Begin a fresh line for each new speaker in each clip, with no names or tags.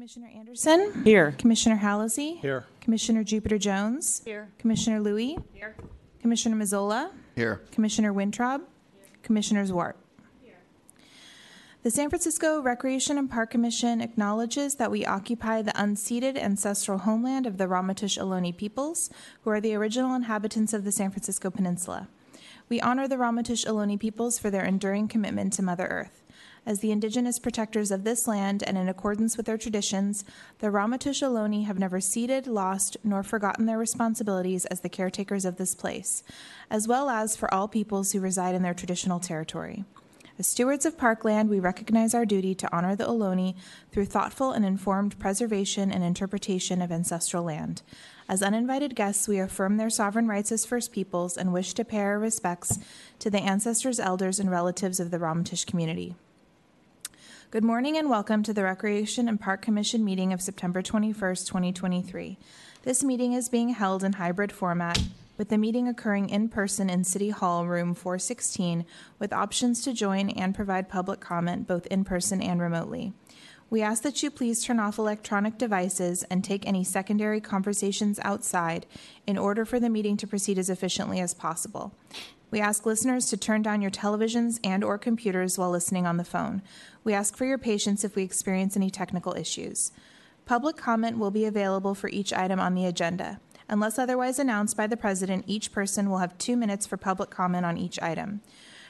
Commissioner Anderson?
Here.
Commissioner Hallisey?
Here.
Commissioner Jupiter Jones?
Here.
Commissioner Louie?
Here.
Commissioner Mazzola?
Here.
Commissioner Wintrob? Commissioner Zwart? Here. The San Francisco Recreation and Park Commission acknowledges that we occupy the unceded ancestral homeland of the Ramaytush Ohlone peoples, who are the original inhabitants of the San Francisco Peninsula. We honor the Ramaytush Ohlone peoples for their enduring commitment to Mother Earth. As the indigenous protectors of this land and in accordance with their traditions, the Ramaytush Ohlone have never ceded, lost, nor forgotten their responsibilities as the caretakers of this place, as well as for all peoples who reside in their traditional territory. As stewards of parkland, we recognize our duty to honor the Ohlone through thoughtful and informed preservation and interpretation of ancestral land. As uninvited guests, we affirm their sovereign rights as First Peoples and wish to pay our respects to the ancestors, elders, and relatives of the Ramaytush community. Good morning and welcome to the Recreation and Park Commission meeting of September 21st, 2023. This meeting is being held in hybrid format, with the meeting occurring in person in City Hall, room 416, with options to join and provide public comment both in person and remotely. We ask that you please turn off electronic devices and take any secondary conversations outside in order for the meeting to proceed as efficiently as possible. We ask listeners to turn down your televisions and or computers while listening on the phone. We ask for your patience if we experience any technical issues. Public comment will be available for each item on the agenda. Unless otherwise announced by the president, each person will have 2 minutes for public comment on each item.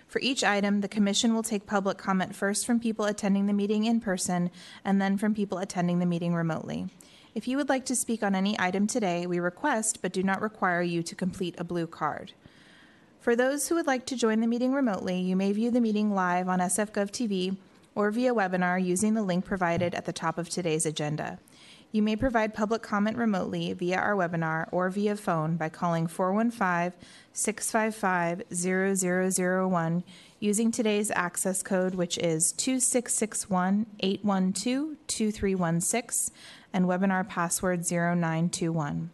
For each item, the commission will take public comment first from people attending the meeting in person and then from people attending the meeting remotely. If you would like to speak on any item today, we request but do not require you to complete a blue card. For those who would like to join the meeting remotely, you may view the meeting live on SFGov TV or via webinar using the link provided at the top of today's agenda. You may provide public comment remotely via our webinar or via phone by calling 415 655 0001 using today's access code, which is 2661 812 2316, and webinar password 0921.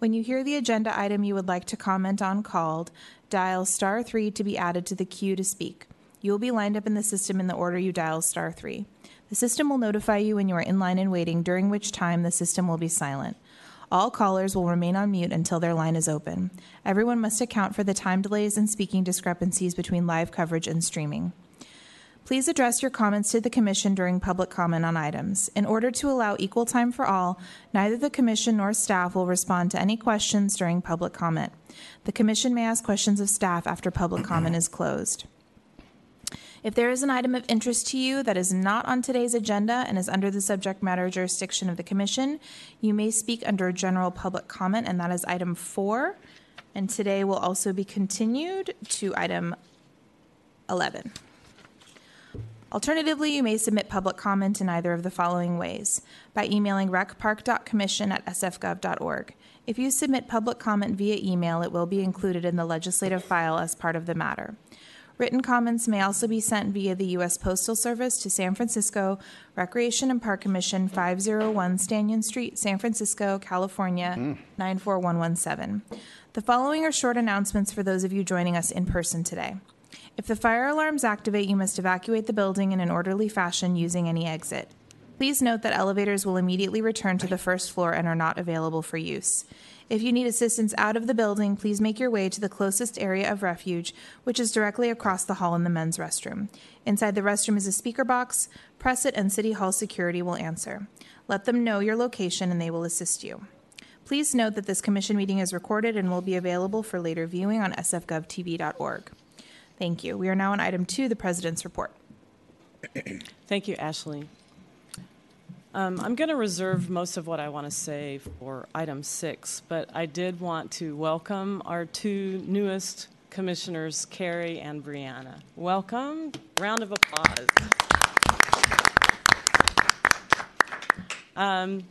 When you hear the agenda item you would like to comment on called, dial star 3 to be added to the queue to speak. You will be lined up in the system in the order you dial star 3. The system will notify you when you are in line and waiting, during which time the system will be silent. All callers will remain on mute until their line is open. Everyone must account for the time delays and speaking discrepancies between live coverage and streaming. Please address your comments to the Commission during public comment on items. In order to allow equal time for all, neither the Commission nor staff will respond to any questions during public comment. The Commission may ask questions of staff after public comment is closed. If there is an item of interest to you that is not on today's agenda and is under the subject matter jurisdiction of the Commission, you may speak under general public comment, and that is item four. And today will also be continued to item 11. Alternatively, you may submit public comment in either of the following ways by emailing recpark.commission at sfgov.org. If you submit public comment via email, it will be included in the legislative file as part of the matter. Written comments may also be sent via the U.S. Postal Service to San Francisco Recreation and Park Commission, 501 Stanyan Street, San Francisco, California, 94117. The following are short announcements for those of you joining us in person today. If the fire alarms activate, you must evacuate the building in an orderly fashion using any exit. Please note that elevators will immediately return to the first floor and are not available for use. If you need assistance out of the building, please make your way to the closest area of refuge, which is directly across the hall in the men's restroom. Inside the restroom is a speaker box. Press it, and City Hall security will answer. Let them know your location, and they will assist you. Please note that this commission meeting is recorded and will be available for later viewing on sfgovtv.org. Thank you. We are now on item two, the President's Report.
Thank you, Ashley. Um, I'm going to reserve most of what I want to say for item six, but I did want to welcome our two newest commissioners, Carrie and Brianna. Welcome. Round of applause. Um,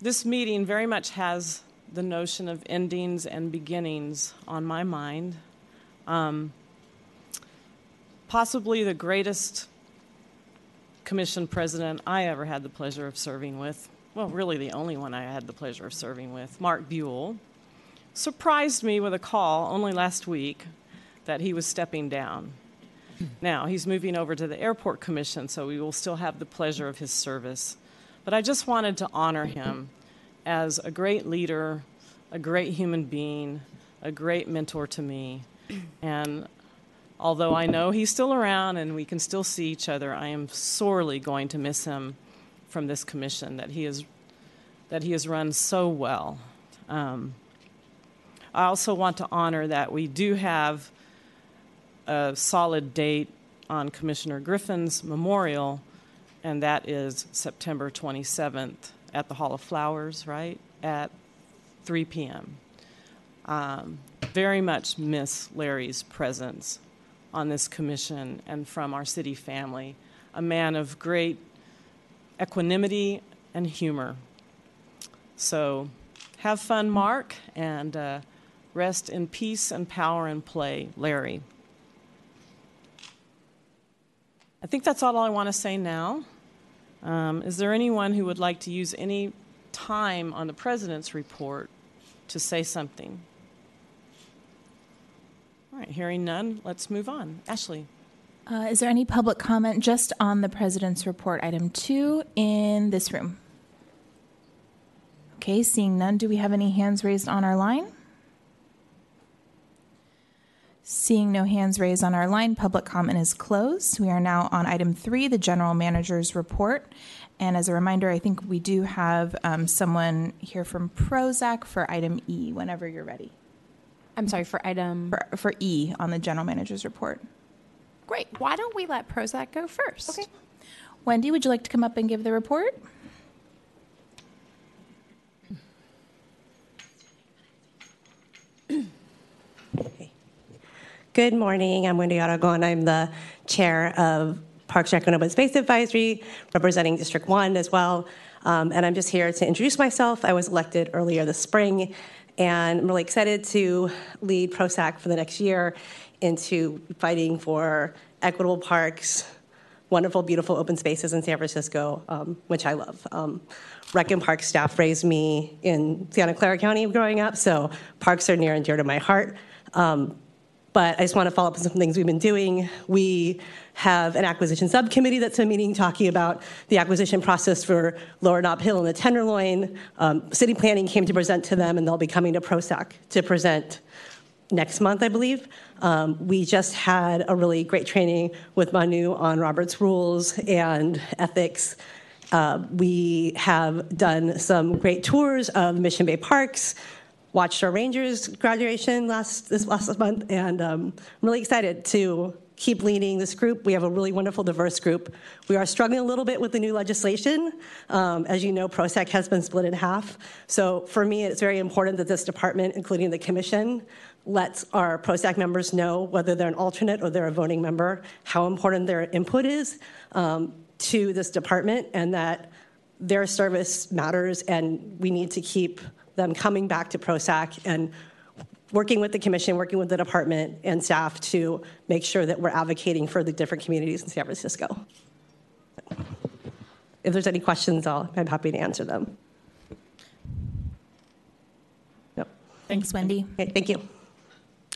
this meeting very much has the notion of endings and beginnings on my mind. Um, possibly the greatest commission president I ever had the pleasure of serving with, well, really the only one I had the pleasure of serving with, Mark Buell, surprised me with a call only last week that he was stepping down. Now, he's moving over to the Airport Commission, so we will still have the pleasure of his service. But I just wanted to honor him as a great leader, a great human being, a great mentor to me. And although I know he's still around and we can still see each other, I am sorely going to miss him from this commission that he has, that he has run so well. Um, I also want to honor that we do have a solid date on Commissioner Griffin's memorial, and that is September 27th at the Hall of Flowers, right? At 3 p.m. Um, very much miss Larry's presence on this commission and from our city family. A man of great equanimity and humor. So have fun, Mark, and uh, rest in peace and power and play, Larry. I think that's all I want to say now. Um, is there anyone who would like to use any time on the president's report to say something? All right, hearing none, let's move on. Ashley.
Uh, is there any public comment just on the president's report, item two, in this room? Okay, seeing none, do we have any hands raised on our line? Seeing no hands raised on our line, public comment is closed. We are now on item three, the general manager's report. And as a reminder, I think we do have um, someone here from PROSAC for item E whenever you're ready.
I'm sorry, for item.
For, for E on the general manager's report.
Great. Why don't we let PROSAC go first?
Okay. Wendy, would you like to come up and give the report?
Good morning. I'm Wendy Aragon. I'm the chair of Parks Rec and Open Space Advisory, representing District 1 as well. Um, and I'm just here to introduce myself. I was elected earlier this spring, and I'm really excited to lead PROSAC for the next year into fighting for equitable parks, wonderful, beautiful open spaces in San Francisco, um, which I love. Um, Rec and Park staff raised me in Santa Clara County growing up, so parks are near and dear to my heart. Um, but I just want to follow up on some things we've been doing. We have an acquisition subcommittee that's been meeting talking about the acquisition process for Lower Nob Hill and the Tenderloin. Um, city planning came to present to them, and they'll be coming to PROSAC to present next month, I believe. Um, we just had a really great training with Manu on Robert's rules and ethics. Uh, we have done some great tours of Mission Bay Parks watched our Rangers graduation last this last month, and um, I'm really excited to keep leading this group. We have a really wonderful, diverse group. We are struggling a little bit with the new legislation. Um, as you know, PROSAC has been split in half. So for me, it's very important that this department, including the commission, lets our PROSAC members know whether they're an alternate or they're a voting member, how important their input is um, to this department, and that their service matters, and we need to keep them coming back to PROSAC and working with the commission, working with the department and staff to make sure that we're advocating for the different communities in San Francisco. If there's any questions, I'll, I'm happy to answer them. Yep.
Thanks, Wendy.
Okay, thank you.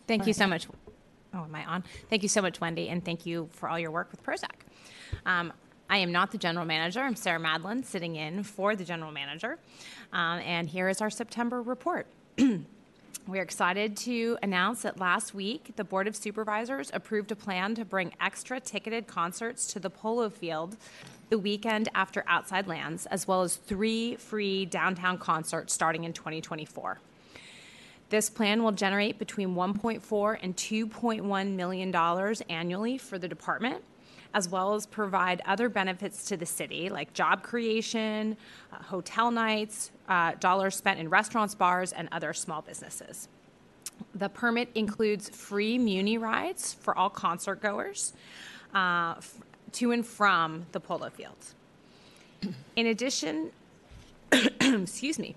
Thank you so much. Oh, am I on? Thank you so much, Wendy, and thank you for all your work with PROSAC. Um, I am not the general manager. I'm Sarah Madland, sitting in for the general manager. Um, and here is our September report. We're excited to announce that last week the Board of Supervisors approved a plan to bring extra ticketed concerts to the polo field the weekend after Outside Lands, as well as three free downtown concerts starting in 2024. This plan will generate between 1.4 and 2.1 million dollars annually for the department as well as provide other benefits to the city like job creation, uh, hotel nights, uh, dollars spent in restaurants, bars, and other small businesses. The permit includes free Muni rides for all concert goers uh, f- to and from the polo fields. In addition, excuse me,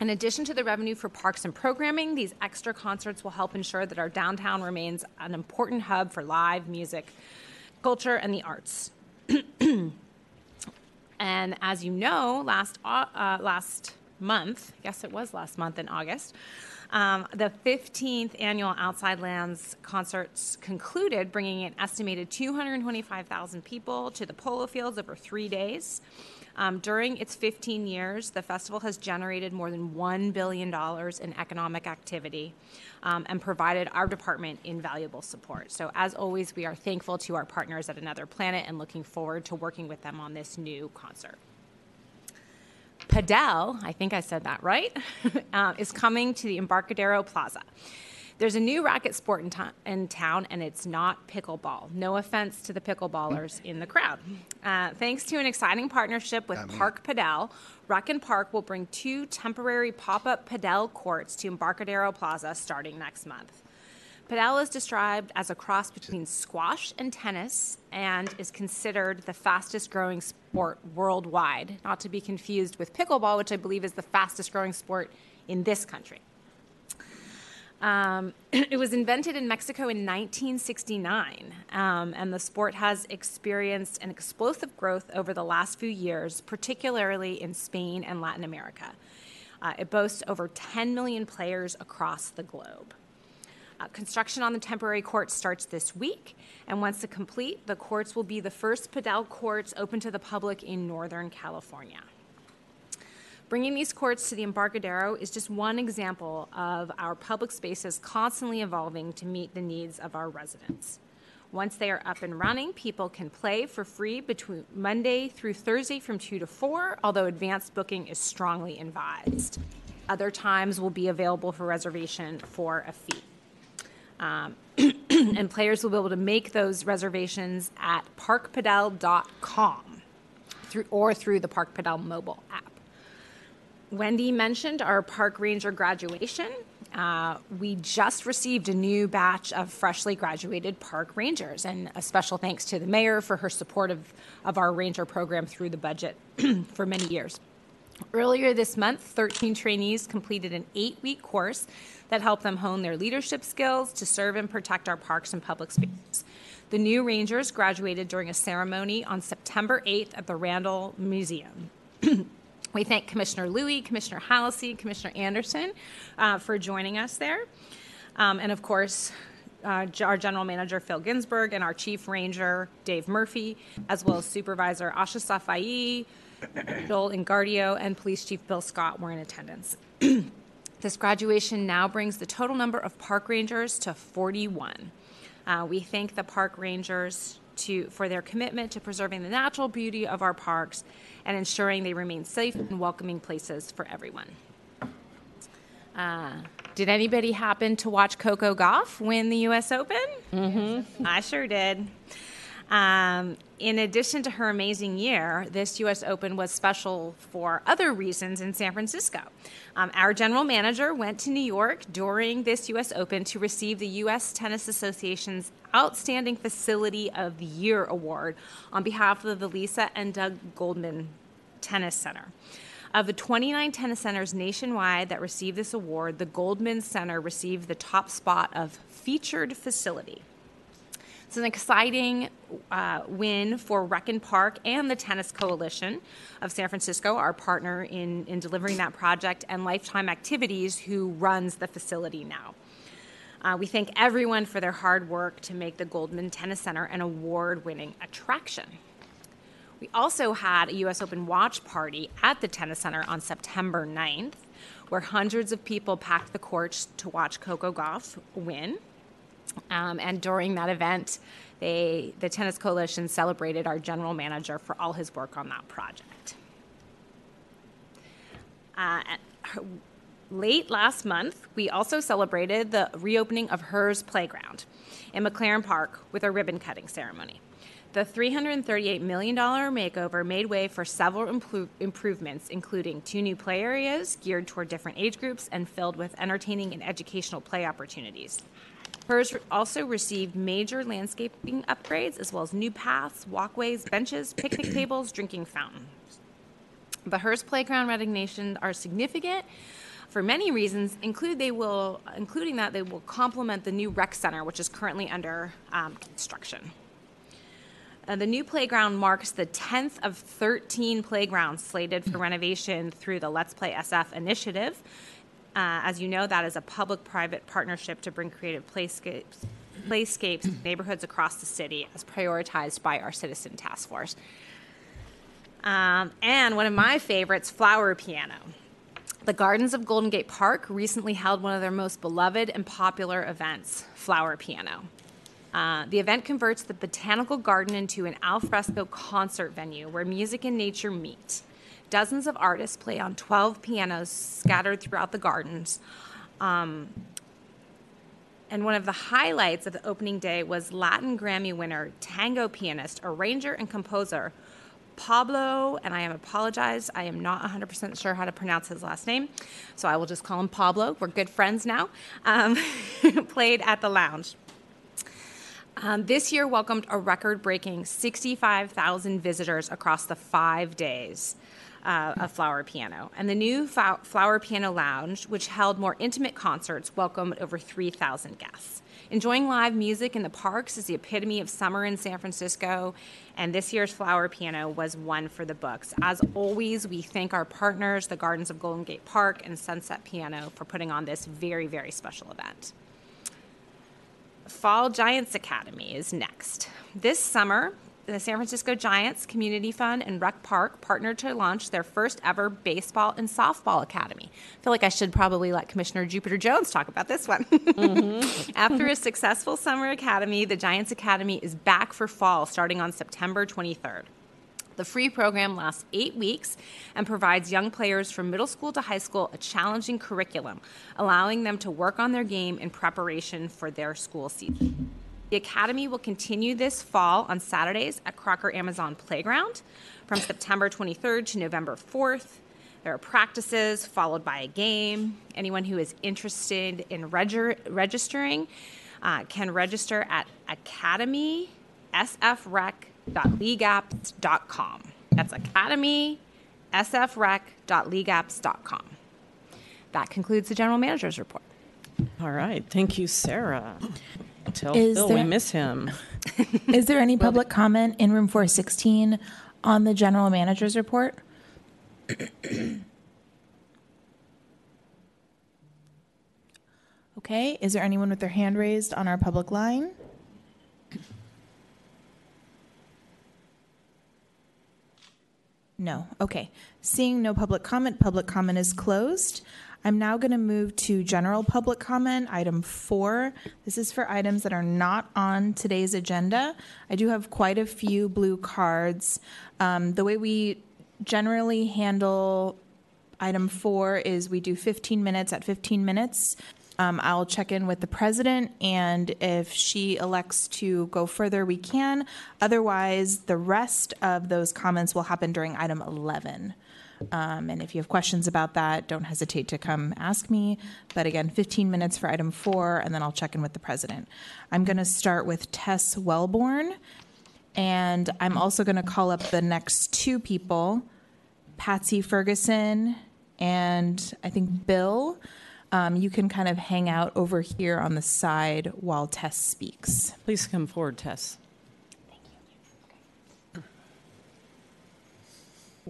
in addition to the revenue for parks and programming, these extra concerts will help ensure that our downtown remains an important hub for live music, culture, and the arts. and as you know, last uh, last month, yes, it was last month in August, Um, the 15th annual Outside Lands concerts concluded, bringing an estimated 225,000 people to the polo fields over three days. Um, during its 15 years, the festival has generated more than $1 billion in economic activity um, and provided our department invaluable support. So, as always, we are thankful to our partners at Another Planet and looking forward to working with them on this new concert. Padel, I think I said that right, uh, is coming to the Embarcadero Plaza. There's a new racket sport in, to- in, town, and it's not pickleball. No offense to the pickleballers in the crowd. Uh, thanks to an exciting partnership with Park Padel, Rec Park will bring two temporary pop up Padel courts to Embarcadero Plaza starting next month. Padel is described as a cross between squash and tennis and is considered the fastest growing sport worldwide, not to be confused with pickleball, which I believe is the fastest growing sport in this country. Um, it was invented in Mexico in 1969, um, and the sport has experienced an explosive growth over the last few years, particularly in Spain and Latin America. Uh, it boasts over 10 million players across the globe. Uh, construction on the temporary courts starts this week, and once complete, the courts will be the first Padel courts open to the public in Northern California. Bringing these courts to the Embarcadero is just one example of our public spaces constantly evolving to meet the needs of our residents. Once they are up and running, people can play for free between Monday through Thursday from 2 to 4, although advanced booking is strongly advised. Other times will be available for reservation for a fee. Um, and players will be able to make those reservations at parkpadel.com through, or through the Park Padel mobile app. Wendy mentioned our park ranger graduation. Uh, we just received a new batch of freshly graduated park rangers, and a special thanks to the mayor for her support of, of our ranger program through the budget for many years. Earlier this month, 13 trainees completed an eight week course that helped them hone their leadership skills to serve and protect our parks and public spaces. The new Rangers graduated during a ceremony on September 8th at the Randall Museum. We thank Commissioner Louie, Commissioner Hallisey, Commissioner Anderson uh, for joining us there. Um, and of course, uh, our General Manager Phil Ginsburg and our Chief Ranger Dave Murphy, as well as Supervisor Ahsha Safai, Joel Engardio, and Police Chief Bill Scott were in attendance. this graduation now brings the total number of park rangers to 41. Uh, we thank the park rangers to, for their commitment to preserving the natural beauty of our parks and ensuring they remain safe and welcoming places for everyone. Uh, did anybody happen to watch Coco Gauff win the U.S. Open? Mm-hmm. I sure did. Um, in addition to her amazing year, this U.S. Open was special for other reasons in San Francisco. Um, our general manager went to New York during this U.S. Open to receive the U.S. Tennis Association's Outstanding Facility of the Year award on behalf of the Lisa and Doug Goldman Tennis Center. Of the 29 tennis centers nationwide that received this award, the Goldman Center received the top spot of featured facility. It's an exciting uh, win for Rec Park and the Tennis Coalition of San Francisco, our partner in, in delivering that project, and Lifetime Activities, who runs the facility now. Uh, we thank everyone for their hard work to make the Goldman Tennis Center an award winning attraction. We also had a U.S. Open watch party at the Tennis Center on September 9th, where hundreds of people packed the courts to watch Coco Gauff win. Um, and during that event, they, the Tennis Coalition celebrated our general manager for all his work on that project. Uh, late last month, we also celebrated the reopening of Herz Playground in McLaren Park with a ribbon cutting ceremony. The $338 million makeover made way for several impro- improvements, including two new play areas geared toward different age groups and filled with entertaining and educational play opportunities. Herz also received major landscaping upgrades, as well as new paths, walkways, benches, picnic tables, drinking fountains. The Herz Playground resignations are significant for many reasons, include they will, including that they will complement the new rec center, which is currently under um, construction. Uh, the new playground marks the 10th of 13 playgrounds slated for renovation through the Let's Play SF initiative, Uh, as you know, that is a public private partnership to bring creative playscapes, playscapes neighborhoods across the city as prioritized by our citizen task force. Um, and one of my favorites, Flower Piano. The Gardens of Golden Gate Park recently held one of their most beloved and popular events, Flower Piano. Uh, the event converts the botanical garden into an alfresco concert venue where music and nature meet. Dozens of artists play on 12 pianos scattered throughout the gardens. Um, and one of the highlights of the opening day was Latin Grammy winner, tango pianist, arranger, and composer Pablo, and I am apologize, I am not 100% sure how to pronounce his last name, so I will just call him Pablo. We're good friends now. Um, played at the lounge. Um, this year welcomed a record breaking 65,000 visitors across the five days uh, Flower Piano. And the new Flower Piano Lounge, which held more intimate concerts, welcomed over 3,000 guests. Enjoying live music in the parks is the epitome of summer in San Francisco, and this year's Flower Piano was one for the books. As always, we thank our partners, the Gardens of Golden Gate Park and Sunset Piano, for putting on this very, very special event. Fall Giants Academy is next. This summer, the San Francisco Giants Community Fund and Rec Park partnered to launch their first ever baseball and softball academy. I feel like I should probably let Commissioner Jupiter Jones talk about this one. Mm-hmm. After a successful summer academy, the Giants Academy is back for fall starting on September 23rd. The free program lasts eight weeks and provides young players from middle school to high school a challenging curriculum, allowing them to work on their game in preparation for their school season. The Academy will continue this fall on Saturdays at Crocker Amazon Playground from September 23rd to November 4th. There are practices followed by a game. Anyone who is interested in reg- registering uh, can register at academysfrec.leagueapps.com. That's academysfrec.leagueapps.com. That concludes the general manager's report.
All right. Thank you, Sarah. Tell
Is
Phil we miss him.
Is there any public comment in room 416 on the general manager's report? Okay, is there anyone with their hand raised on our public line? No, okay. Seeing no public comment, public comment is closed. I'm now going to move to general public comment, item four. This is for items that are not on today's agenda. I do have quite a few blue cards. Um, the way we generally handle item four is we do 15 minutes at 15 minutes. Um, I'll check in with the president, and if she elects to go further, we can. Otherwise, the rest of those comments will happen during item 11. Um, and if you have questions about that, don't hesitate to come ask me. But again, 15 minutes for item four, and then I'll check in with the president. I'm going to start with Tess Wellborn, and I'm also going to call up the next two people Patsy Ferguson and I think Bill. Um, you can kind of hang out over here on the side while Tess speaks.
Please come forward, Tess.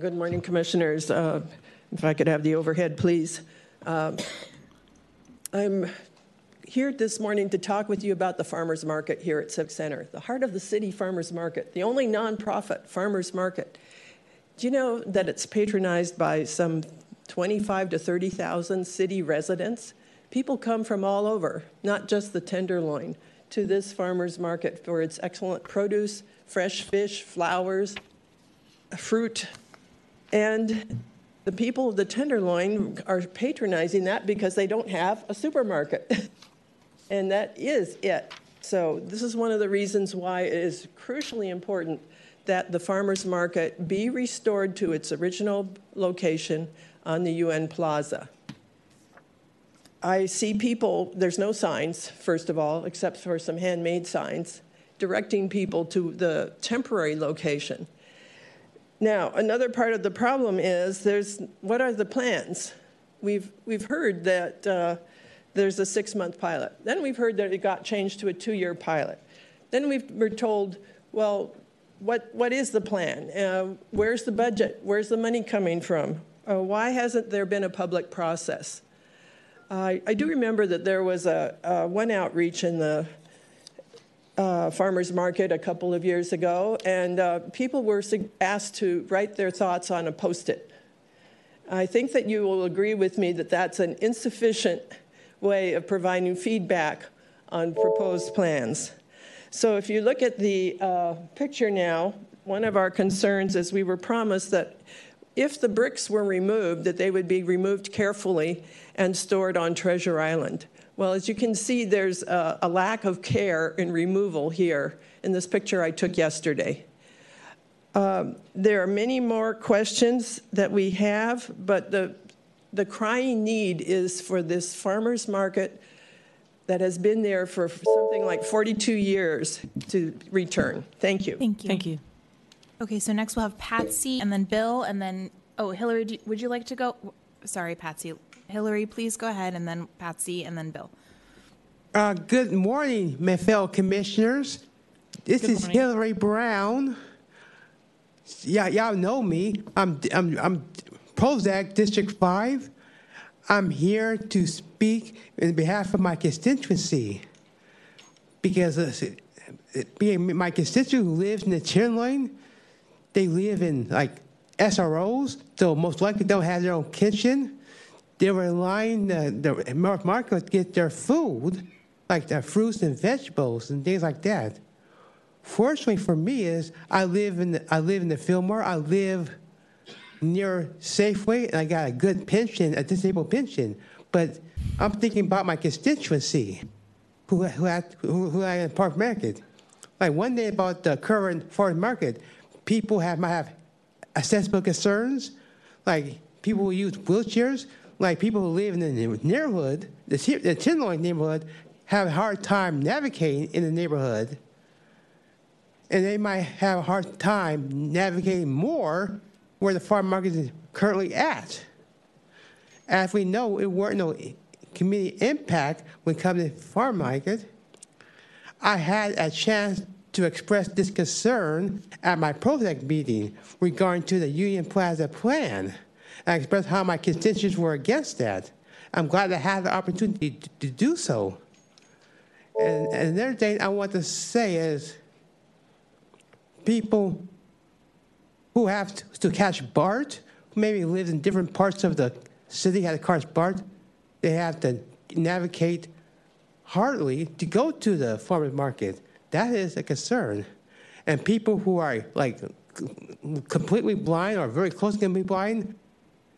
Good morning, Commissioners. Uh, If I could have the overhead, please. Uh, I'm here this morning to talk with you about the farmers market here at Civic Center, the heart of the city farmers market, the only nonprofit farmers market. Do you know that it's patronized by some 25 to 30,000 city residents? People come from all over, not just the Tenderloin, to this farmers market for its excellent produce, fresh fish, flowers, fruit, and the people of the Tenderloin are patronizing that because they don't have a supermarket. and that is it. So, this is one of the reasons why it is crucially important that the farmers market be restored to its original location on the UN Plaza. I see people, there's no signs, first of all, except for some handmade signs, directing people to the temporary location. Now, another part of the problem is there's what are the plans? We've, we've heard that uh, there's a six month pilot. Then we've heard that it got changed to a two year pilot. Then we were told, well, what, what is the plan? Uh, where's the budget? Where's the money coming from? Uh, why hasn't there been a public process? I, I do remember that there was a, a one outreach in the uh, farmers market a couple of years ago, and uh, people were asked to write their thoughts on a post-it. I think that you will agree with me that that's an insufficient way of providing feedback on proposed plans. So if you look at the uh, picture now, one of our concerns is we were promised that if the bricks were removed, that they would be removed carefully and stored on Treasure Island. Well, as you can see, there's a, a lack of care in removal here in this picture I took yesterday. Um, there are many more questions that we have, but the, the crying need is for this farmer's market that has been there for something like 42 years to return. Thank you.
Thank you.
Thank you.
Okay, so next we'll have Patsy and then Bill and then, oh, Hillary, do- would you like to go? Sorry, Patsy. Hillary, please go ahead and then Patsy and then Bill.
Uh, good morning, my fellow commissioners. This
Good
is
morning.
Hillary Brown. Yeah, y'all know me. I'm I'm I'm PROSAC District Five. I'm here to speak in behalf of my constituency because uh, it- being my constituent who lives in the Chinloin, they live in like SROs, so most likely don't have their own kitchen. They were relying the, the Market get their food, like their fruits and vegetables and things like that. Fortunately for me is I live in the, I live in the Fillmore. I live near Safeway, and I got a good pension, a disabled pension. But I'm thinking about my constituency, who who had, who, who I in Park Market. Like one day about the current farm market, people have might have accessible concerns, like people who use wheelchairs, like people who live in the neighborhood, the, the Tinloin neighborhood, have a hard time navigating in the neighborhood and they might have a hard time navigating more where the farm market is currently at. As we know, it weren't no community impact when comes to farm market. I had a chance to express this concern at my project meeting regarding to the Union Plaza plan. I expressed how my constituents were against that. I'm glad I had the opportunity to, to do so. And, and another thing I want to say is people who have to, to catch BART, who maybe live in different parts of the city, have to catch BART, they have to navigate hardly to go to the farmer's market. That is a concern. And people who are like completely blind or very close to be blind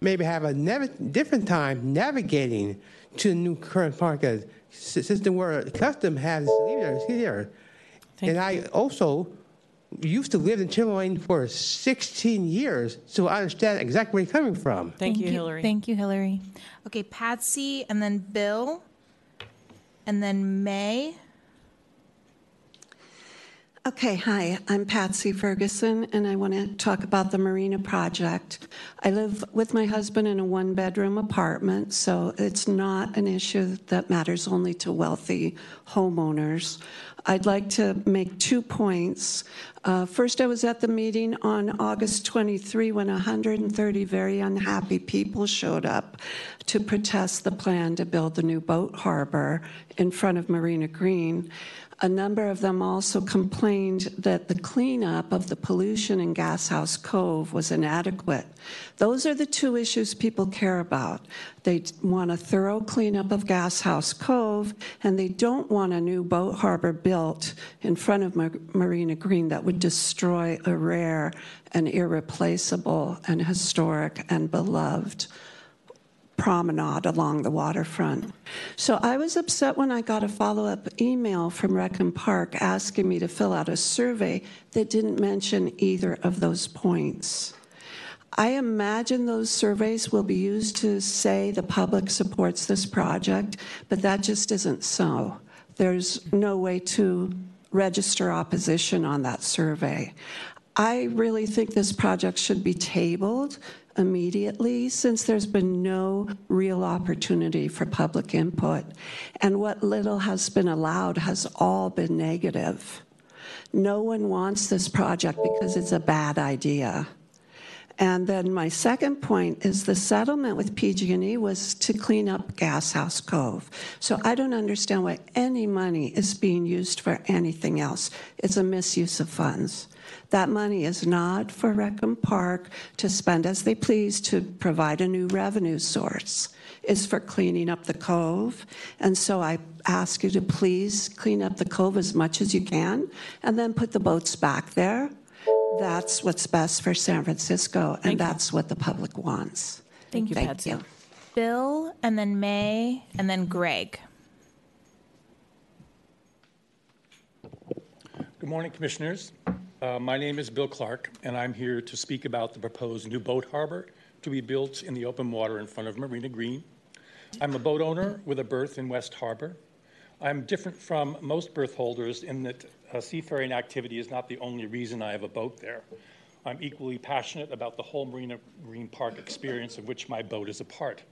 maybe have a nav- different time navigating to the new current market system where custom has leaders here.
Thank
and I also used to live in Chilloin for 16 years, so I understand exactly where you're coming from.
Thank, you, Hillary.
Thank you, Hillary. Okay, Patsy and then Bill and then May.
Okay, hi, I'm Patsy Ferguson, and I want to talk about the Marina project. I live with my husband in a one bedroom apartment, so it's not an issue that matters only to wealthy homeowners. I'd like to make two points. Uh, first, I was at the meeting on August 23 when 130 very unhappy people showed up to protest the plan to build the new boat harbor in front of Marina Green. A number of them also complained that the cleanup of the pollution in Gas House Cove was inadequate. Those are the two issues people care about. They want a thorough cleanup of Gas House Cove, and they don't want a new boat harbor built in front of Mar- Marina Green that would destroy a rare and irreplaceable and historic and beloved promenade along the waterfront. So I was upset when I got a follow up email from Rec and Park asking me to fill out a survey that didn't mention either of those points. I imagine those surveys will be used to say the public supports this project, but that just isn't so. There's no way to register opposition on that survey. I really think this project should be tabled immediately since there's been no real opportunity for public input. And what little has been allowed has all been negative. No one wants this project because it's a bad idea. And then my second point is the settlement with PG&E was to clean up Gas House Cove. So I don't understand why any money is being used for anything else. It's a misuse of funds. That money is not for Rec and Park to spend as they please to provide a new revenue source. It's for cleaning up the cove. And so I ask you to please clean up the cove as much as you can and then put the boats back there. That's what's best for San Francisco, and
Thank you.
that's what the public wants.
Thank you,
Thank
Patsy.
you.
Bill, and then May, and then Greg.
Good morning, Commissioners. Uh, My name is Bill Clark, and I'm here to speak about the proposed new boat harbor to be built in the open water in front of Marina Green. I'm a boat owner with a berth in West Harbor. I'm different from most berth holders in that uh, seafaring activity is not the only reason I have a boat there. I'm equally passionate about the whole Marina Green Park experience of which my boat is a part.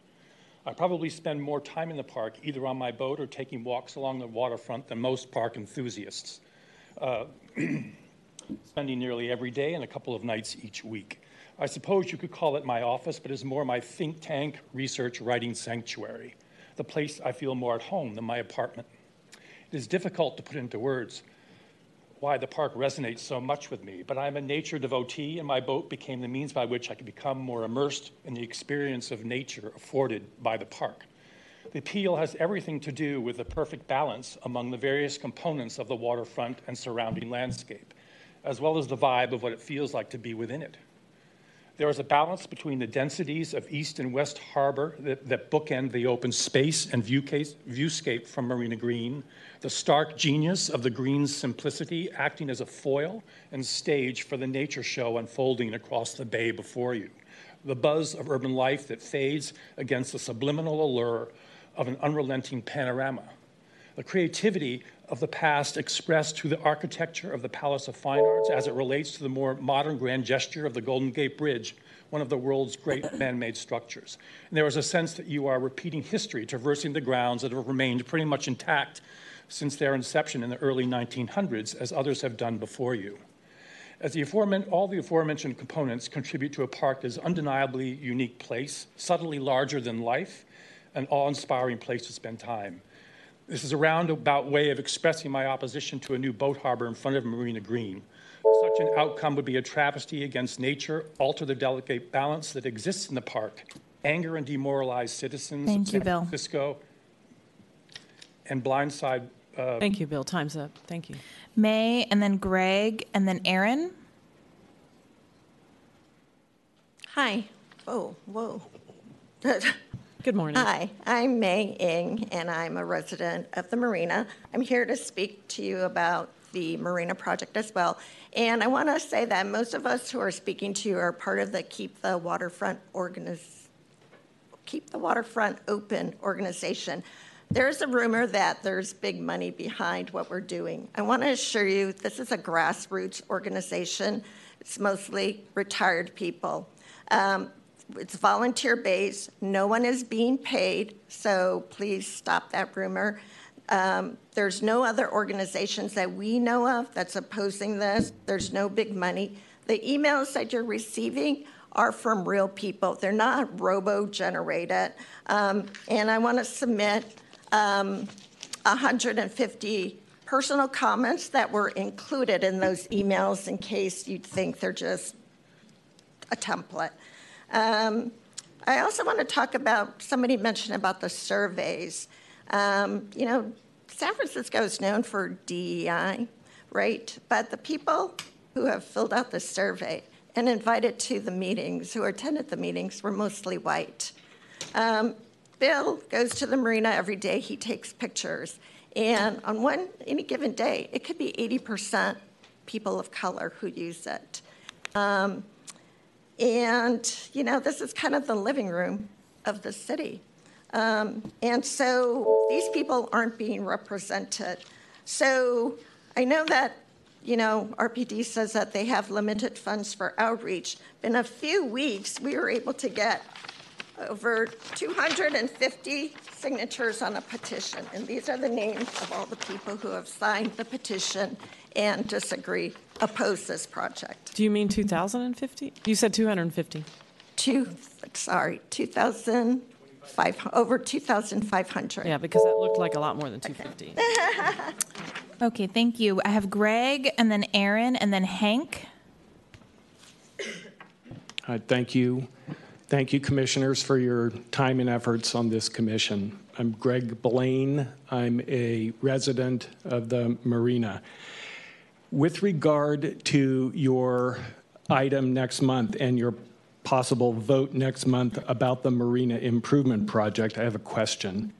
I probably spend more time in the park either on my boat or taking walks along the waterfront than most park enthusiasts spending nearly every day and a couple of nights each week. I suppose you could call it my office, but it's more my think tank, research, writing sanctuary, the place I feel more at home than my apartment. It is difficult to put into words why the park resonates so much with me, but I'm a nature devotee, and my boat became the means by which I could become more immersed in the experience of nature afforded by the park. The appeal has everything to do with the perfect balance among the various components of the waterfront and surrounding landscape, as well as the vibe of what it feels like to be within it. There is a balance between the densities of East and West Harbor that, that bookend the open space and view case, viewscape from Marina Green, the stark genius of the Green's simplicity acting as a foil and stage for the nature show unfolding across the bay before you, the buzz of urban life that fades against the subliminal allure of an unrelenting panorama the creativity of the past expressed through the architecture of the Palace of Fine Arts as it relates to the more modern grand gesture of the Golden Gate Bridge, one of the world's great man made structures. And there is a sense that you are repeating history, traversing the grounds that have remained pretty much intact since their inception in the early 1900s, as others have done before you. As the aforemen- all the aforementioned components contribute to a park that is undeniably unique place, subtly larger than life, an awe-inspiring place to spend time. This is a roundabout way of expressing my opposition to a new boat harbor in front of Marina Green. Such an outcome would be a travesty against nature, alter the delicate balance that exists in the park, anger and demoralize citizens
Thank
of
you,
San
Bill.
Francisco, and blindside uh,
Thank you, Bill. Time's up. Thank you.
May, and then Greg, and then Aaron.
Hi. Oh, whoa.
Good morning.
Hi, I'm May Ing, and I'm a resident of the marina. I'm here to speak to you about the marina project as well. And I want to say that most of us who are speaking to you are part of the Keep the Waterfront organiz- Keep the Waterfront Open organization. There's a rumor that there's big money behind what we're doing. I want to assure you this is a grassroots organization. It's mostly retired people. Um, it's volunteer based. No one is being paid, so please stop that rumor. Um, there's no other organizations that we know of that's opposing this. There's no big money. The emails that you're receiving are from real people. They're not robo generated. Um, and I want to submit um, 150 personal comments that were included in those emails in case you think they're just a template. Um, I also want to talk about, somebody mentioned about the surveys. Um, you know, San Francisco is known for DEI, right? But the people who have filled out the survey and invited to the meetings, who attended the meetings, were mostly white. Um, Bill goes to the marina every day, he takes pictures. And on one, any given day, it could be 80% people of color who use it. Um, and, you know, this is kind of the living room of the city. Um, and so these people aren't being represented. So I know that, you know, RPD says that they have limited funds for outreach. In a few weeks, we were able to get over 250 signatures on a petition, and these are the names of all the people who have signed the petition and disagree, oppose this project.
Do you mean 2,050? You said 250.
Two, sorry, 2,005, over 2,500.
Yeah, because that looked like a lot more than 250.
Okay, thank you. I have Greg, and then Aaron, and then Hank.
Uh, Thank you. Thank you, commissioners, for your time and efforts on this commission. I'm Greg Blaine. I'm a resident of the Marina. With regard to your item next month and your possible vote next month about the Marina Improvement Project, I have a question.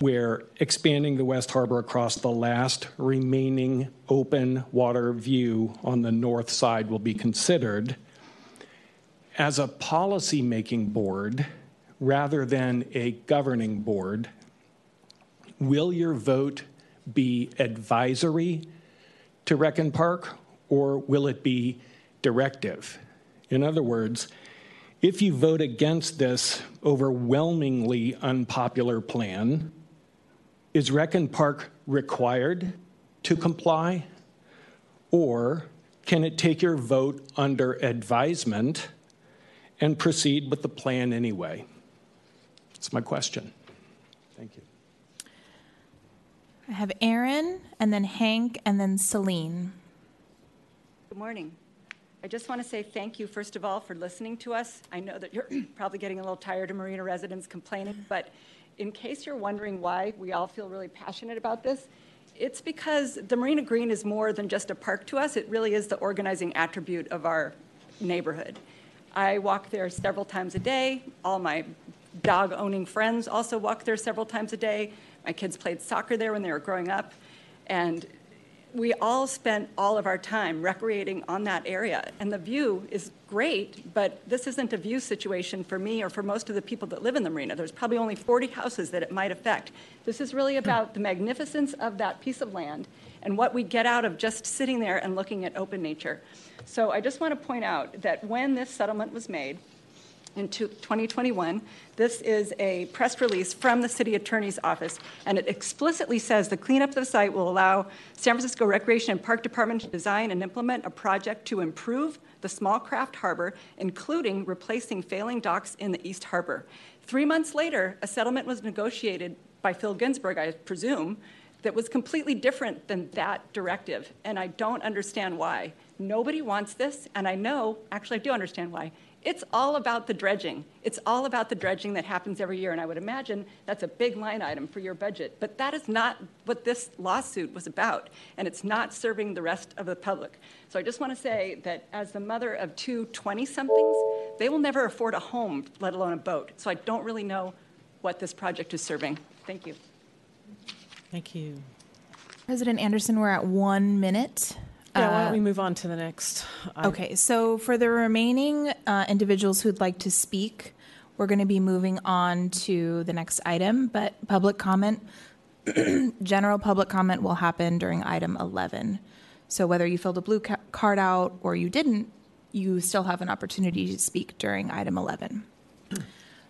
Where expanding the West Harbor across the last remaining open water view on the north side will be considered, as a policy-making board rather than a governing board, will your vote be advisory to Rec and Park, or will it be directive? In other words, if you vote against this overwhelmingly unpopular plan, is Rec and Park required to comply? Or can it take your vote under advisement and proceed with the plan anyway? That's my question. Thank you.
I have Aaron, and then Hank, and then Celine.
Good morning. I just want to say thank you, first of all, for listening to us. I know that you're probably getting a little tired of Marina residents complaining, but in case you're wondering why we all feel really passionate about this, it's because the Marina Green is more than just a park to us. It really is the organizing attribute of our neighborhood. I walk there several times a day. All my dog owning friends also walk there several times a day. My kids played soccer there when they were growing up. And we all spent all of our time recreating on that area. And the view is great, but this isn't a view situation for me or for most of the people that live in the marina. There's probably only 40 houses that it might affect. This is really about the magnificence of that piece of land and what we get out of just sitting there and looking at open nature. So I just want to point out that when this settlement was made, in 2021. This is a press release from the city attorney's office, and it explicitly says the cleanup of the site will allow San Francisco Recreation and Park Department to design and implement a project to improve the small craft harbor, including replacing failing docks in the East Harbor. Three months later, a settlement was negotiated by Phil Ginsburg, I presume, that was completely different than that directive, and I don't understand why. Nobody wants this, and I know, actually, I do understand why. It's all about the dredging. It's all about the dredging that happens every year, and I would imagine that's a big line item for your budget. But that is not what this lawsuit was about, and it's not serving the rest of the public. So I just want to say that as the mother of two 20 somethings, they will never afford a home, let alone a boat. So I don't really know what this project is serving. Thank you.
Thank you.
President Anderson, we're at one minute.
Yeah, why
Uh,
don't we move on to the next? item?
Okay, so for the remaining uh, individuals who'd like to speak, we're going to be moving on to the next item, but public comment, general public comment will happen during item 11. So whether you filled a blue ca- card out or you didn't, you still have an opportunity to speak during item 11.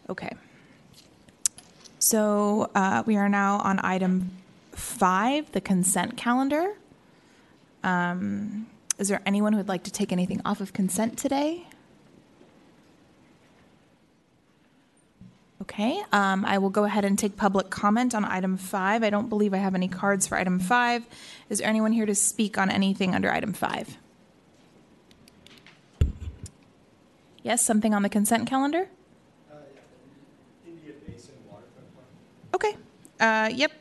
Okay. So uh, we are now on item five, the consent calendar. Um, Is there anyone who would like to take anything off of consent today? Okay, um, I will go ahead and take public comment on item five. I don't believe I have any cards for item five. Is there anyone here to speak on anything under item five? Yes, something on the consent calendar? Okay, uh, yep.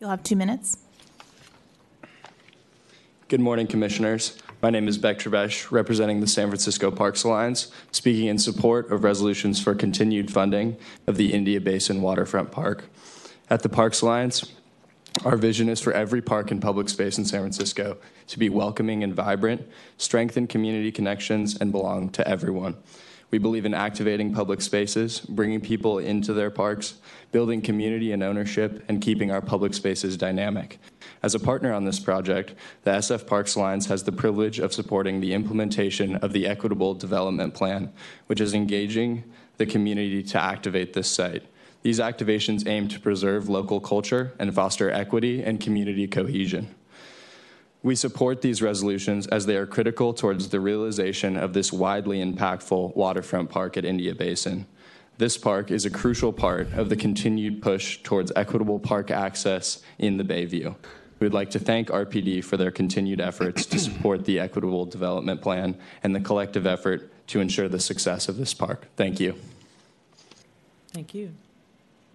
You'll have two minutes.
Good morning, Commissioners. My name is Beck Trevesh, representing the San Francisco Parks Alliance, speaking in support of resolutions for continued funding of the India Basin Waterfront Park. At the Parks Alliance, our vision is for every park and public space in San Francisco to be welcoming and vibrant, strengthen community connections, and belong to everyone. We believe in activating public spaces, bringing people into their parks, building community and ownership, and keeping our public spaces dynamic. As a partner on this project, the SF Parks Alliance has the privilege of supporting the implementation of the Equitable Development Plan, which is engaging the community to activate this site. These activations aim to preserve local culture and foster equity and community cohesion. We support these resolutions as they are critical towards the realization of this widely impactful waterfront park at India Basin. This park is a crucial part of the continued push towards equitable park access in the Bayview. We would like to thank RPD for their continued efforts to support the Equitable Development Plan and the collective effort to ensure the success of this park. Thank you.
Thank you.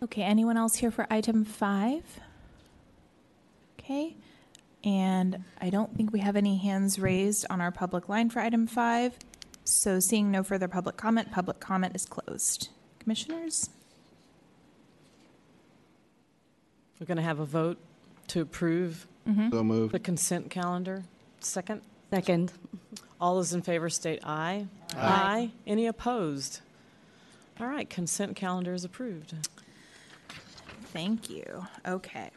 Okay, anyone else here for item five? Okay, and I don't think we have any hands raised on our public line for item five. So seeing no further public comment, public comment is closed. Commissioners?
We're going to have a vote to approve mm-hmm.
So moved.
the consent calendar. Second?
Second.
All those in favor state aye. Aye. Any opposed? All right, consent calendar is approved.
Thank you. Okay.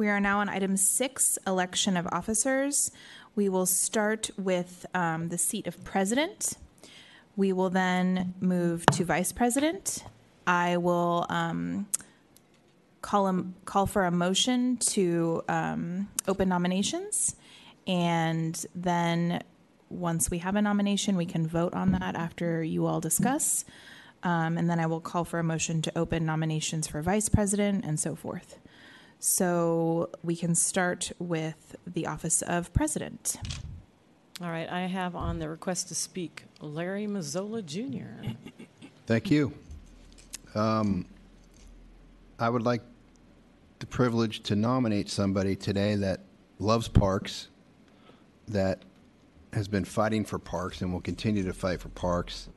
We are now on item six, election of officers. We will start with um, the seat of president. We will then move to vice president. I will um, call, a, call for a motion to um, open nominations. And then, once we have a nomination, we can vote on that after you all discuss. Um, and then I will call for a motion to open nominations for vice president and so forth. So we can start with the office of president.
All right, I have on the request to speak Larry Mazzola Jr.
Thank you. Um, I would like the privilege to nominate somebody today that loves parks, that has been fighting for parks and will continue to fight for parks,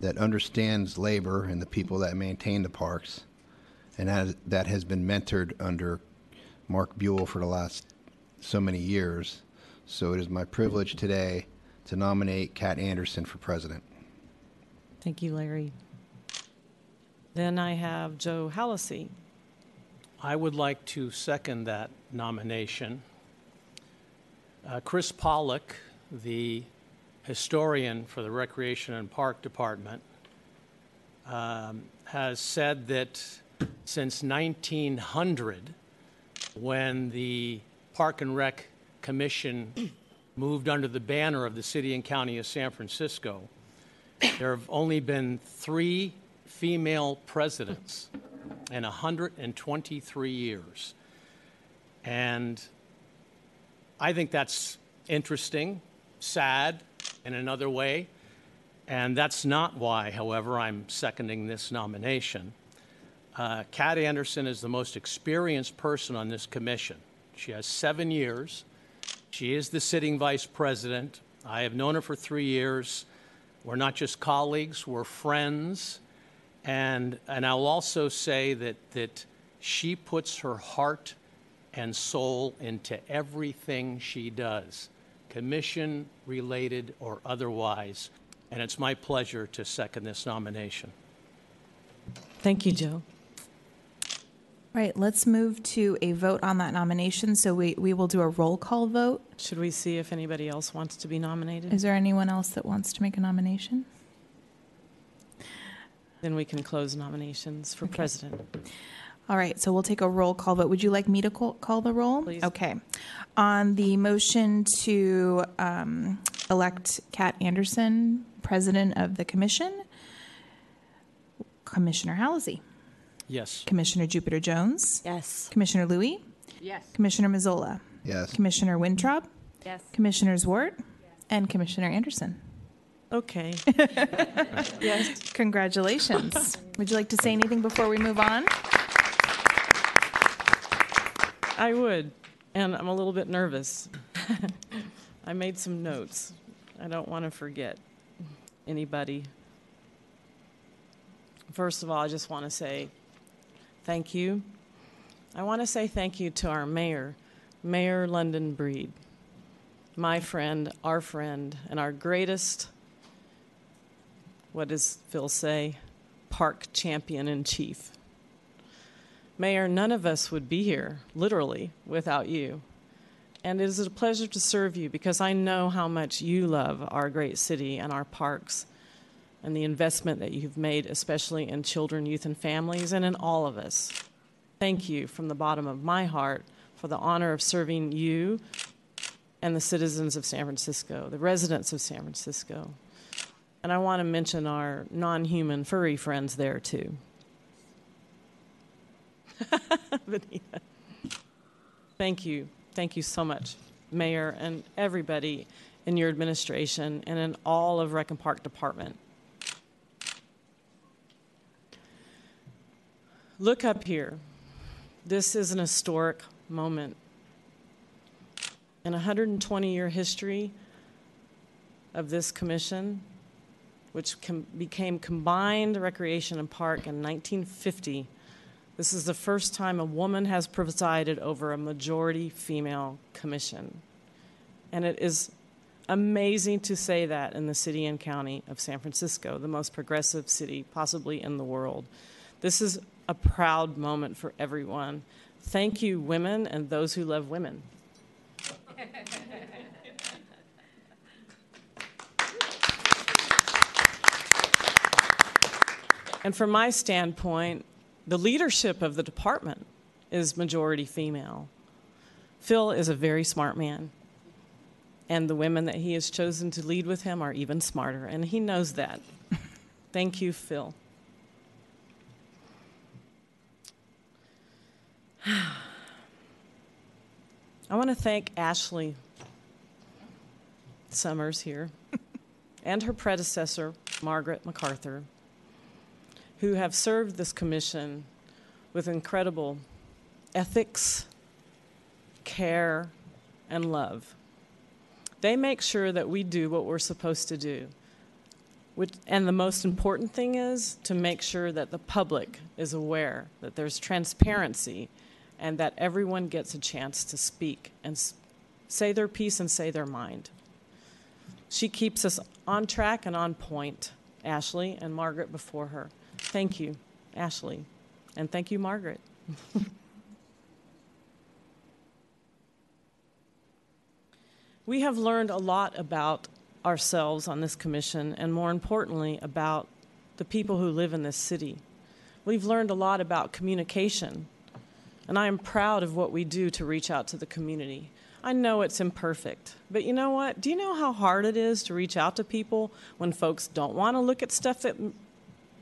that understands labor and the people that maintain the parks, and has, that has been mentored under Mark Buell for the last so many years. So it is my privilege today to nominate Kat Anderson for president.
Thank you, Larry. Then I have Joe Hallisey.
I would like to second that nomination. Uh, Chris Pollock, the historian for the Recreation and Park Department, um, has said that since 1900, when the Park and Rec Commission moved under the banner of the City and County of San Francisco, there have only been three female presidents in 123 years. And I think that's interesting, sad in another way. And that's not why, however, I'm seconding this nomination. Uh, Kat Anderson is the most experienced person on this commission. She has seven years. She is the sitting vice president. I have known her for three years. We're not just colleagues, we're friends. And, and I'll also say that, that she puts her heart and soul into everything she does, commission related or otherwise. And it's my pleasure to second this nomination.
Thank you, Joe.
All right, let's move to a vote on that nomination. So we, we will do a roll call vote.
Should we see if anybody else wants to be nominated?
Is there anyone else that wants to make a nomination?
Then we can close nominations for president.
All right, so we'll take a roll call vote. Would you like me to call, call the roll?
Please.
Okay. On the motion to um, elect Kat Anderson, president of the commission, Commissioner Hallisey,
Yes.
Commissioner Jupiter Jones,
Yes.
Commissioner Louie,
Yes.
Commissioner Mazzola,
Yes.
Commissioner Wintroub,
Yes.
Commissioner Zwart, and Commissioner Anderson.
Okay.
Yes. Congratulations. Would you like to say anything before we move on?
I would, and I'm a little bit nervous. I made some notes. I don't want to forget anybody. First of all, I just want to say thank you. I want to say thank you to our mayor, Mayor London Breed, my friend, our friend, and our greatest what does Phil say? Park champion in chief. Mayor, none of us would be here, literally, without you. And it is a pleasure to serve you because I know how much you love our great city and our parks and the investment that you've made, especially in children, youth, and families, and in all of us. Thank you from the bottom of my heart for the honor of serving you and the citizens of San Francisco, the residents of San Francisco. And I want to mention our non human furry friends there, too. Thank you. Thank you so much, Mayor, and everybody in your administration and in all of Rec and Park Department. Look up here. This is an historic moment. In a 120 year history of this commission, which com- became Combined Recreation and Park in 1950, this is the first time a woman has presided over a majority female commission. And it is amazing to say that in the city and county of San Francisco, the most progressive city possibly in the world. This is a proud moment for everyone. Thank you, women, and those who love women. and from my standpoint, the leadership of the department is majority female. Phil is a very smart man, and the women that he has chosen to lead with him are even smarter, and he knows that. Thank you, Phil. I want to thank Ashley Summers here and her predecessor, Margaret MacArthur, who have served this commission with incredible ethics, care, and love. They make sure that we do what we're supposed to do. Which, and the most important thing is to make sure that the public is aware that there's transparency and that everyone gets a chance to speak and say their piece and say their mind. She keeps us on track and on point, Ashley and Margaret before her. Thank you, Ashley. And thank you, Margaret. we have learned a lot about ourselves on this commission, and more importantly, about the people who live in this city. We've learned a lot about communication and I am proud of what we do to reach out to the community. I know it's imperfect, but you know what? Do you know how hard it is to reach out to people when folks don't want to look at stuff that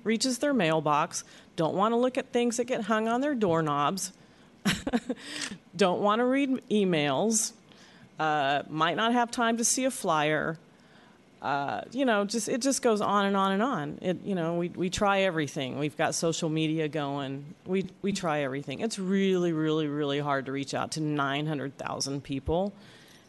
reaches their mailbox, don't want to look at things that get hung on their doorknobs, don't want to read emails, uh, might not have time to see a flyer, uh, you know, just it just goes on and on and on. It, you know, we, we try everything. We've got social media going. We we try everything. It's really, really, really hard to reach out to 900,000 people,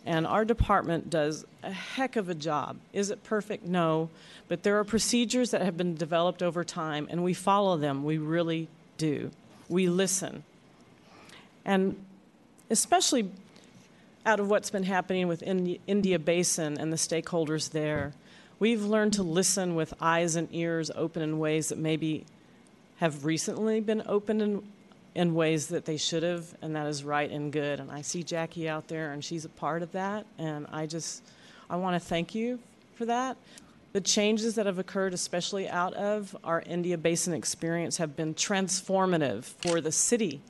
and our department does a heck of a job. Is it perfect? No, but there are procedures that have been developed over time, and we follow them. We really do. We listen, and especially out of what's been happening with Indi- India Basin and the stakeholders there. We've learned to listen with eyes and ears open in ways that maybe have recently been opened in, in ways that they should have, and that is right and good. And I see Jackie out there, and she's a part of that. And I just, I want to thank you for that. The changes that have occurred, especially out of our India Basin experience, have been transformative for the city,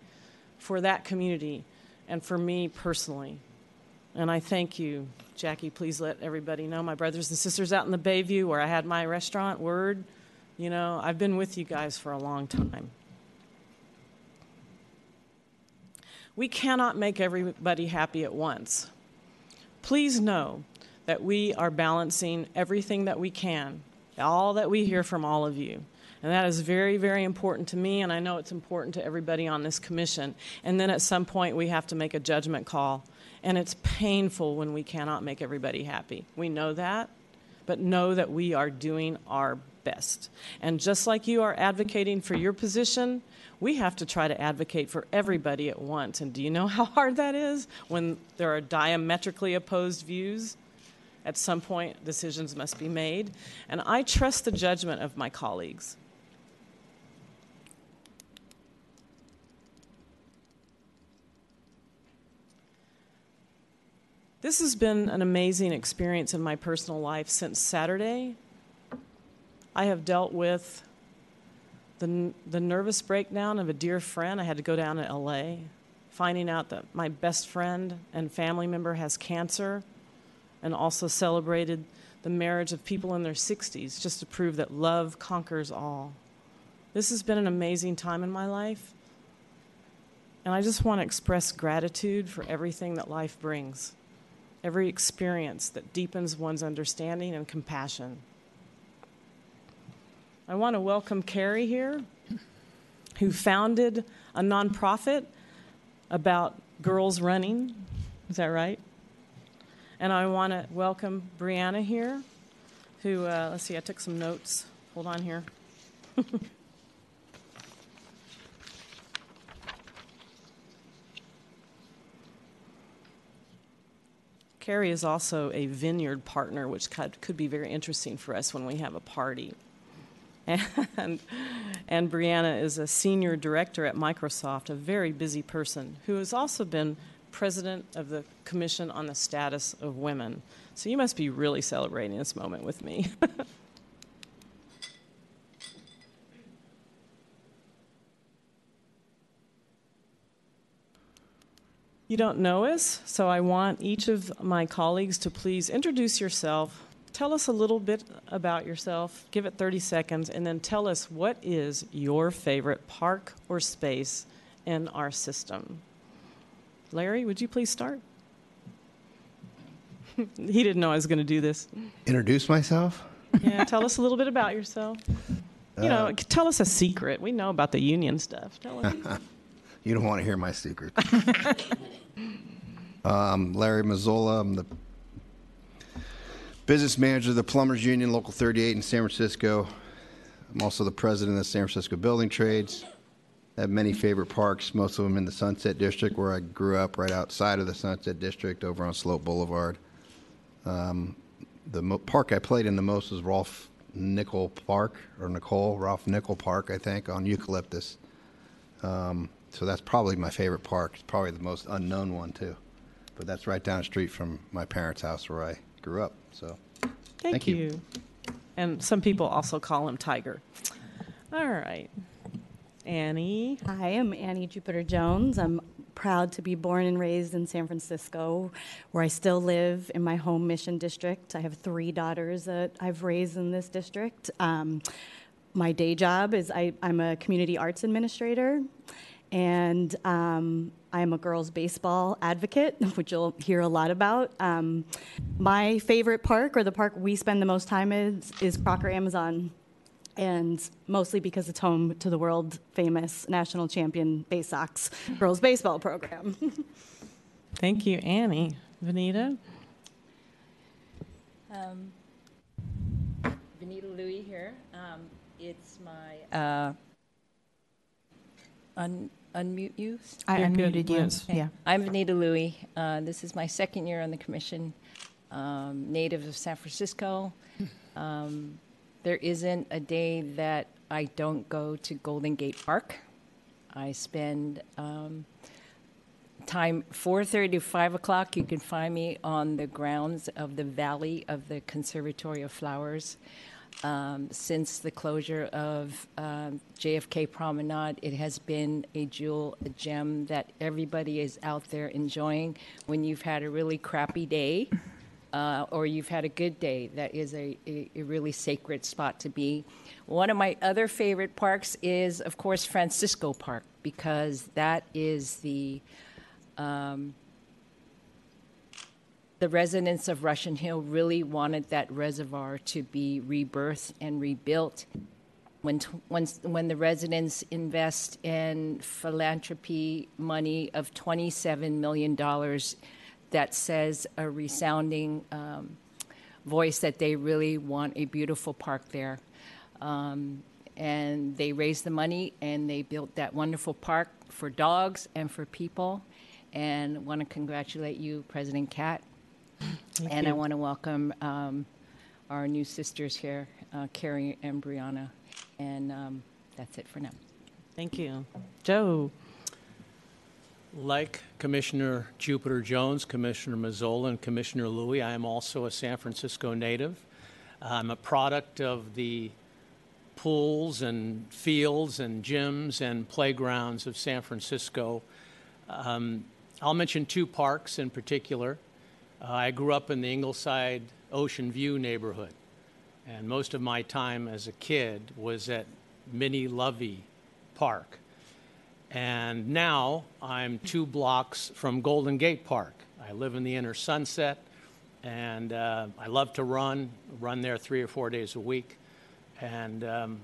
for that community, and for me personally. And I thank you, Jackie. Please let everybody know, my brothers and sisters out in the Bayview where I had my restaurant, Word, you know, I've been with you guys for a long time. We cannot make everybody happy at once. Please know that we are balancing everything that we can, all that we hear from all of you. And that is very, very important to me, and I know it's important to everybody on this commission. And then at some point, we have to make a judgment call and it's painful when we cannot make everybody happy. We know that, but know that we are doing our best. And just like you are advocating for your position, we have to try to advocate for everybody at once. And do you know how hard that is when there are diametrically opposed views? At some point, decisions must be made, and I trust the judgment of my colleagues. This has been an amazing experience in my personal life since Saturday. I have dealt with the, the nervous breakdown of a dear friend. I had to go down to LA, finding out that my best friend and family member has cancer, and also celebrated the marriage of people in their 60s just to prove that love conquers all. This has been an amazing time in my life, and I just want to express gratitude for everything that life brings, every experience that deepens one's understanding and compassion. I want to welcome Carrie here, who founded a nonprofit about girls running. Is that right? And I want to welcome Brianna here, who, uh, let's see, I took some notes. Hold on here. Carrie is also a vineyard partner, which could, be very interesting for us when we have a party. And, and Brianna is a senior director at Microsoft, a very busy person who has also been president of the Commission on the Status of Women. So you must be really celebrating this moment with me. you don't know us, so I want each of my colleagues to please introduce yourself. Tell us a little bit about yourself, give it 30 seconds, and then tell us what is your favorite park or space in our system. Larry, would you please start? he didn't know I was going to do this.
Introduce myself?
Yeah, tell us a little bit about yourself. You know, uh, tell us a secret. We know about the union stuff. Tell us.
You don't want to hear my secret. um, Larry Mazzola. I'm the business manager of the Plumbers Union, Local 38 in San Francisco. I'm also the president of the San Francisco Building Trades. I have many favorite parks, most of them in the Sunset District, where I grew up, right outside of the Sunset District, over on Sloat Boulevard. Um, the mo- park I played in the most was Rolf Nickel Park, or Nicole, Ralph Nickel Park, I think, on Eucalyptus. Um, so that's probably my favorite park. It's probably the most unknown one, too. But that's right down the street from my parents' house where I grew up. So
Thank,
Thank
you.
you.
And some people also call him Tiger. All right. Annie.
Hi, I'm Annie Jupiter Jones. I'm proud to be born and raised in San Francisco, where I still live in my home mission district. I have three daughters that I've raised in this district. Um, my day job is I, I'm a community arts administrator, and um, I'm a girls' baseball advocate, which you'll hear a lot about. Um, my favorite park, or the park we spend the most time in, is Crocker Amazon and mostly because it's home to the world famous national champion Bay Sox girls baseball program.
Thank you, Annie. Vanita.
Um, Vanita Louie here. Um, it's my uh, un- unmute you.
I
You're good.
unmuted you.
Yes.
Yeah.
I'm Vanita Louie. Uh, this is my second year on the commission. Um, native of San Francisco. Um, there isn't a day that I don't go to Golden Gate Park. I spend um, time 4.30 to 5 o'clock you can find me on the grounds of the valley of the conservatory of flowers um, since the closure of um, jfk promenade it has been a jewel a gem that everybody is out there enjoying when you've had a really crappy day uh, or you've had a good day, that is a, a, a really sacred spot to be. One of my other favorite parks is, of course, Francisco Park, because that is the um, the residents of Russian Hill really wanted that reservoir to be rebirthed and rebuilt. When, when, the residents invest in philanthropy money of $27 million, that says a resounding um, voice that they really want a beautiful park there. Um, and they raised the money and they built that wonderful park for dogs and for people. And want to congratulate you, President Kat. And I want to welcome um, our new sisters here, uh, Carrie and Brianna. And um, that's it for now.
Thank you. Joe?
Like Commissioner Jupiter Jones, Commissioner Mazzola, and Commissioner Louie, I am also a San Francisco native. I'm a product of the pools and fields and gyms and playgrounds of San Francisco. Um, I'll mention two parks in particular. Uh, I grew up in the Ingleside Ocean View neighborhood, and most of my time as a kid was at Minnie Lovie Park. And now I'm two blocks from Golden Gate Park. I live in the inner Sunset, and uh, I love to run, run there three or four days a week. And um,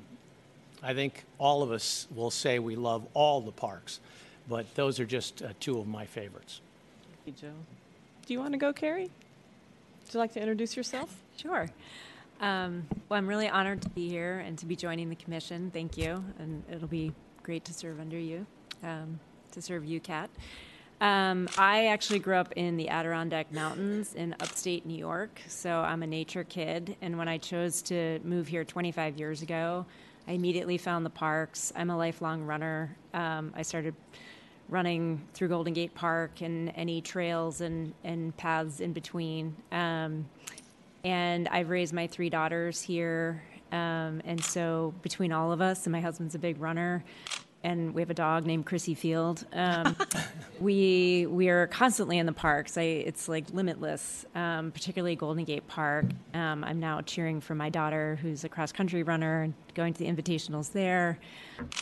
I think all of us will say we love all the parks, but those are just uh, two of my favorites.
Thank you, Joe. Do you want to go, Carrie? Would you like to introduce yourself?
Sure. Um, well, I'm really honored to be here and to be joining the commission. Thank you. And it'll be great to serve under you, um, to serve you. Um, I actually grew up in the Adirondack Mountains in upstate New York, so I'm a nature kid. And when I chose to move here 25 years ago, I immediately found the parks. I'm a lifelong runner. Um, I started running through Golden Gate Park and any trails and, and paths in between. Um, and I've raised my three daughters here. Um, and so between all of us, and my husband's a big runner, and we have a dog named Crissy Field. Um, we we are constantly in the parks. I, it's like limitless, um, particularly Golden Gate Park. Um, I'm now cheering for my daughter, who's a cross country runner, and going to the invitationals there.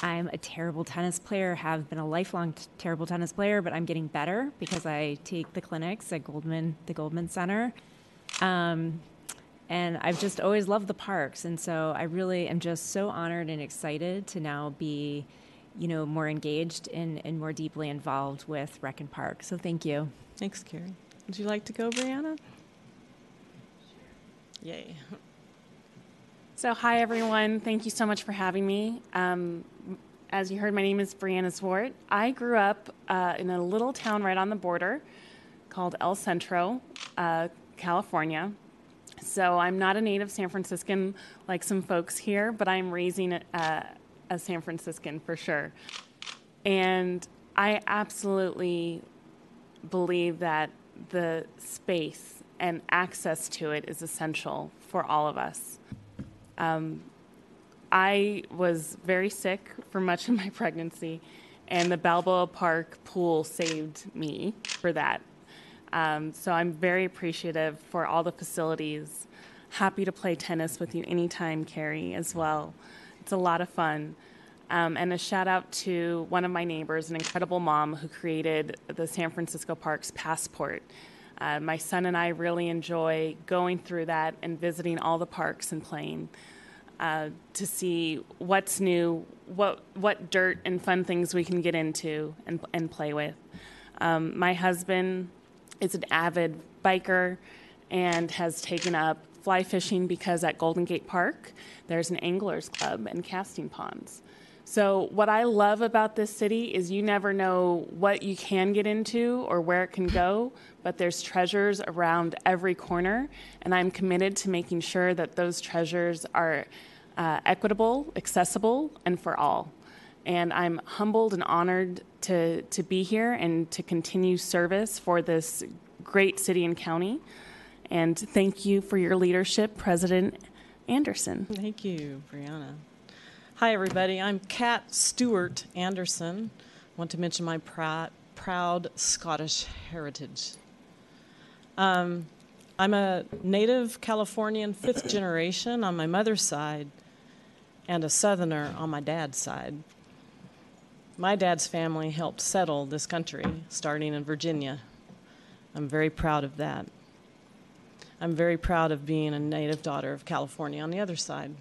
I'm a terrible tennis player. Have been a lifelong t- terrible tennis player, but I'm getting better because I take the clinics at Goldman, the Goldman Center. Um, and I've just always loved the parks, and so I really am just so honored and excited to now be, you know, more engaged and, and more deeply involved with Rec and Park. So thank you.
Thanks, Carrie. Would you like to go, Brianna? Yay.
So, hi everyone. Thank you so much for having me. Um, as you heard, my name is Brianna Swart. I grew up uh, in a little town right on the border called El Centro, uh, California. So, I'm not a native San Franciscan like some folks here, but I'm raising a, a San Franciscan for sure. And I absolutely believe that the space and access to it is essential for all of us. Um, I was very sick for much of my pregnancy, and the Balboa Park pool saved me for that. Um, so I'm very appreciative for all the facilities. Happy to play tennis with you anytime, Carrie, as well. It's a lot of fun. Um, and a shout out to one of my neighbors, an incredible mom who created the San Francisco Parks Passport. Uh, my son and I really enjoy going through that and visiting all the parks and playing uh, to see what's new, what what dirt and fun things we can get into and and play with. Um, my husband is an avid biker and has taken up fly fishing because at Golden Gate Park there's an anglers club and casting ponds. So, what I love about this city is you never know what you can get into or where it can go, but there's treasures around every corner, and I'm committed to making sure that those treasures are uh, equitable, accessible, and for all. And I'm humbled and honored to, to be here and to continue service for this great city and county. And thank you for your leadership, President Anderson.
Thank you, Brianna. Hi, everybody. I'm Kat Stewart Anderson. I want to mention my proud, proud Scottish heritage. Um, I'm a native Californian, fifth generation on my mother's side, and a Southerner on my dad's side. My dad's family helped settle this country, starting in Virginia. I'm very proud of that. I'm very proud of being a native daughter of California on the other side.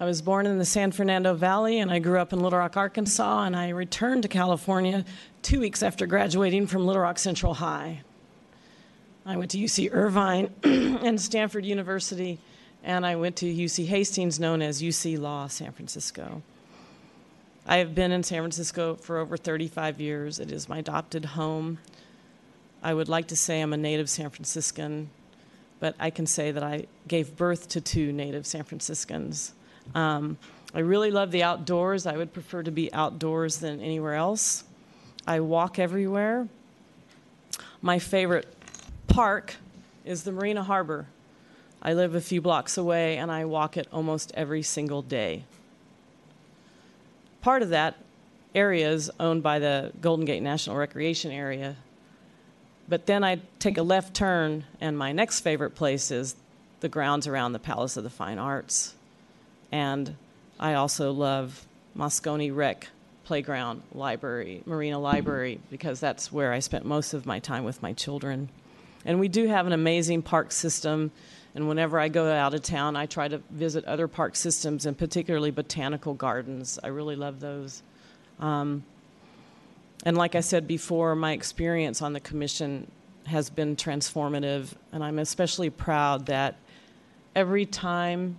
I was born in the San Fernando Valley and I grew up in Little Rock, Arkansas, and I returned to California two weeks after graduating from Little Rock Central High. I went to UC Irvine and Stanford University, and I went to UC Hastings, known as UC Law San Francisco. I have been in San Francisco for over 35 years. It is my adopted home. I would like to say I'm a native San Franciscan, but I can say that I gave birth to two native San Franciscans. Um, I really love the outdoors. I would prefer to be outdoors than anywhere else. I walk everywhere. My favorite park is the Marina Harbor. I live a few blocks away and I walk it almost every single day. Part of that area is owned by the Golden Gate National Recreation Area. But then I take a left turn, and my next favorite place is the grounds around the Palace of the Fine Arts. And I also love Moscone Rec Playground Library, Marina Library, because that's where I spent most of my time with my children. And we do have an amazing park system. And whenever I go out of town, I try to visit other park systems, and particularly botanical gardens. I really love those. Um, and like I said before, my experience on the commission has been transformative, and I'm especially proud that every time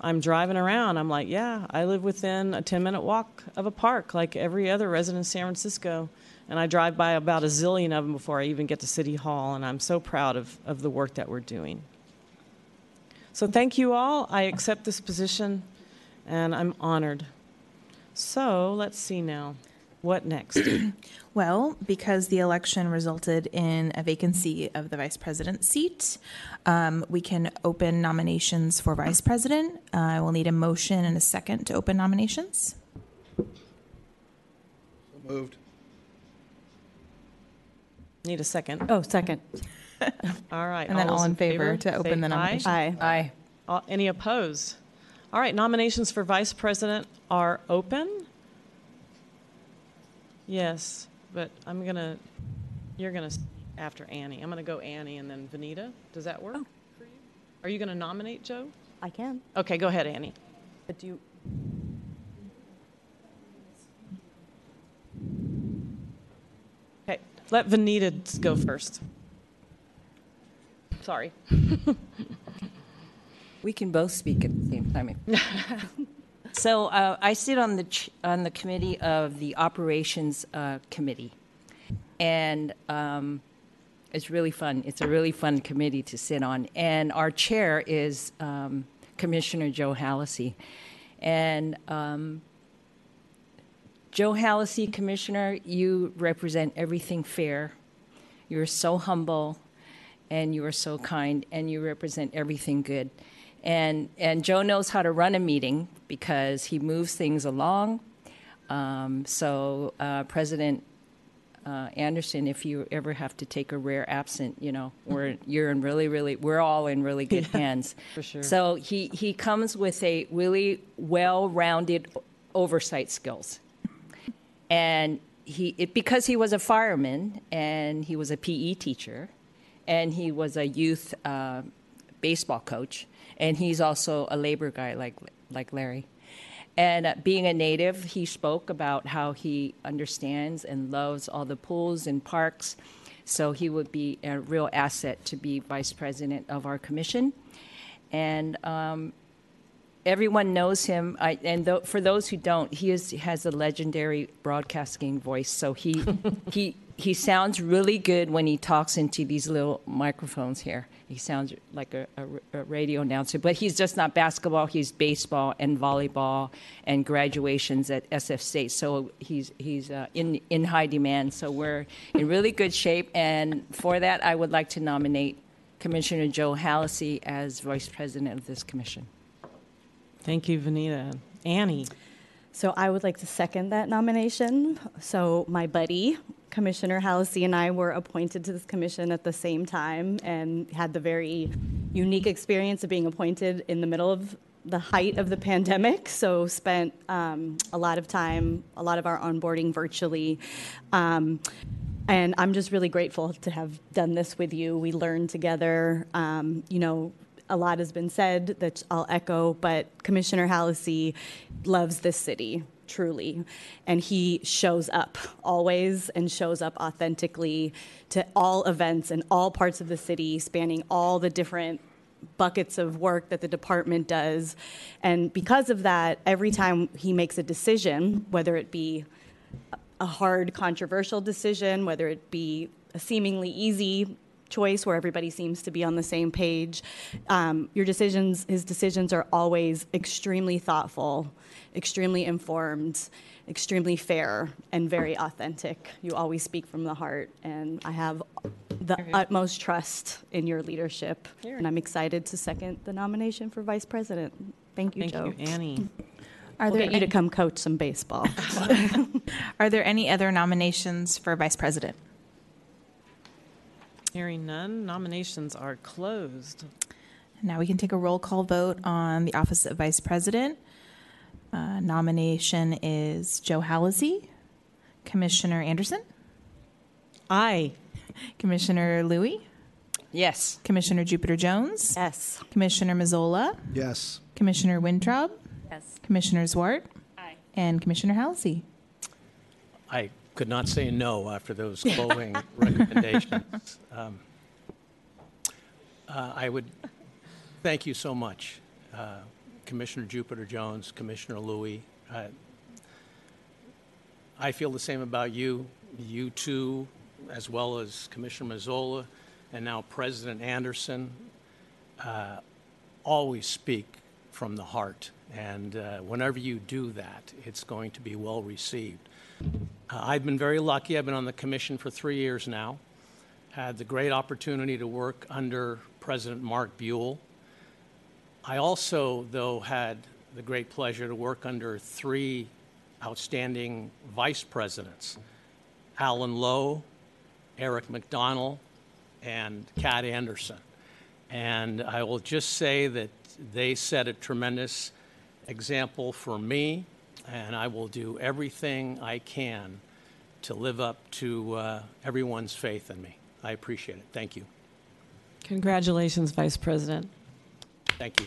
I'm driving around, I'm like, yeah, I live within a 10 minute walk of a park like every other resident of San Francisco. And I drive by about a zillion of them before I even get to City Hall, and I'm so proud of, of the work that we're doing. So thank you all. I accept this position, and I'm honored. So let's see now. What next?
Well, because the election resulted in a vacancy of the vice president seat, um, we can open nominations for vice president. Uh, I will need a motion and a second to open nominations.
Moved.
Need a second.
Oh, second.
All right.
And then all in favor to open the
aye.
Aye.
Aye.
All- Any opposed? All right, nominations for vice president are open. Yes, but I'm gonna, you're gonna, after Annie, I'm gonna go Annie and then Vanita. Does that work oh. for you? Are you gonna nominate Joe?
I can.
Okay, go ahead, Annie.
But do you,
Okay, let Vanita go first. Sorry.
We can both speak at the same time. so uh, I sit on the ch- on the committee of the operations uh, committee, and um, it's really fun. It's a really fun committee to sit on, and our chair is um, Commissioner Joe Hallisey, and. Um, Joe Hallisey, Commissioner, you represent everything fair. You're so humble and you are so kind and you represent everything good. And, and Joe knows how to run a meeting because he moves things along. Um, so, uh, President uh, Anderson, if you ever have to take a rare absent, you know, we're, you're in really, really, we're all in really good hands.
for sure.
So he, he comes with a really well-rounded oversight skills and he it, because he was a fireman and he was a PE teacher and he was a youth uh, baseball coach and he's also a labor guy like like Larry. And uh, being a native, he spoke about how he understands and loves all the pools and parks. So he would be a real asset to be vice president of our commission. And um, everyone knows him. I, and th- for those who don't, he is, has a legendary broadcasting voice. So he, he, he sounds really good when he talks into these little microphones here. He sounds like a, a, a radio announcer, but he's just not basketball. He's baseball and volleyball and graduations at SF State. So he's he's uh, in in high demand. So we're in really good shape. And for that, I would like to nominate Commissioner Joe Hallisey as vice president of this commission.
Thank you, Vanita. Annie.
So I would like to second that nomination. So my buddy, Commissioner Hallisey, and I were appointed to this commission at the same time and had the very unique experience of being appointed in the middle of the height of the pandemic. So spent um, a lot of time, a lot of our onboarding virtually. Um, and I'm just really grateful to have done this with you. We learned together. Um, you know, a lot has been said that I'll echo, but Commissioner Hallisey loves this city truly, and he shows up always and shows up authentically to all events in all parts of the city, spanning all the different buckets of work that the department does. And because of that, every time he makes a decision, whether it be a hard, controversial decision, whether it be a seemingly easy choice where everybody seems to be on the same page. Um, your decisions, his decisions are always extremely thoughtful, extremely informed, extremely fair, and very authentic. You always speak from the heart, and I have the utmost trust in your leadership. And I'm excited to second the nomination for vice president. Thank you,
Thank
Joe.
you, Annie.
Are
we'll
there
get you to come coach some baseball.
Are there any other nominations for vice president?
Hearing none, nominations are closed.
Now we can take a roll call vote on the office of vice president. Uh, nomination is Joe Hallisey, Commissioner Anderson.
Aye.
Commissioner Louie.
Yes.
Commissioner Jupiter Jones.
Yes.
Commissioner Mazzola.
Yes.
Commissioner Wintroub.
Yes.
Commissioner Zwart.
Aye.
And Commissioner Hallisey.
I could not say no after those glowing recommendations. Um, uh, I would thank you so much, uh, Commissioner Jupiter Jones, Commissioner Louie. I feel the same about you, you two, as well as Commissioner Mazzola, and now President Anderson. Uh, always speak from the heart, and uh, whenever you do that, it's going to be well received. Uh, I've been very lucky. I've been on the commission for three years now. Had the great opportunity to work under President Mark Buell. I also, though, had the great pleasure to work under three outstanding vice presidents Allan Low, Eric McDonald, and Kat Anderson. And I will just say that they set a tremendous example for me, and I will do everything I can to live up to uh, everyone's faith in me. I appreciate it. Thank you.
Congratulations, Vice President.
Thank you.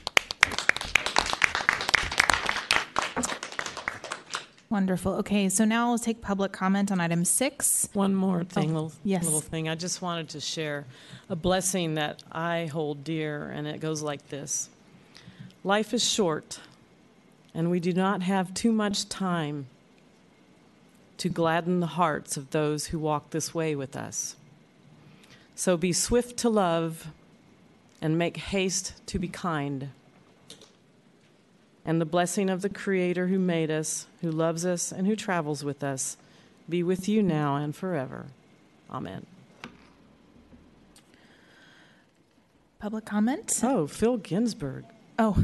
Wonderful. Okay, so now we'll take public comment on item six.
One more oh, thing,
Oh,
little,
yes.
little thing. I just wanted to share a blessing that I hold dear, and it goes like this Life is short, and we do not have too much time to gladden the hearts of those who walk this way with us. So be swift to love and make haste to be kind. And the blessing of the Creator who made us, who loves us, and who travels with us be with you now and forever. Amen.
Public comment?
Oh, Phil Ginsburg.
Oh.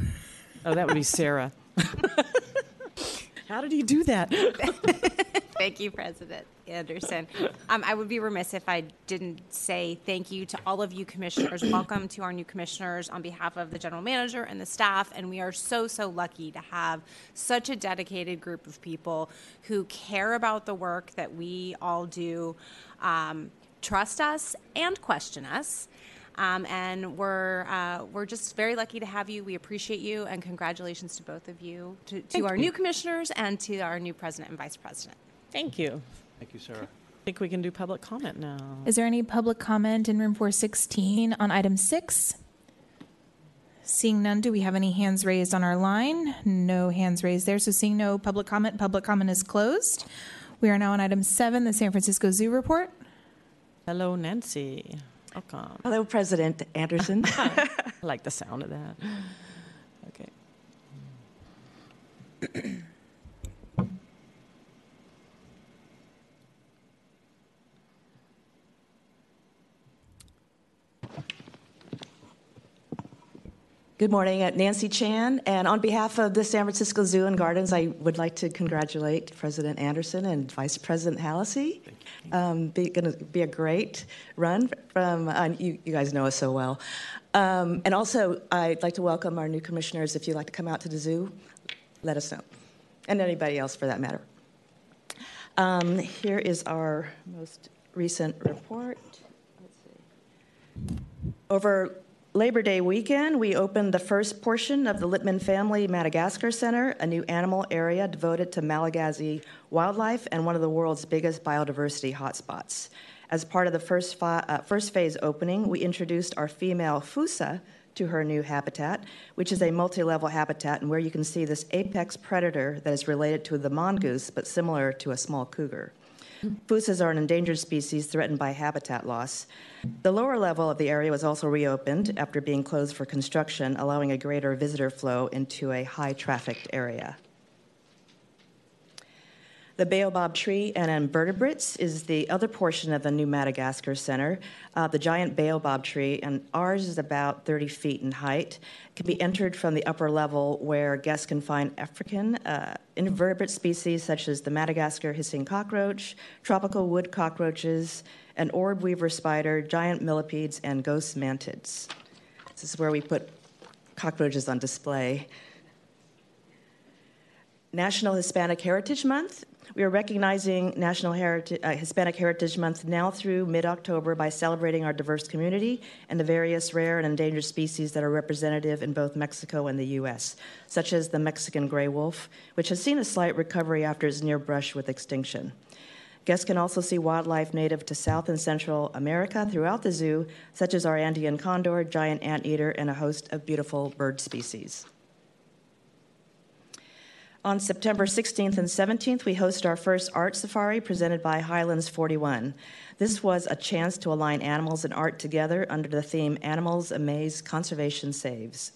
Oh, that would be Sarah. How did he do that?
Thank you, President Anderson. Um, I would be remiss if I didn't say thank you to all of you commissioners. Welcome to our new commissioners on behalf of the general manager and the staff. And we are so, so lucky to have such a dedicated group of people who care about the work that we all do, um, trust us, and question us. Um, and we're uh, we're just very lucky to have you. We appreciate you, and congratulations to both of you, to, to our
you.
new commissioners, and to our new president and vice president.
Thank you.
Thank you, Sarah.
I think we can do public comment now.
Is there any public comment in room 416 on item six? Seeing none, do we have any hands raised on our line? No hands raised there. So seeing no public comment, public comment is closed. We are now on item seven, the San Francisco Zoo report.
Hello, Nancy. Welcome.
Hello, President Anderson.
I like the sound of that. Okay.
Good morning, uh, Nancy Chan, and on behalf of the San Francisco Zoo and Gardens, I would like to congratulate President Anderson and Vice President Hallisey. Um, be, to be a great run from uh, you. You guys know us so well, um, and also I'd like to welcome our new commissioners. If you'd like to come out to the zoo, let us know, and anybody else for that matter. Um, here is our most recent report. Over Labor Day weekend, we opened the first portion of the Littman Family Madagascar Center, a new animal area devoted to Malagasy wildlife and one of the world's biggest biodiversity hotspots. As part of the first, fi- uh, first phase opening, we introduced our female fossa to her new habitat, which is a multi level habitat and where you can see this apex predator that is related to the mongoose but similar to a small cougar. Fossas are an endangered species threatened by habitat loss. The lower level of the area was also reopened after being closed for construction, allowing a greater visitor flow into a high trafficked area. The baobab tree and invertebrates is the other portion of the new Madagascar Center. Uh, the giant baobab tree, and ours is about 30 feet in height, can be entered from the upper level where guests can find African uh, invertebrate species such as the Madagascar hissing cockroach, tropical wood cockroaches, an orb weaver spider, giant millipedes, and ghost mantids. This is where we put cockroaches on display. National Hispanic Heritage Month we are recognizing National Heritage, uh, Hispanic Heritage Month now through mid October by celebrating our diverse community and the various rare and endangered species that are representative in both Mexico and the U.S., such as the Mexican gray wolf, which has seen a slight recovery after its near brush with extinction. Guests can also see wildlife native to South and Central America throughout the zoo, such as our Andean condor, giant anteater, and a host of beautiful bird species. On September 16th and 17th, we host our first art safari presented by Highlands 41. This was a chance to align animals and art together under the theme Animals Amaze Conservation Saves.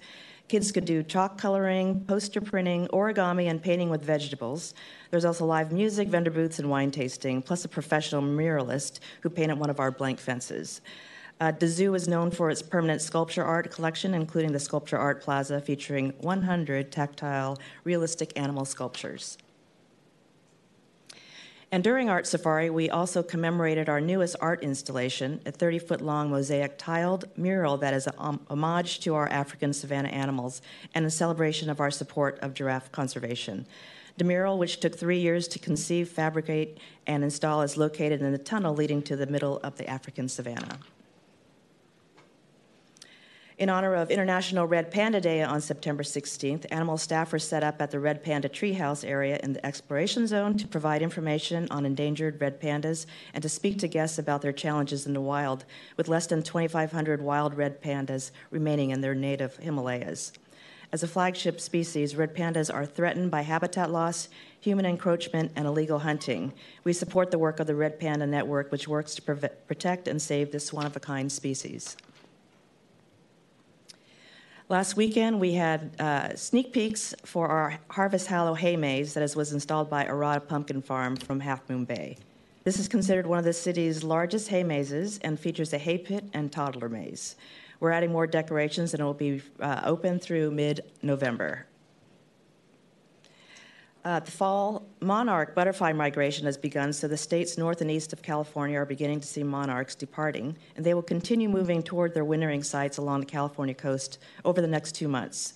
Kids could do chalk coloring, poster printing, origami, and painting with vegetables. There's also live music, vendor booths, and wine tasting, plus a professional muralist who painted one of our blank fences. Uh, the zoo is known for its permanent sculpture art collection, including the Sculpture Art Plaza, featuring 100 tactile, realistic animal sculptures. And during Art Safari, we also commemorated our newest art installation, a 30 foot long mosaic tiled mural that is a homage to our African savanna animals and a celebration of our support of giraffe conservation. The mural, which took three years to conceive, fabricate, and install, is located in the tunnel leading to the middle of the African savanna. In honor of International Red Panda Day on September 16th, animal staff were set up at the Red Panda Treehouse area in the exploration zone to provide information on endangered red pandas and to speak to guests about their challenges in the wild, with less than 2,500 wild red pandas remaining in their native Himalayas. As a flagship species, red pandas are threatened by habitat loss, human encroachment, and illegal hunting. We support the work of the Red Panda Network, which works to protect and save this one of a kind species. Last weekend, we had uh, sneak peeks for our Harvest Hallow hay maze that was installed by Arata Pumpkin Farm from Half Moon Bay. This is considered one of the city's largest hay mazes and features a hay pit and toddler maze. We're adding more decorations and it will be uh, open through mid November. Uh, the fall monarch butterfly migration has begun, so the states north and east of California are beginning to see monarchs departing, and they will continue moving toward their wintering sites along the California coast over the next two months.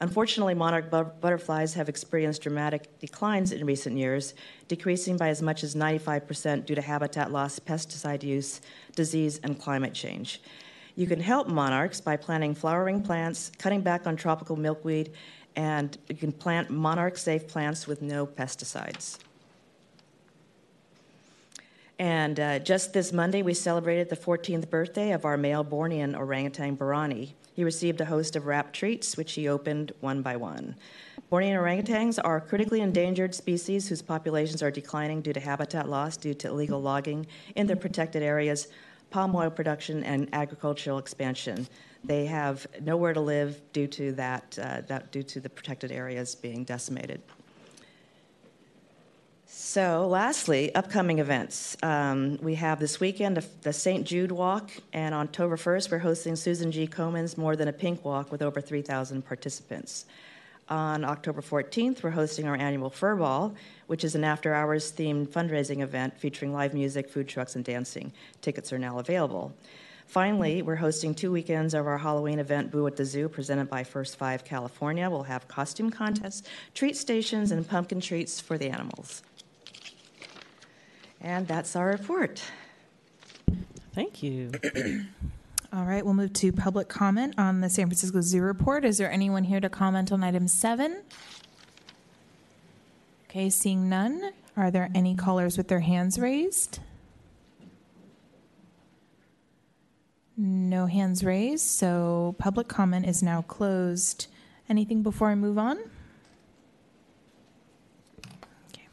Unfortunately, monarch bu- butterflies have experienced dramatic declines in recent years, decreasing by as much as 95% due to habitat loss, pesticide use, disease, and climate change. You can help monarchs by planting flowering plants, cutting back on tropical milkweed, and you can plant monarch safe plants with no pesticides. And uh, just this Monday, we celebrated the 14th birthday of our male Bornean orangutan, Barani. He received a host of wrapped treats, which he opened one by one. Bornean orangutans are critically endangered species whose populations are declining due to habitat loss due to illegal logging in their protected areas, palm oil production, and agricultural expansion. They have nowhere to live due to that, uh, that due to the protected areas being decimated. So, lastly, upcoming events. Um, we have this weekend the St. Jude Walk, and on October 1st, we're hosting Susan G. Komen's More Than a Pink Walk with over 3,000 participants. On October 14th, we're hosting our annual Fur Ball, which is an after hours themed fundraising event featuring live music, food trucks, and dancing. Tickets are now available. Finally, we're hosting two weekends of our Halloween event, Boo at the Zoo, presented by First Five California. We'll have costume contests, treat stations, and pumpkin treats for the animals. And that's our report.
Thank you.
All right, we'll move to public comment on the San Francisco Zoo report. Is there anyone here to comment on item seven? Okay, seeing none. Are there any callers with their hands raised? No hands raised, so public comment is now closed. Anything before I move on? Okay.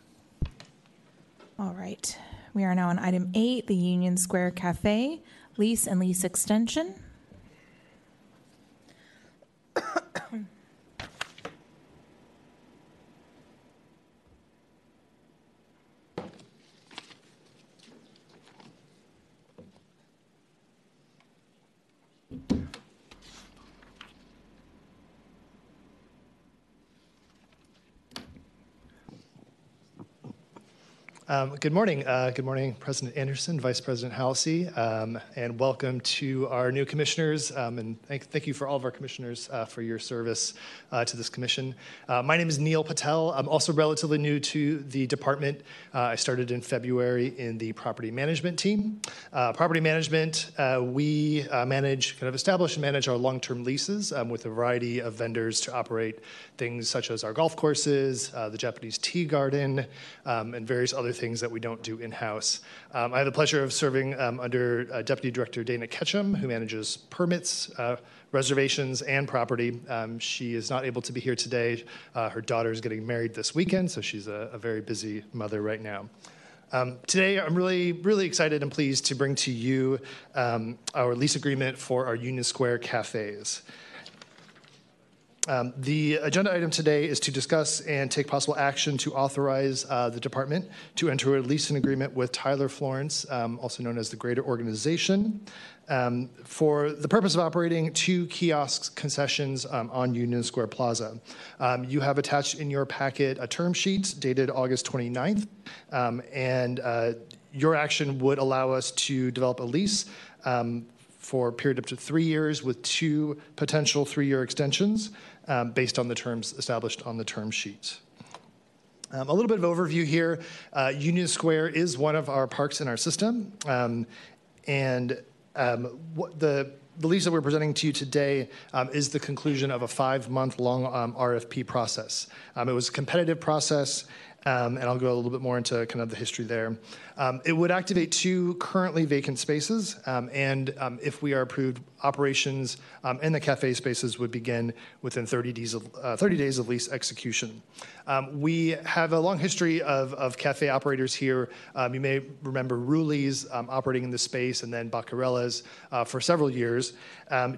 All right. We are now on item eight, the Union Square Cafe, lease and lease extension.
Um, good morning. Uh, good morning, President Anderson, Vice President Hallisey, um, and welcome to our new commissioners. Um, and thank, thank, you for all of our commissioners uh, for your service uh, to this commission. Uh, my name is Neil Patel. I'm also relatively new to the department. Uh, I started in February in the property management team. Uh, property management, we manage, kind of establish and manage our long-term leases um, with a variety of vendors to operate things such as our golf courses, the Japanese tea garden, um, and various other things that we don't do in-house. Um, I have the pleasure of serving um, under uh, Deputy Director Dana Ketchum, who manages permits, uh, reservations, and property. Um, she is not able to be here today. Uh, her daughter is getting married this weekend, so she's a, a very busy mother right now. Um, today, I'm really, really excited and pleased to bring to you um, our lease agreement for our Union Square cafes. Um, the agenda item today is to discuss and take possible action to authorize uh, the department to enter a leasing agreement with Tyler Florence, um, also known as the Greater Organization, um, for the purpose of operating two kiosks concessions um, on Union Square Plaza. Um, you have attached in your packet a term sheet dated August 29th, um, and uh, your action would allow us to develop a lease for a period up to three years with two potential three year extensions um, based on the terms established on the term sheet. Um, a little bit of overview here. Uh, Union Square is one of our parks in our system. Um, and um, what the, the lease that we're presenting to you today um, is the conclusion of a five month long um, RFP process. Um, it was a competitive process. Um, and I'll go a little bit more into kind of the history there. Um, it would activate two currently vacant spaces, um, and um, if we are approved, operations um, in the cafe spaces would begin within 30 days of, uh, 30 days of lease execution. Um, we have a long history of, of cafe operators here. you may remember Rulli's operating in the space, and then Baccarella's uh, for several years.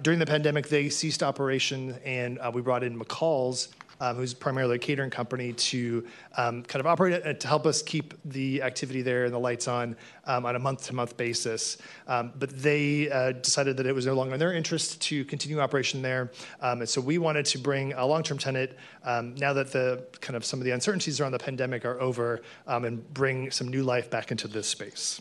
during the pandemic, they ceased operation, and uh, we brought in McCall's um, who's primarily a catering company, to um, kind of operate it to help us keep the activity there and the lights on um, on a month-to-month basis. Um, but they uh, decided that it was no longer in their interest to continue operation there, um, and so we wanted to bring a long-term tenant um, now that the kind of some of the uncertainties around the pandemic are over, and bring some new life back into this space.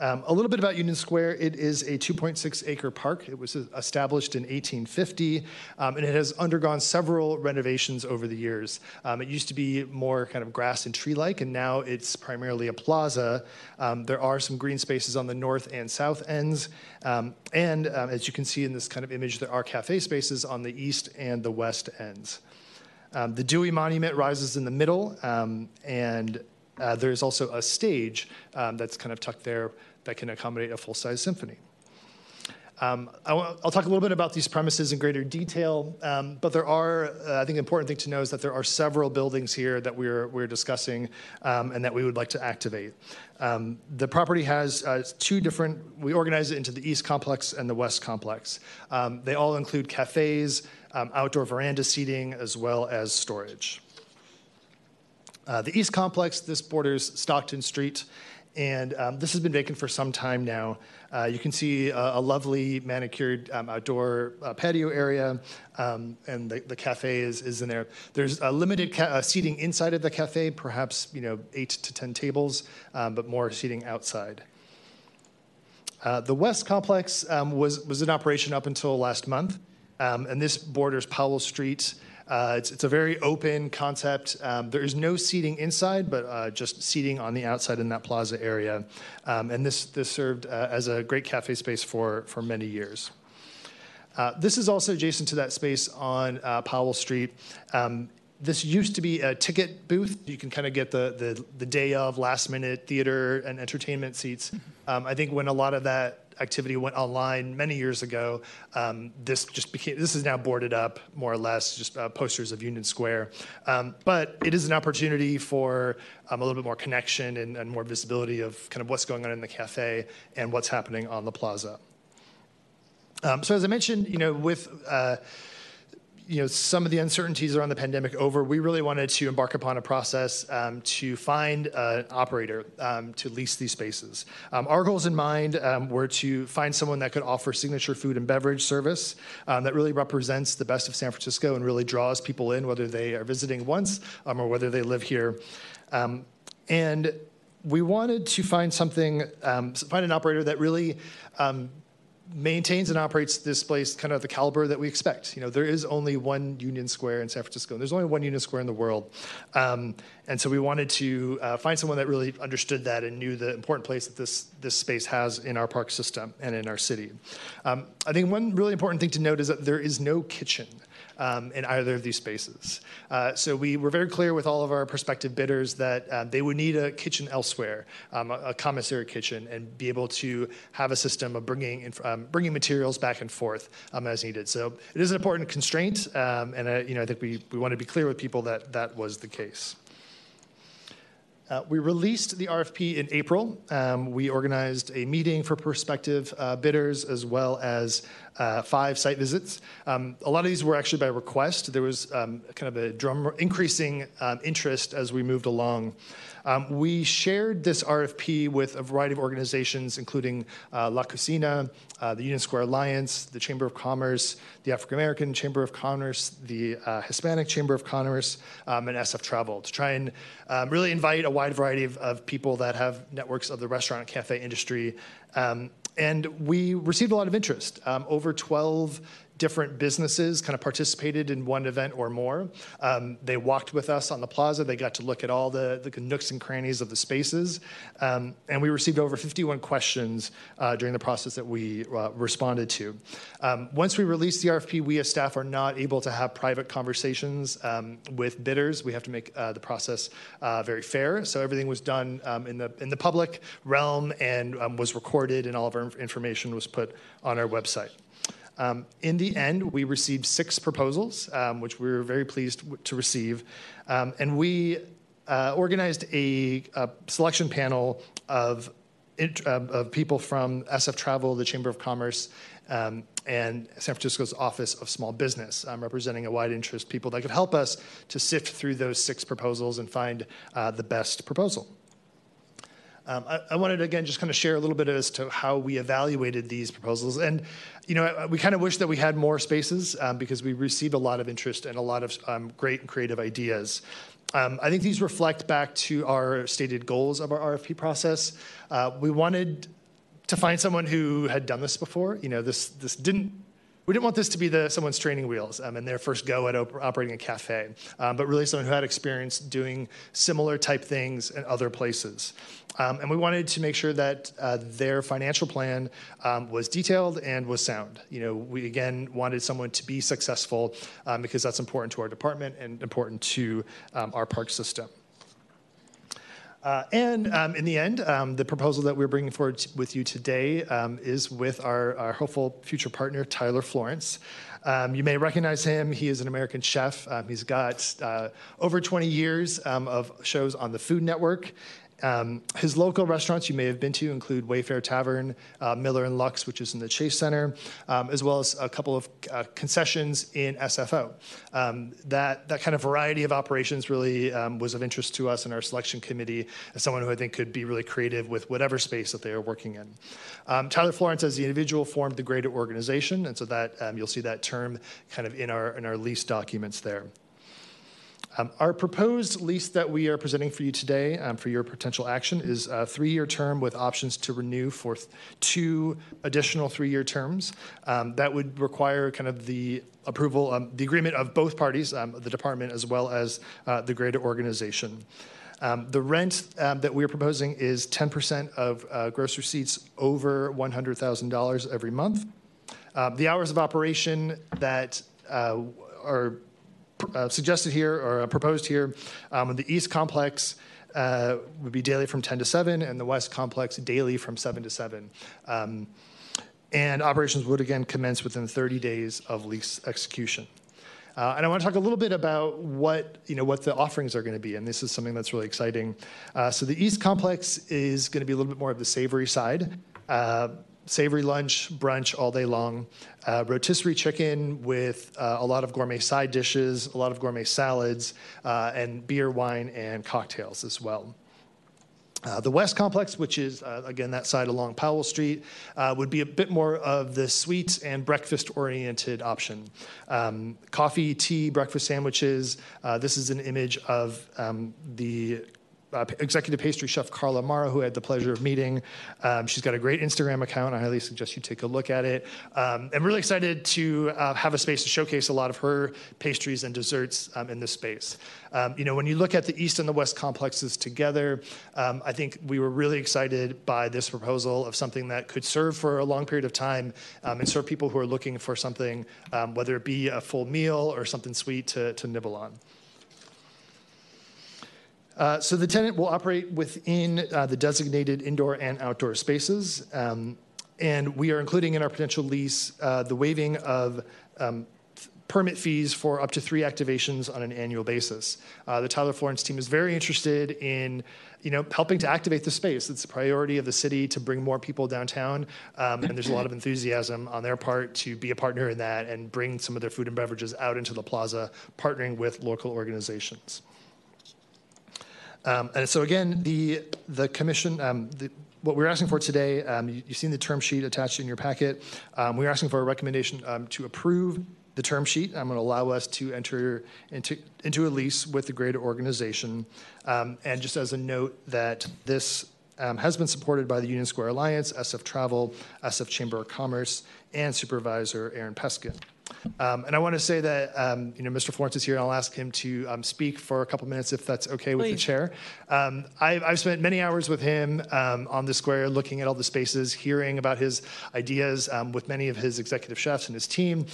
Um, a little bit about Union Square. It is a 2.6 acre park. It was established in 1850, um, and it has undergone several renovations over the years. Um, it used to be more kind of grass and tree like, and now it's primarily a plaza. Um, there are some green spaces on the north and south ends, um, and um, as you can see in this kind of image, there are cafe spaces on the east and the west ends. the Dewey Monument rises in the middle, and uh, there's also a stage that's kind of tucked there that can accommodate a full-size symphony. Um, I will talk a little bit about these premises in greater detail, um, but there are, uh, I think, important thing to know is that there are several buildings here that we're we're discussing um, and that we would like to activate. Um, the property has uh, two different. We organize it into the east complex and the west complex. Um, they all include cafes, um, outdoor veranda seating, as well as storage. Uh, the East Complex, this borders Stockton Street, and um, this has been vacant for some time now. Uh, you can see a, a lovely manicured um, outdoor uh, patio area, um, and the, the, cafe is, is in there. There's a limited uh, seating inside of the cafe, perhaps you know eight to ten tables, um, but more seating outside. Uh, the West Complex um, was was in operation up until last month, um, and this borders Powell Street. Uh, it's, it's, a very open concept. Um, there is no seating inside, but uh, just seating on the outside in that plaza area. Um, and this, this served uh, as a great cafe space for, for many years. Uh, this is also adjacent to that space on uh, Powell Street. Um, this used to be a ticket booth. You can kind of get the, the, the day of last minute theater and entertainment seats. Um, I think when a lot of that activity went online many years ago. Um, this just became, this is now boarded up more or less, just uh, posters of Union Square. Um, but it is an opportunity for um, a little bit more connection and, and more visibility of kind of what's going on in the cafe and what's happening on the plaza. Um, so as I mentioned, you know, with uh, you know some of the uncertainties around the pandemic over, we really wanted to embark upon a process um, to find an operator um, to lease these spaces. Um, our goals in mind um, were to find someone that could offer signature food and beverage service um, that really represents the best of San Francisco and really draws people in, whether they are visiting once um, or whether they live here. and we wanted to find something, find an operator that really maintains and operates this place kind of the caliber that we expect. You know, there is only one Union Square in San Francisco, and there's only one Union Square in the world. Um, and so we wanted to uh, find someone that really understood that and knew the important place that this, this space has in our park system and in our city. Um, I think one really important thing to note is that there is no kitchen um, in either of these spaces. Uh, so we were very clear with all of our prospective bidders that um, they would need a kitchen elsewhere, um, a, a, commissary kitchen, and be able to have a system of bringing in, um, bringing materials back and forth um, as needed. So it is an important constraint, um, and uh, you know I think we we want to be clear with people that that was the case. Uh, we released the RFP in April. Um, we organized a meeting for prospective uh, bidders as well as uh, five site visits. Um, a lot of these were actually by request. There was um, kind of a drum increasing um, interest as we moved along. Um, we shared this RFP with a variety of organizations, including uh, La Cocina, uh, the Union Square Alliance, the Chamber of Commerce, the African American Chamber of Commerce, the uh, Hispanic Chamber of Commerce, um, and SF Travel to try and um, really invite a wide variety of, of, people that have networks of the restaurant and cafe industry um, and we received a lot of interest. Um, over 12 different businesses kind of participated in one event or more. Um, they walked with us on the plaza. They got to look at all the, the nooks and crannies of the spaces. Um, and we received over 51 questions uh, during the process that we uh, responded to. Um, once we release the RFP, we as staff are not able to have private conversations um, with bidders. We have to make uh, the process uh, very fair. So everything was done um, in, the, in the public realm and um, was recorded, and all of our information was put on our website. Um, in the end, we received six proposals, um, which we were very pleased to receive. Um, and we uh, organized a, a, selection panel of, uh, of people from SF Travel, the Chamber of Commerce, um, and San Francisco's Office of Small Business, um, representing a wide interest people that could help us to sift through those six proposals and find uh, the best proposal. Um, I, I, wanted to again just kind of share a little bit as to how we evaluated these proposals, and you know we kind of wish that we had more spaces um, because we received a lot of interest and a lot of um, great and creative ideas. Um, I think these reflect back to our stated goals of our RFP process. Uh, we wanted to find someone who had done this before. You know, this this didn't we didn't want this to be the someone's training wheels um, and their first go at op- operating a cafe, um, but really someone who had experience doing similar type things in other places. Um, and we wanted to make sure that uh, their financial plan um, was detailed and was sound. You know, we again wanted someone to be successful um, because that's important to our department and important to um, our park system. Uh, and um, in the end, um, the proposal that we're bringing forward with you today um, is with our, our, hopeful future partner, Tyler Florence. Um, you may recognize him. He is an American chef. Um, he's got uh, over 20 years um, of shows on the Food Network um, his local restaurants you may have been to include Wayfare Tavern, uh, Miller and Lux, which is in the Chase Center, um, as well as a couple of uh, concessions in SFO. Um, that that kind of variety of operations really um, was of interest to us in our selection committee as someone who I think could be really creative with whatever space that they are working in. Um, Tyler Florence, as the individual, formed the greater organization, and so that um, you'll see that term kind of in our in our lease documents there. Um, our proposed lease that we are presenting for you today um, for your potential action is a three year term with options to renew for two additional three year terms. Um, that would require kind of the approval, um, the agreement of both parties, um, the department as well as uh, the greater organization. Um, the rent um, that we are proposing is 10% of uh, gross receipts over $100,000 every month. Uh, the hours of operation that uh, are uh, suggested here or uh, proposed here. Um, the East Complex uh, would be daily from 10 to 7, and the West Complex daily from 7 to 7. Um, and operations would again commence within 30 days of lease execution. Uh, and I want to talk a little bit about what you know what the offerings are going to be, and this is something that's really exciting. Uh, so the East Complex is going to be a little bit more of the savory side. Savory lunch, brunch all day long, uh, rotisserie chicken with uh, a lot of gourmet side dishes, a lot of gourmet salads, uh, and beer, wine, and cocktails as well. Uh, the West Complex, which is uh, again that side along Powell Street, uh, would be a bit more of the sweet and breakfast oriented option. Um, coffee, tea, breakfast sandwiches. Uh, this is an image of um, the uh, executive pastry chef Carla Mara, who I had the pleasure of meeting. Um, she's got a great Instagram account. I highly suggest you take a look at it. Um, I'm really excited to uh, have a space to showcase a lot of her pastries and desserts um, in this space. Um, you know, when you look at the East and the West complexes together, um, I think we were really excited by this proposal of something that could serve for a long period of time um, and serve people who are looking for something, whether it be a full meal or something sweet to, to nibble on. Uh, so the tenant will operate within uh, the designated indoor and outdoor spaces. Um, and we are including in our potential lease uh, the waiving of um, permit fees for up to three activations on an annual basis. Uh, the Tyler Florence team is very interested in you know, helping to activate the space. It's a priority of the city to bring more people downtown, um, and there's a lot of enthusiasm on their part to be a partner in that and bring some of their food and beverages out into the plaza, partnering with local organizations. Um, and so again, the the commission, um, the, what we're asking for today, um, you, have seen the term sheet attached in your packet. Um, we're asking for a recommendation um, to approve the term sheet. I'm going to allow us to enter into into a lease with the greater organization. Um, and just as a note, that this has been supported by the Union Square Alliance, SF Travel, SF Chamber of Commerce, and Supervisor Aaron Peskin. Um, and I want to say that um, you know Mr. Florence is here, and I'll ask him to um, speak for a couple minutes if that's okay with the chair. Um, I, have spent many hours with him um, on the square, looking at all the spaces, hearing about his ideas um, with many of his executive chefs and his team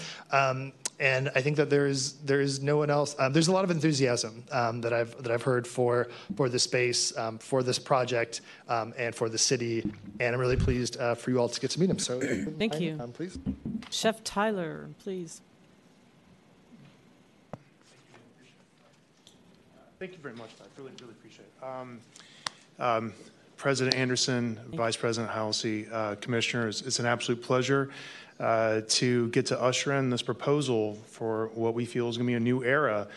and I think that there is there is no one else. Um, there's a lot of enthusiasm um, that I've that I've heard for for the space, um, for this project, um, and for the city. And I'm really pleased uh, for you all to get to meet him. So
thank you,
um, please,
Chef Tyler, please.
Thank you very much. I really really appreciate it. Um, President Anderson, Vice President Hallisey, uh, Commissioners, it's an absolute pleasure uh, to get to usher in this proposal for what we feel is going to be a new era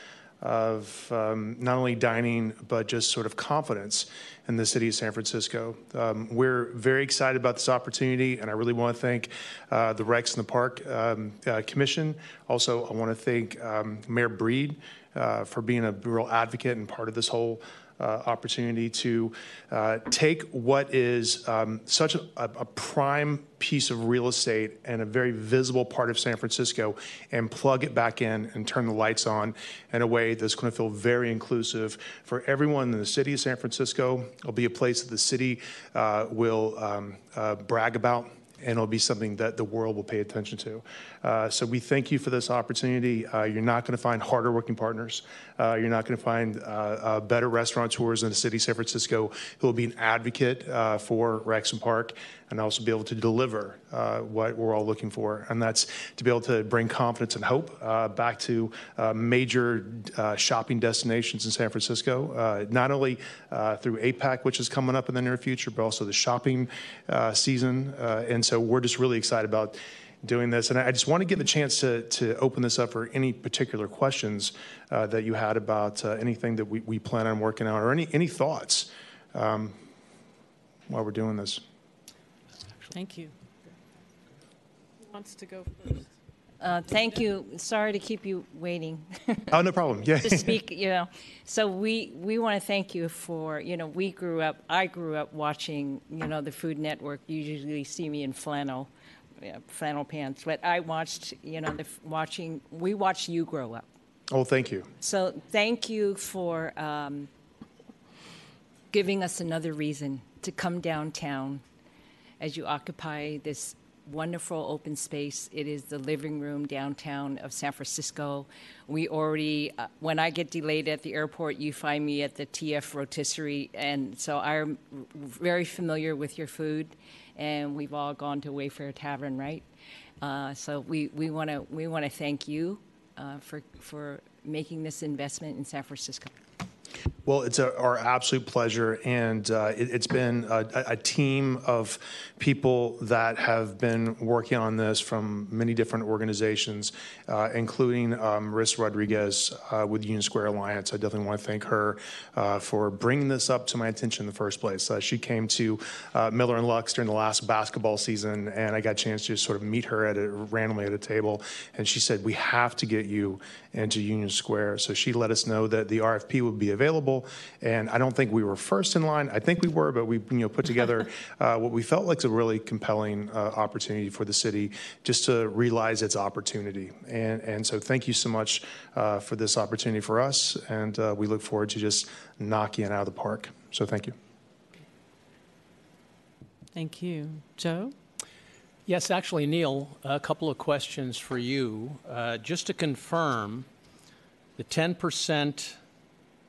of um, not only dining, but just sort of confidence in the city of San Francisco. Um, we're very excited about this opportunity, and I really want to thank uh, the Rex and the Park um, uh, Commission. Also, I want to thank um, Mayor Breed uh, for being a real advocate and part of this whole uh, opportunity to uh, take what is um, such a, a, prime piece of real estate and a very visible part of San Francisco and plug it back in and turn the lights on in a way that's going to feel very inclusive for everyone in the city of San Francisco. It'll be a place that the city uh, will um, uh, brag about and it'll be something that the world will pay attention to. Uh, so we thank you for this opportunity. Uh, you're not going to find harder working partners. Uh, you're not going to find uh, uh, better restaurateurs in the city of San Francisco who will be an advocate uh, for Rex and Park and also be able to deliver Uh, what we're all looking for. And that's to be able to bring confidence and hope uh, back to uh, major shopping destinations in San Francisco, not only through APEC, which is coming up in the near future, but also the shopping season. and so we're just really excited about doing this. And I just want to give a chance to, to open this up for any particular questions uh, that you had about uh, anything that we, we plan on working on or any, any thoughts um, while we're doing this.
Thank you. Who wants to go first?
Uh, thank you. Sorry to keep you waiting.
oh, no problem. Yeah.
to speak, you know. So we we want to thank you for, you know, we grew up. I grew up watching, you know, the Food Network. You usually see me in flannel, yeah, flannel pants. But I watched, you know, the, watching. We watched you grow up.
Oh, thank you.
So thank you for um, giving us another reason to come downtown as you occupy this wonderful open space. It is the living room downtown of San Francisco. We already, uh, when I get delayed at the airport, you find me at the TF Rotisserie, and so I'm very familiar with your food. And we've all gone to Wayfare Tavern, right? Uh, so we want to we want to thank you uh, for for making this investment in San Francisco.
Well, it's a, our absolute pleasure, and uh, it, has been a, a, team of people that have been working on this from many different organizations, uh, including um, Rodriguez uh, with Union Square Alliance. I definitely want to thank her uh, for bringing this up to my attention in the first place. Uh, she came to uh, Miller and Lux during the last basketball season, and I got a chance to sort of meet her at a, randomly at a table, and she said, "We have to get you into Union Square." So she let us know that the RFP would be available and I don't think we were first in line. I think we were, but we you know put together uh, what we felt like a really compelling uh, opportunity for the city just to realize its opportunity. And and so thank you so much uh, for this opportunity for us, and uh, we look forward to just knocking it out of the park. So thank you.
Thank you, Joe.
Yes, actually, Neil, a couple of questions for you. Uh, just to confirm, the 10 percent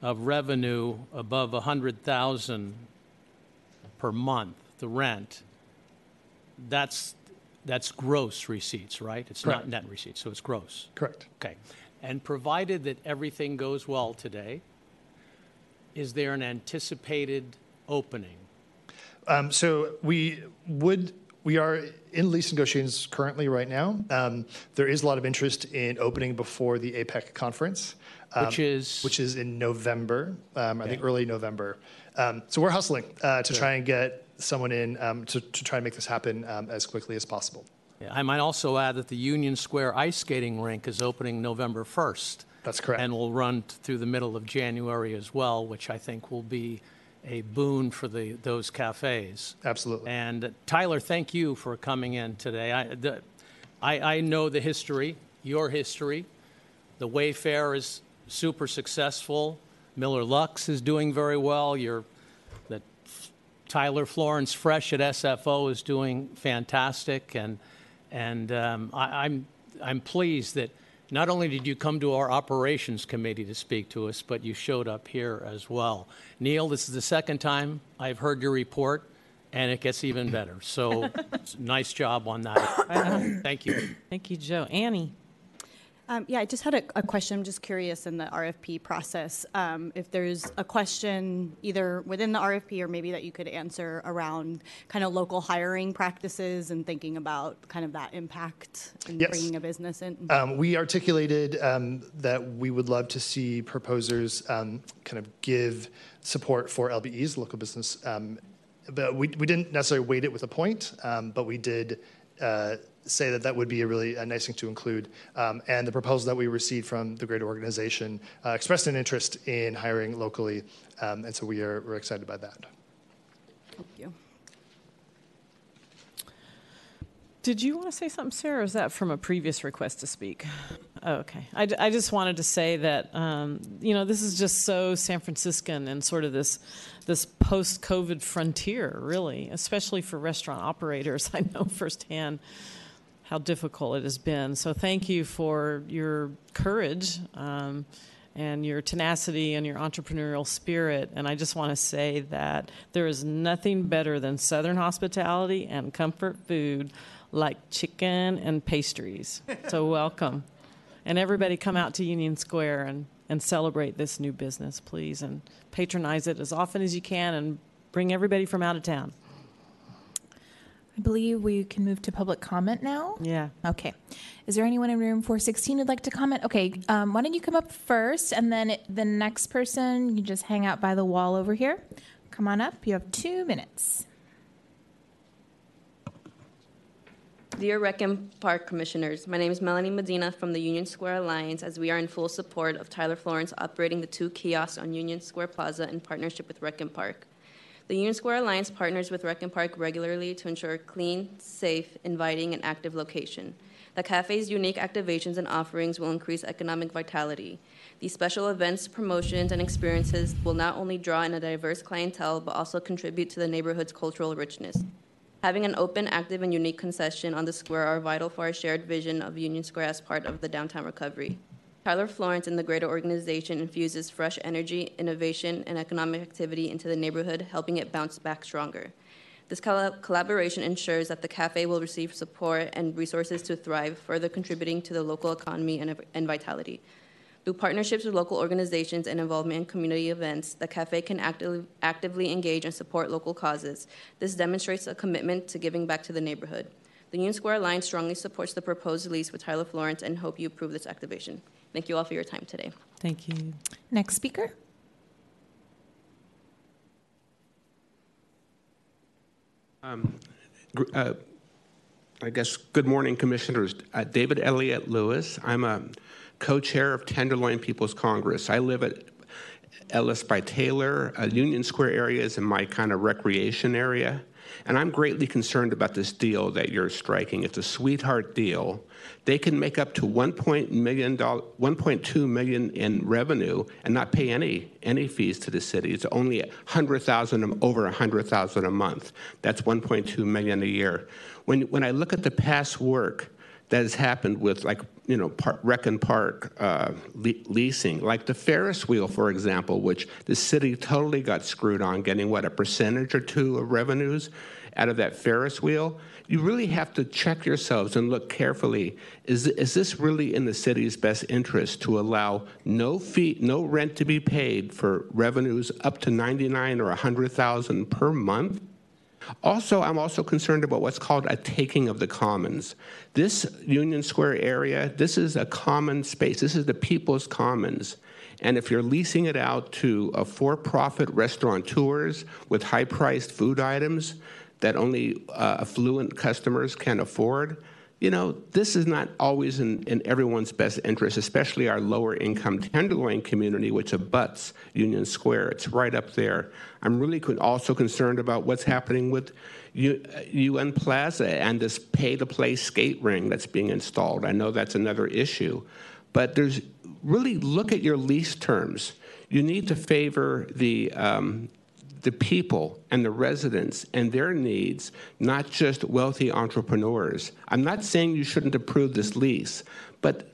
of revenue above 100,000 per month, the rent, that's that's gross receipts, right? It's
Correct.
not net receipts, so it's gross.
Correct.
Okay. And provided that everything goes well today, is there an anticipated opening?
Um, so we would we are in lease negotiations currently right now. Um, there is a lot of interest in opening before the APEC conference
um, which is
which is in November. Um, I think early November. Um, so we're hustling uh, to try and get someone in um, to, to try and make this happen um, as quickly as possible.
Yeah, I might also add that the Union Square ice skating rink is opening November 1st.
That's correct.
And will run t- through the middle of January as well, which I think will be a boon for the those cafes.
Absolutely.
And uh, Tyler, thank you for coming in today. I, the, I, I know the history, your history. The Wayfare is super successful. Miller Lux is doing very well. Your the Tyler Florence Fresh at SFO is doing fantastic, and and um, I, I'm I'm pleased that not only did you come to our operations committee to speak to us, but you showed up here as well. Neil, this is the second time I've heard your report, and it gets even better. So nice job on that. Thank you.
Thank you, Joe. Annie.
Um, yeah, I just had a, a, question. I'm just curious in the RFP process um, if there's a question either within the RFP or maybe that you could answer around kind of local hiring practices and thinking about kind of that impact in
yes.
bringing a business in.
Um, we articulated um, that we would love to see proposers um, kind of give support for LBEs, local business. Um, but we, we didn't necessarily weight it with a point, but we did. Uh, say that that would be a really a nice thing to include. Um, and the proposal that we received from the greater organization uh, expressed an interest in hiring locally, um, and so we are we're excited by that.
Thank you.
Did you want to say something, Sarah? Or is that from a previous request to speak? Oh, okay. I, I just wanted to say that um, you know this is just so San Franciscan and sort of this this post-COVID frontier, really, especially for restaurant operators. I know firsthand how difficult it has been. So thank you for your courage um, and your tenacity and your entrepreneurial spirit. And I just want to say that there is nothing better than Southern hospitality and comfort food like chicken and pastries. So welcome. And everybody come out to Union Square and, and celebrate this new business, please, and patronize it as often as you can and bring everybody from out of town.
I believe we can move to public comment now.
Yeah.
Okay. Is there anyone in room 416 who'd like to comment? Okay. Um, why don't you come up first, and then it, the next person, you just hang out by the wall over here. Come on up. You have two minutes.
Dear Rec and Park Commissioners, my name is Melanie Medina from the Union Square Alliance as we are in full support of Tyler Florence operating the two kiosks on Union Square Plaza in partnership with Rec and Park. The Union Square Alliance partners with Rec and Park regularly to ensure a clean, safe, inviting, and active location. The cafe's unique activations and offerings will increase economic vitality. These special events, promotions, and experiences will not only draw in a diverse clientele, but also contribute to the neighborhood's cultural richness. Having an open, active, and unique concession on the square are vital for our shared vision of Union Square as part of the downtown recovery. Tyler Florence and the greater organization infuses fresh energy, innovation, and economic activity into the neighborhood, helping it bounce back stronger. This collab- collaboration ensures that the cafe will receive support and resources to thrive, further contributing to the local economy and, and vitality. Through partnerships with local organizations and involvement in community events, the cafe can actively, actively engage and support local causes. This demonstrates a commitment to giving back to the neighborhood. The Union Square Alliance strongly supports the proposed lease with Tyler Florence and hope you approve this activation. Thank you all for your time today.
Thank you.
Next speaker.
Um, uh, I guess, good morning, Commissioners. Uh, David Elliott Lewis. I'm a co chair of Tenderloin People's Congress. I live at Ellis by Taylor. Uh, Union Square area is in my kind of recreation area. And I'm greatly concerned about this deal that you're striking. It's a sweetheart deal. They can make up to $1.2 million, 1.2 million in revenue and not pay any any fees to the city. It's only 100,000 over 100,000 a month. That's 1.2 million a year. When when I look at the past work that has happened with like you know par- rec and park uh, le- leasing. Like the ferris wheel for example which the city totally got screwed on getting what a percentage or two of revenues out of that ferris wheel. You really have to check yourselves and look carefully. Is, is this really in the city's best interest to allow no fee no rent to be paid for revenues up to 99 or 100000 per month also, I'm also concerned about what's called a taking of the commons. This Union Square area, this is a common space. This is the people's commons. And if you're leasing it out to a for-profit restaurateurs with high-priced food items that only uh, affluent customers can afford, you know, this is not always in, in everyone's best interest, especially our lower income Tenderloin community, which abuts Union Square. It's right up there. I'm really con- also concerned about what's happening with U- UN Plaza and this pay to play skate ring that's being installed. I know that's another issue. But there's really look at your lease terms. You need to favor the um, the people and the residents and their needs, not just wealthy entrepreneurs. I'm not saying you shouldn't approve this lease, but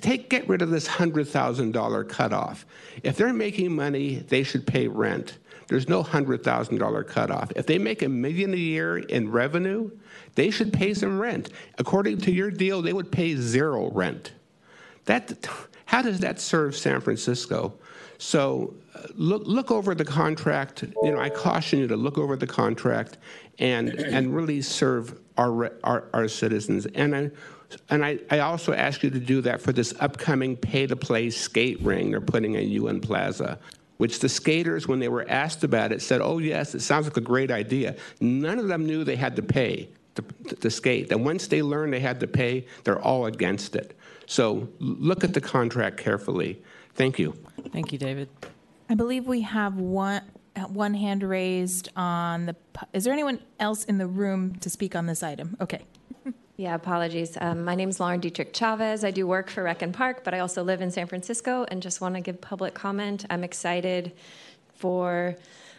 take get rid of this hundred thousand dollar cutoff. If they're making money, they should pay rent. There's no hundred thousand dollar cutoff. If they make a million a year in revenue, they should pay some rent. According to your deal, they would pay zero rent. That how does that serve San Francisco? So look look over the contract. You know, I caution you to look over the contract and and really serve our our, our citizens. And I and I, I also ask you to do that for this upcoming pay to play skate ring they're putting at UN Plaza. Which the skaters, when they were asked about it, said, "Oh yes, it sounds like a great idea." None of them knew they had to pay to, to skate. And once they learn they had to pay, they're all against it. So look at the contract carefully. Thank you.
Thank you, David.
I believe we have one one hand raised on the. Is there anyone else in the room to speak on this item? Okay.
Yeah, apologies. Um, my name is Lauren Dietrich Chavez. I do work for Rec and Park, but I also live in San Francisco and just want to give public comment. I'm excited for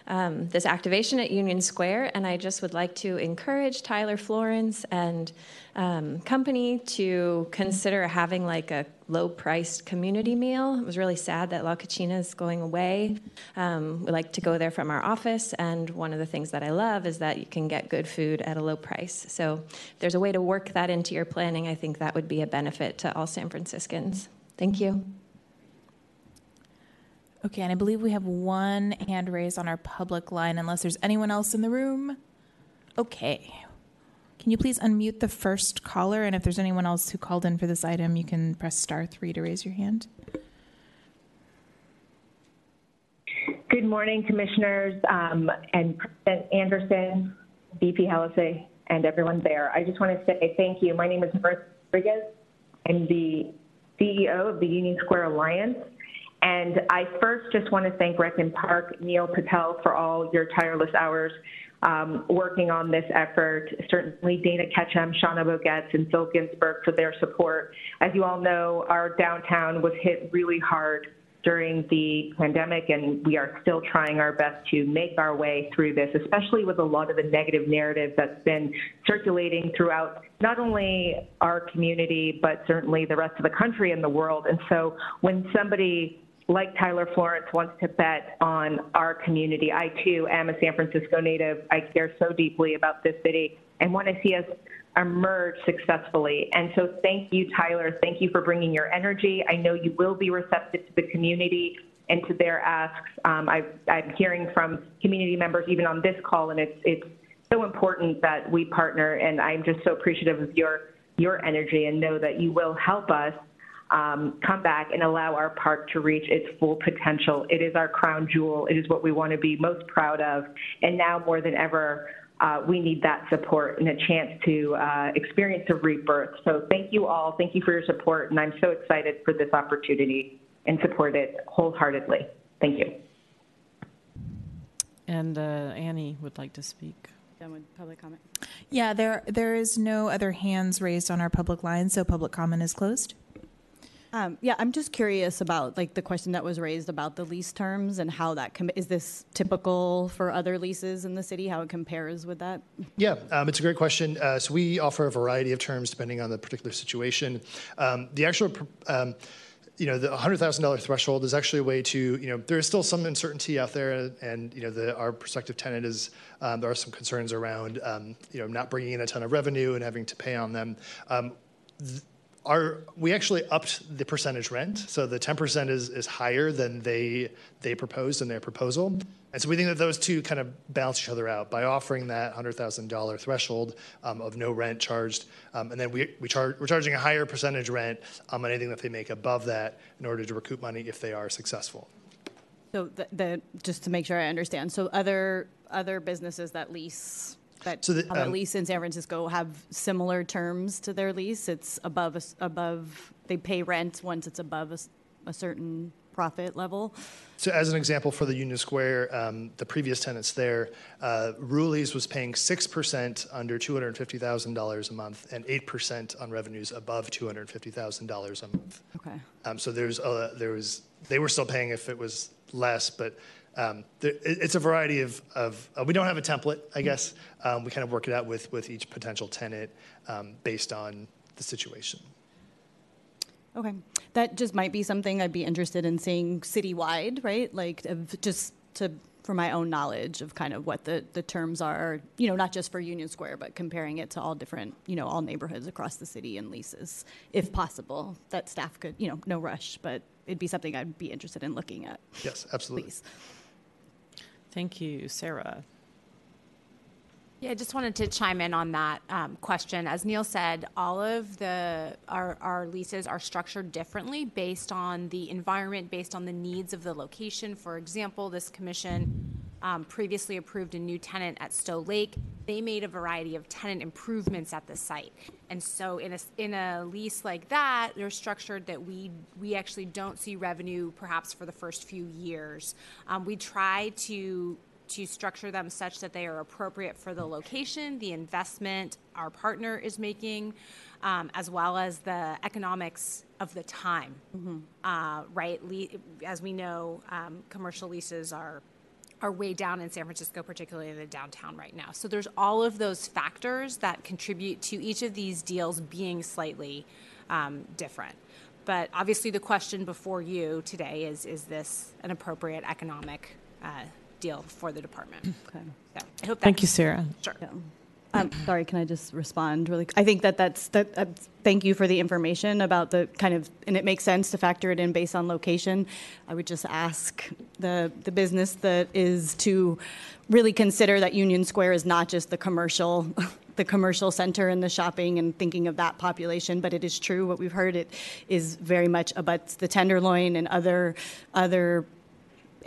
um, this activation at Union Square, and I just would like to encourage Tyler Florence and um, company to consider having like a low-priced community meal. It was really sad that La Cocina is going away. Um, we like to go there from our office, and one of the things that I love is that you can get good food at a low price. So, if there's a way to work that into your planning, I think that would be a benefit to all San Franciscans. Thank you.
Okay, and I believe we have one hand raised on our public line, unless there's anyone else in the room. Okay. Can you please unmute the first caller? And if there's anyone else who called in for this item, you can press star three to raise your hand.
Good morning, Commissioners um, and President Anderson, VP Hallisey, and everyone there. I just want to say thank you. My name is Martha Rodriguez. I'm the CEO of the Union Square Alliance. And I first just want to thank Rec and Park, Neil Patel, for all your tireless hours um, working on this effort. Certainly Dana Ketchum, Shauna Bogetz, and Phil Ginsburg for their support. As you all know, our downtown was hit really hard during the pandemic, and we are still trying our best to make our way through this, especially with a lot of the negative narrative that's been circulating throughout not only our community, but certainly the rest of the country and the world. And so when somebody like Tyler Florence wants to bet on our community, I too am a San Francisco native. I care so deeply about this city and want to see us emerge successfully. And so thank you, Tyler. Thank you for bringing your energy. I know you will be receptive to the community and to their asks. Um, I, I'm hearing from community members even on this call, and it's, it's so important that we partner. And I'm just so appreciative of your, your energy and know that you will help us um, come back and allow our park to reach its full potential. It is our crown jewel. It is what we want to be most proud of. And now more than ever, uh, we need that support and a chance to uh, experience a rebirth. So thank you all. Thank you for your support. And I'm so excited for this opportunity and support it wholeheartedly. Thank you.
And uh, Annie would like to speak.
Done with public comment.
Yeah, there there is no other hands raised on our public line, so public comment is closed.
Um, yeah, I'm just curious about like the question that was raised about the lease terms and how that com- is this typical for other leases in the city? How it compares with that?
Yeah, um, it's a great question. Uh, so we offer a variety of terms depending on the particular situation. Um, the actual, um, you know, the $100,000 threshold is actually a way to, you know, there is still some uncertainty out there, and you know, the, our prospective tenant is um, there are some concerns around, um, you know, not bringing in a ton of revenue and having to pay on them. Um, th- our, we actually upped the percentage rent, so the 10% is, is higher than they they proposed in their proposal, and so we think that those two kind of balance each other out by offering that $100,000 threshold um, of no rent charged, um, and then we we charge we're charging a higher percentage rent on anything that they make above that in order to recoup money if they are successful.
So the, the just to make sure I understand. So other other businesses that lease that
So the,
a
um,
lease in San Francisco have similar terms to their lease. It's above a above they pay rent once it's above a certain profit level.
So, as an example, for the Union Square, um, the previous tenants there, uh, Rulli's was paying 6% under $250,000 a month and 8% on revenues above $250,000 a month.
Okay.
Um, so, there's a, there was, they were still paying if it was less, but um, there, it's a variety of, of uh, we don't have a template, I guess. Um, we kind of work it out with, with each potential tenant um, based on the situation.
Okay. That just might be something I'd be interested in seeing citywide, right? Like of just to for my own knowledge of kind of what the, the terms are, you know, not just for Union Square, but comparing it to all different, you know, all neighborhoods across the city and leases, if possible. That staff could, you know, no rush, but it'd be something I'd be interested in looking at.
Yes, absolutely.
Please.
Thank you, Sarah.
Yeah, I just wanted to chime in on that um, question. As Neil said, all of the our, our leases are structured differently based on the environment, based on the needs of the location. For example, this commission um, previously approved a new tenant at Stow Lake. They made a variety of tenant improvements at the site, and so in a in a lease like that, they're structured that we we actually don't see revenue perhaps for the first few years. Um, we try to to structure them such that they are appropriate for the location, the investment our partner is making, um, as well as the economics of the time. Uh, right, Le- as we know, um, commercial leases are are way down in San Francisco, particularly in the downtown right now. So there's all of those factors that contribute to each of these deals being slightly um, different. But obviously, the question before you today is: Is this an appropriate economic uh, deal for the department?
Okay.
So I hope.
Thank you, Sarah.
Sure.
Um, sorry, can I just respond really? I think that that's that. Uh, thank you for the information about the kind of, and it makes sense to factor it in based on location. I would just ask the the business that is to really consider that Union Square is not just the commercial. The commercial center and the shopping and thinking of that population, but it is true what we've heard. It is very much abuts the Tenderloin and other other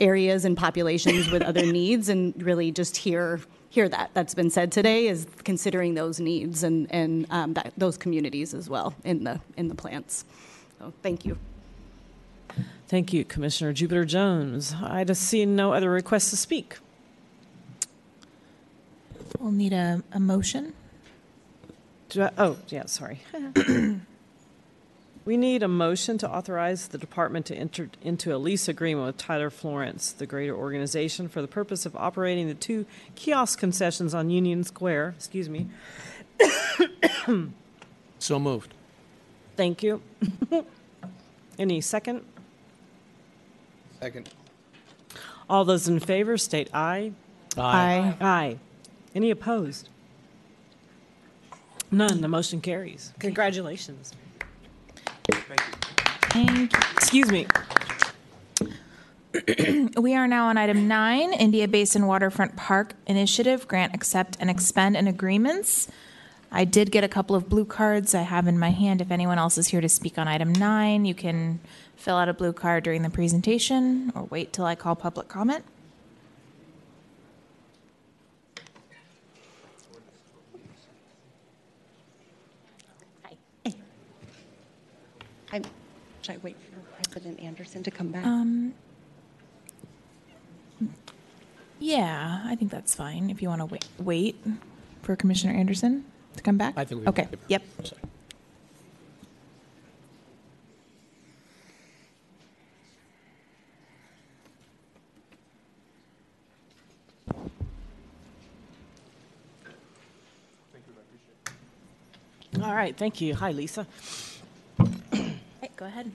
areas and populations with other needs and really just hear hear that that's been said today is considering those needs and and um, that, those communities as well in the in the plants so thank you
Thank you, Commissioner Jupiter Jones. I just see no other requests to speak.
We'll need a, a motion.
Do I, oh, yeah, sorry. We need a motion to authorize the department to enter into a lease agreement with Tyler Florence, the greater organization, for the purpose of operating the two kiosk concessions on Union Square. Excuse me.
So moved.
Thank you. Any second?
Second.
All those in favor state aye.
Aye.
Aye. Any opposed? None. The motion carries. Congratulations.
Thank you.
Excuse me.
We are now on item nine, India Basin Waterfront Park Initiative Grant Accept and Expend and Agreements. I did get a couple of blue cards I have in my hand. If anyone else is here to speak on item nine, you can fill out a blue card during the presentation or wait till I call public comment.
Should I wait for President Anderson to come back?
Um, yeah, I think that's fine. If you want to wait, wait for Commissioner Anderson to come back.
I think we
Okay.
can
Yep.
All right. Thank you. Hi, Lisa.
Hey, go ahead.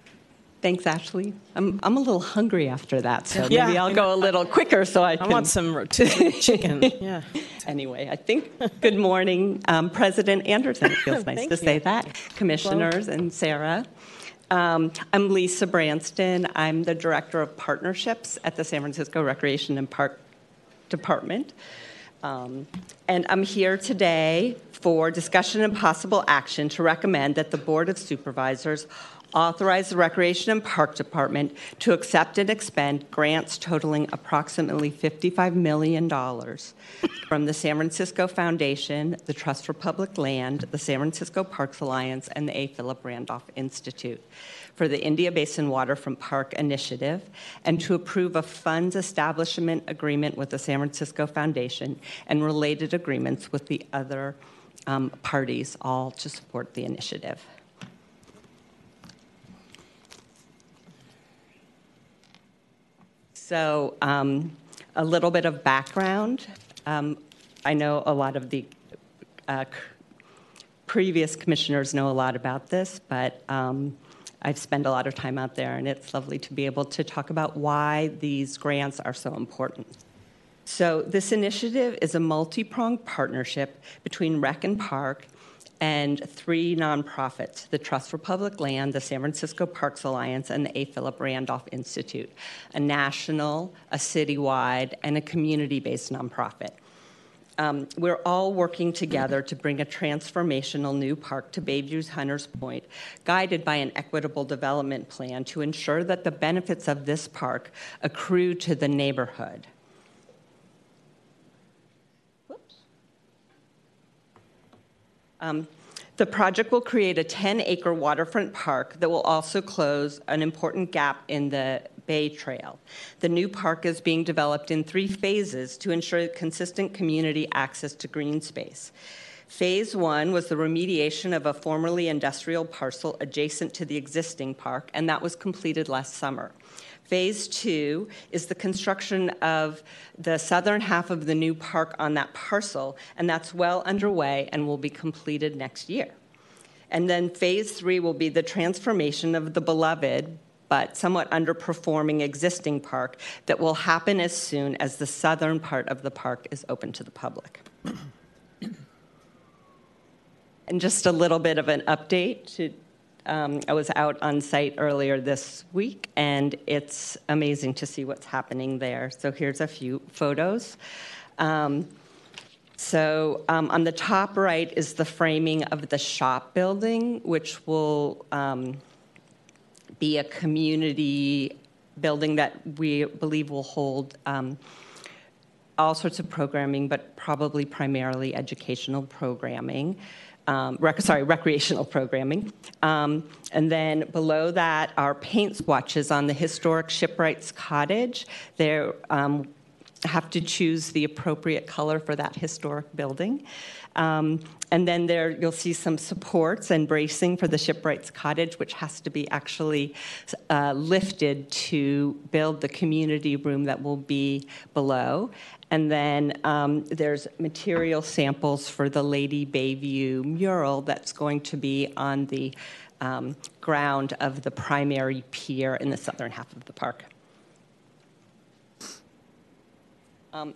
Thanks, Ashley. I'm, I'm a little hungry after that, so
Yeah,
maybe I'll go a little quicker so I
I
can.
want some rotisserie chicken. Yeah.
Anyway, I think, good morning, um, President Anderson. It feels nice to
you.
say that. Commissioners and Sarah. Um, I'm Lisa Bransten. I'm the Director of Partnerships at the San Francisco Recreation and Park Department. Um, And I'm here today for discussion and possible action to recommend that the Board of Supervisors authorize the Recreation and Park Department to accept and expend grants totaling approximately $55 million from the San Francisco Foundation, the Trust for Public Land, the San Francisco Parks Alliance, and the A. Philip Randolph Institute for the India Basin Waterfront Park Initiative, and to approve a funds establishment agreement with the San Francisco Foundation and related agreements with the other um, parties, all to support the initiative. So, um, a little bit of background. Um, I know a lot of the uh, previous commissioners know a lot about this, but um, I've spent a lot of time out there, and it's lovely to be able to talk about why these grants are so important. So, this initiative is a multi pronged partnership between Rec and Park and three nonprofits the Trust for Public Land, the San Francisco Parks Alliance, and the A. Philip Randolph Institute, a national, a citywide, and a community based nonprofit. Um, we're all working together to bring a transformational new park to Bayview's Hunters Point, guided by an equitable development plan to ensure that the benefits of this park accrue to the neighborhood. Um, the project will create a 10 acre waterfront park that will also close an important gap in the Bay Trail. The new park is being developed in three phases to ensure consistent community access to green space. Phase one was the remediation of a formerly industrial parcel adjacent to the existing park, and that was completed last summer. Phase two is the construction of the southern half of the new park on that parcel, and that's well underway and will be completed next year. And then phase three will be the transformation of the beloved but somewhat underperforming existing park that will happen as soon as the southern part of the park is open to the public. And just a little bit of an update to um, I was out on site earlier this week, and it's amazing to see what's happening there. So here's a few photos. Um, so um, on the top right is the framing of the shop building, which will um, be a community building that we believe will hold um, all sorts of programming, but probably primarily educational programming. Um, rec- sorry, recreational programming. Um, and then below that are paint swatches on the historic Shipwrights Cottage. They um, have to choose the appropriate color for that historic building. Um, and then there you'll see some supports and bracing for the shipwright's cottage, which has to be actually uh, lifted to build the community room that will be below. And then um, there's material samples for the Lady Bayview mural that's going to be on the um, ground of the primary pier in the southern half of the park. Um,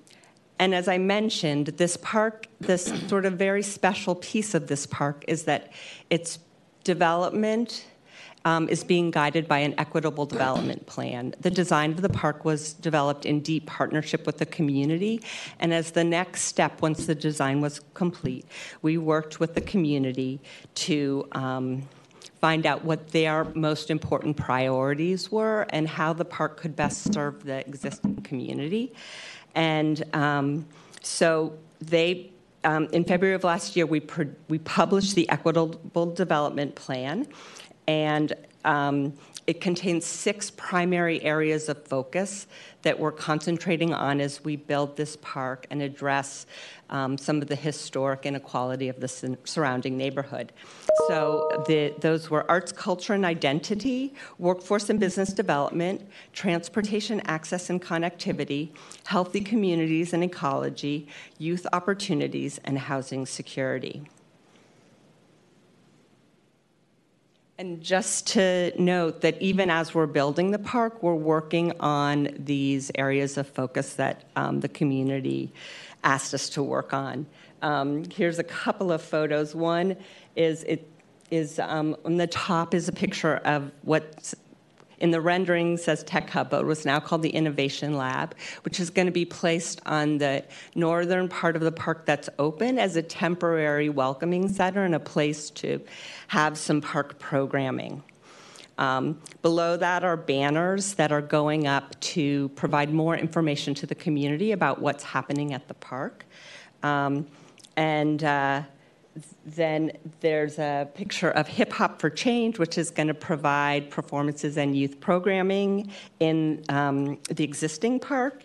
and as I mentioned, this park, this sort of very special piece of this park is that its development um, is being guided by an equitable development plan. The design of the park was developed in deep partnership with the community, and as the next step, once the design was complete, we worked with the community to um, find out what their most important priorities were and how the park could best serve the existing community. And um, so they, um, in February of last year, we, pro- we published the Equitable Development Plan, and um, it contains six primary areas of focus that we're concentrating on as we build this park and address um, some of the historic inequality of the surrounding neighborhood. So the, those were arts, culture, and identity, workforce and business development, transportation, access, and connectivity, healthy communities and ecology, youth opportunities, and housing security. And just to note that even as we're building the park, we're working on these areas of focus that um, the community asked us to work on. Um, here's a couple of photos. One is it is um, on the top is a picture of what in the rendering says Tech Hub, but it was now called the Innovation Lab, which is going to be placed on the northern part of the park that's open as a temporary welcoming center and a place to have some park programming. Um, below that are banners that are going up to provide more information to the community about what's happening at the park. Um, and uh, then there's a picture of Hip Hop for Change, which is going to provide performances and youth programming in um, the existing park.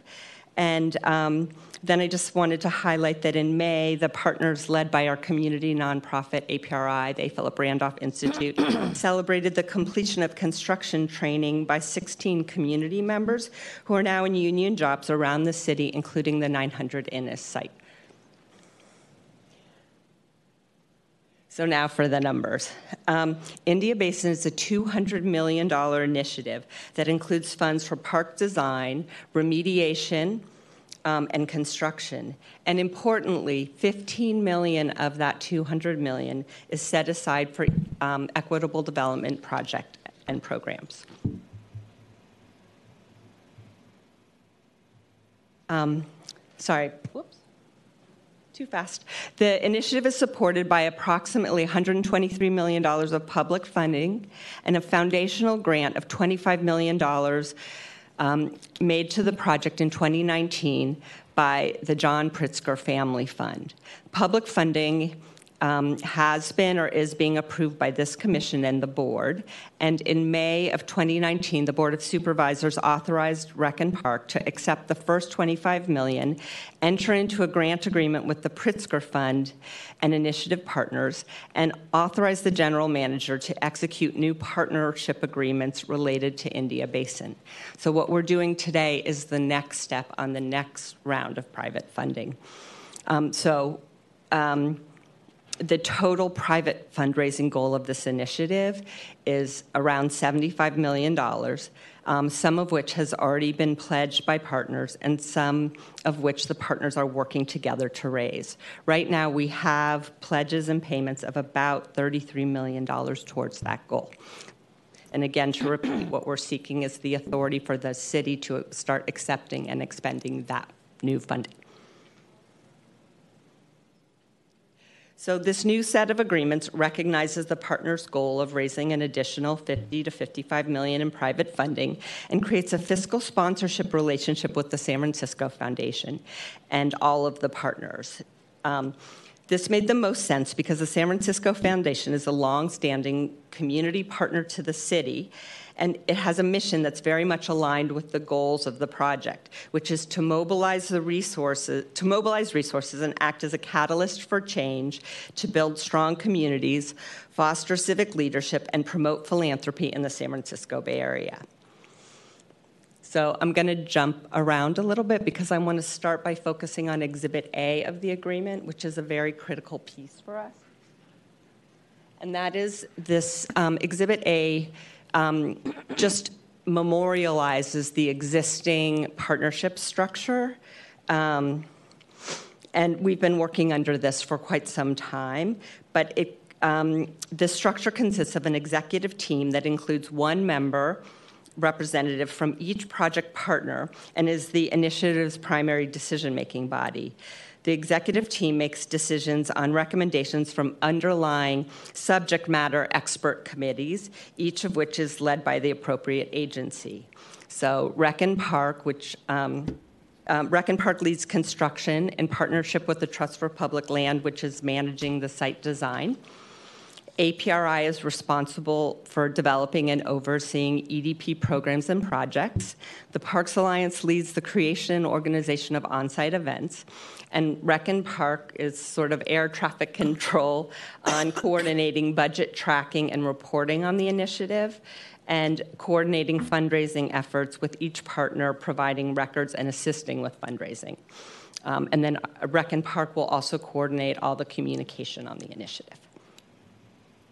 And um, then I just wanted to highlight that in May, the partners led by our community nonprofit APRI, the A. Philip Randolph Institute, celebrated the completion of construction training by 16 community members who are now in union jobs around the city, including the 900 Innes site. So now for the numbers. Um, India Basin is a $200 million initiative that includes funds for park design, remediation, um, and construction. And importantly, 15 million of that 200 million is set aside for um, equitable development project and programs. Um, sorry, whoops too fast. The initiative is supported by approximately $123 million of public funding and a foundational grant of $25 million um, made to the project in 2019 by the John Pritzker Family Fund. Public funding um, has been or is being approved by this commission and the board. And in May of 2019, the Board of Supervisors authorized Rec and Park to accept the first 25 million, enter into a grant agreement with the Pritzker Fund and initiative partners, and authorize the general manager to execute new partnership agreements related to India Basin. So what we're doing today is the next step on the next round of private funding. Um, so. Um, the total private fundraising goal of this initiative is around $75 million, um, some of which has already been pledged by partners, and some of which the partners are working together to raise. Right now, we have pledges and payments of about $33 million towards that goal. And again, to repeat, what we're seeking is the authority for the city to start accepting and expending that new funding. So this new set of agreements recognizes the partners' goal of raising an additional 50 to 55 million in private funding and creates a fiscal sponsorship relationship with the San Francisco Foundation and all of the partners. Um, This made the most sense because the San Francisco Foundation is a long-standing community partner to the city, and it has a mission that's very much aligned with the goals of the project, which is to mobilize the resources, to mobilize resources and act as a catalyst for change, to build strong communities, foster civic leadership, and promote philanthropy in the San Francisco Bay Area. So I'm going to jump around a little bit because I want to start by focusing on Exhibit A of the agreement, which is a very critical piece for us. And that is this um, Exhibit A um, just memorializes the existing partnership structure. Um, and we've been working under this for quite some time, but it, um, this structure consists of an executive team that includes one member representative from each project partner and is the initiative's primary decision making body. The executive team makes decisions on recommendations from underlying subject matter expert committees, each of which is led by the appropriate agency. So, Rec and Park, which um, um, Park leads construction in partnership with the Trust for Public Land, which is managing the site design. APRI is responsible for developing and overseeing EDP programs and projects. The Parks Alliance leads the creation and organization of on site events. And Rec and Park is sort of air traffic control on coordinating budget tracking and reporting on the initiative and coordinating fundraising efforts with each partner providing records and assisting with fundraising. Um, and then Rec and Park will also coordinate all the communication on the initiative.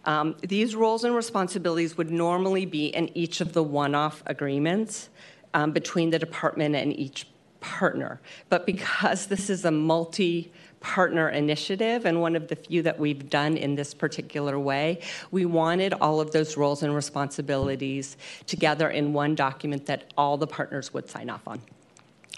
Um, these roles and responsibilities would normally be in each of the one off agreements um, between the department and each partner. But because this is a multi partner initiative and one of the few that we've done in this particular way, we wanted all of those roles and responsibilities together in one document that all the partners would sign off on.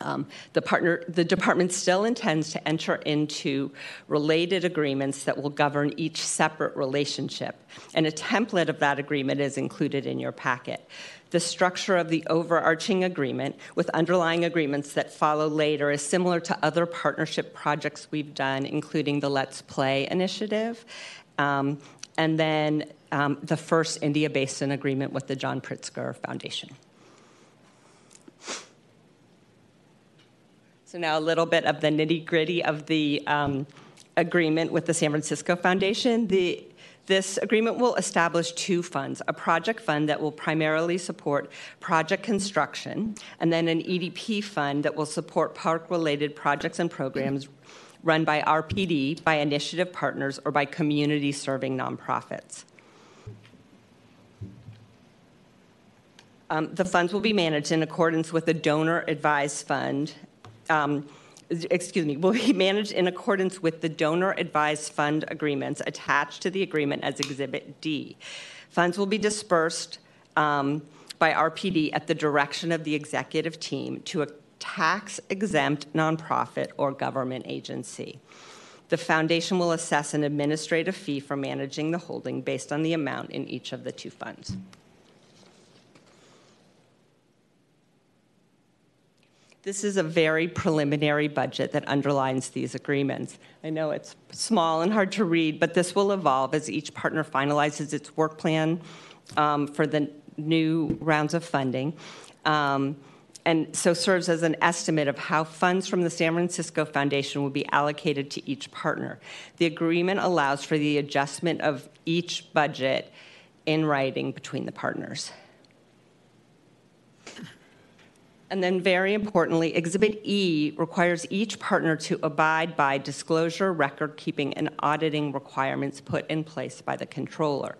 Um, the partner, the department still intends to enter into related agreements that will govern each separate relationship, and a template of that agreement is included in your packet. The structure of the overarching agreement with underlying agreements that follow later is similar to other partnership projects we've done, including the Let's Play initiative, um, and then um, the first India Basin agreement with the John Pritzker Foundation. So now a little bit of the nitty gritty of the um, agreement with the San Francisco Foundation. The, this agreement will establish two funds a project fund that will primarily support project construction, and then an EDP fund that will support park related projects and programs run by RPD, by initiative partners, or by community serving nonprofits. Um, the funds will be managed in accordance with the donor advised fund um, excuse me, will be managed in accordance with the donor advised fund agreements attached to the agreement as Exhibit D. Funds will be dispersed um, by RPD at the direction of the executive team to a tax exempt nonprofit or government agency. The foundation will assess an administrative fee for managing the holding based on the amount in each of the two funds. This is a very preliminary budget that underlines these agreements. I know it's small and hard to read, but this will evolve as each partner finalizes its work plan um, for the new rounds of funding. Um, and so serves as an estimate of how funds from the San Francisco Foundation will be allocated to each partner. The agreement allows for the adjustment of each budget in writing between the partners. And then, very importantly, Exhibit E requires each partner to abide by disclosure, record keeping, and auditing requirements put in place by the controller.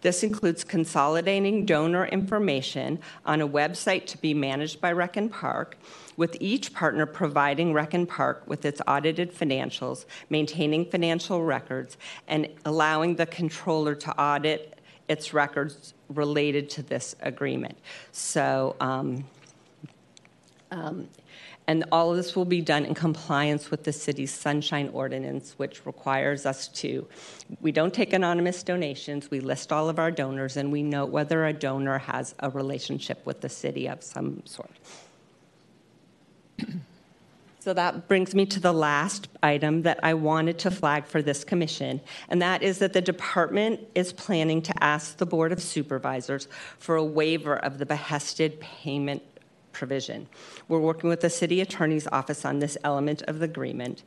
This includes consolidating donor information on a website to be managed by Rec and Park, with each partner providing Rec and Park with its audited financials, maintaining financial records, and allowing the controller to audit its records related to this agreement. So, um, um, and all of this will be done in compliance with the city's sunshine ordinance, which requires us to, we don't take anonymous donations, we list all of our donors, and we note whether a donor has a relationship with the city of some sort. So that brings me to the last item that I wanted to flag for this commission, and that is that the department is planning to ask the Board of Supervisors for a waiver of the behested payment provision. We're working with the city attorney's office on this element of the agreement.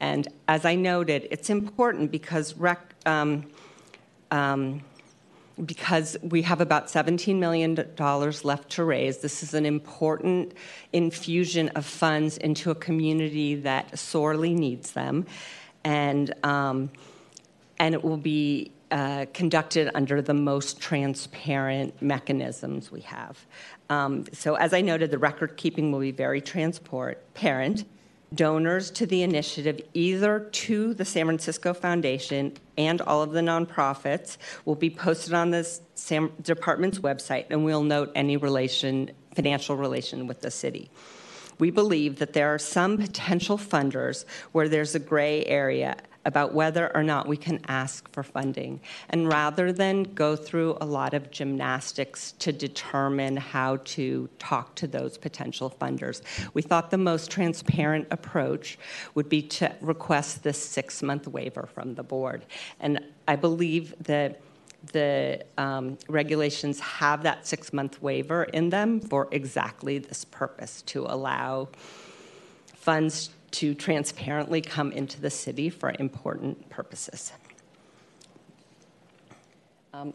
And as I noted, it's important because rec, um, um, because we have about $17 million left to raise. This is an important infusion of funds into a community that sorely needs them. And, um, and it will be uh, conducted under the most transparent mechanisms we have. Um, so, as I noted, the record keeping will be very transparent donors to the initiative, either to the San Francisco Foundation and all of the nonprofits, will be posted on the department's website, and we'll note any financial relation with the city. We believe that there are some potential funders where there's a gray area about whether or not we can ask for funding. And rather than go through a lot of gymnastics to determine how to talk to those potential funders, we thought the most transparent approach would be to request this six month waiver from the board. And I believe that the um, regulations have that six month waiver in them for exactly this purpose to allow funds to transparently come into the city for important purposes. Um,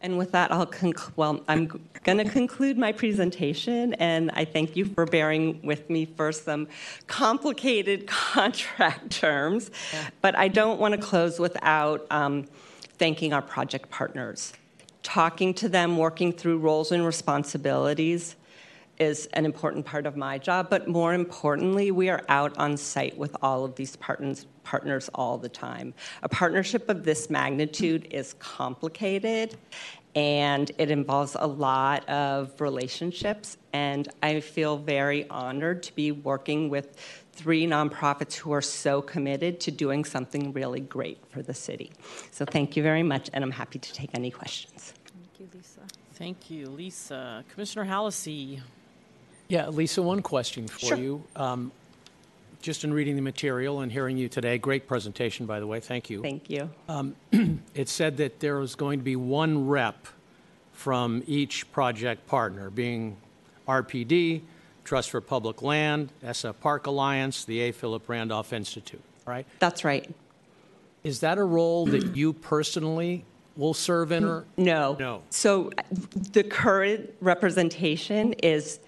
and with that, I'll conclude. Well, I'm going to conclude my presentation, and I thank you for bearing with me for some complicated contract terms. But I don't want to close without um, thanking our project partners. Talking to them, working through roles and responsibilities, is an important part of my job, but more importantly, we are out on site with all of these partners, partners all the time. A partnership of this magnitude is complicated and it involves a lot of relationships, and I feel very honored to be working with three nonprofits who are so committed to doing something really great for the city. So thank you very much, and I'm happy to take any questions.
Thank you, Lisa. Thank you, Lisa. Commissioner Hallisey.
Yeah, Lisa, one question for
Sure.
you. Um, just in reading the material and hearing you today, great presentation, by the way. Thank you.
Thank you.
Um, it said that there was going to be one rep from each project partner, being RPD, Trust for Public Land, SF Park Alliance, the A. Philip Randolph Institute, right?
That's right.
Is that a role that you personally will serve in or?
No.
No.
So the current representation is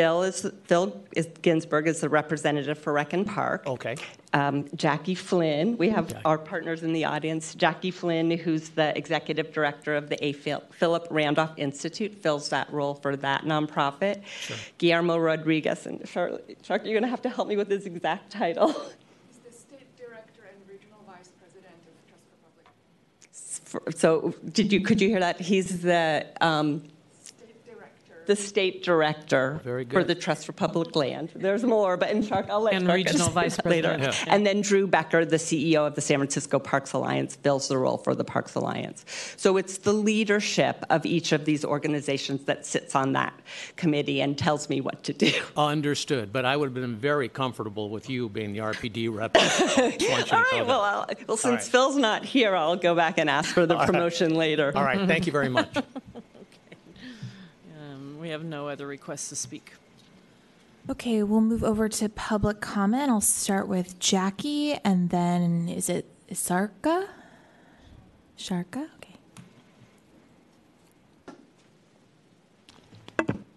Phil is Phil is Ginsburg is the representative for Rec and Park.
Okay.
Um, Jackie Flynn, we have our partners in the audience. Jackie Flynn, who's the executive director of the A. Phil- Philip Randolph Institute, fills that role for that nonprofit.
Sure.
Guillermo Rodriguez and Charlotte, Charlotte, you're going to have to help me with his exact title.
He's the state director and regional vice president of Trust for Public.
For- So, did you could you hear that? He's the um, the state director oh,
Very
for the Trust for Public Land. There's more, but in Shark, I'll let
And
Shark
regional
say
vice
that later.
president. Yeah.
And then Drew Becker, the CEO of the San Francisco Parks Alliance, fills the role for the Parks Alliance. So it's the leadership of each of these organizations that sits on that committee and tells me what to do.
Understood, but I would have been very comfortable with you being the RPD rep. Just want you to
All
know
right,
that.
well, I'll, well, since
right.
Phil's not here, I'll go back and ask for the
All right.
promotion later.
All right, thank you very much.
We have no other requests to speak.
Okay, we'll move over to public comment. I'll start with Jackie and then is it Sarka? Sharka? Okay.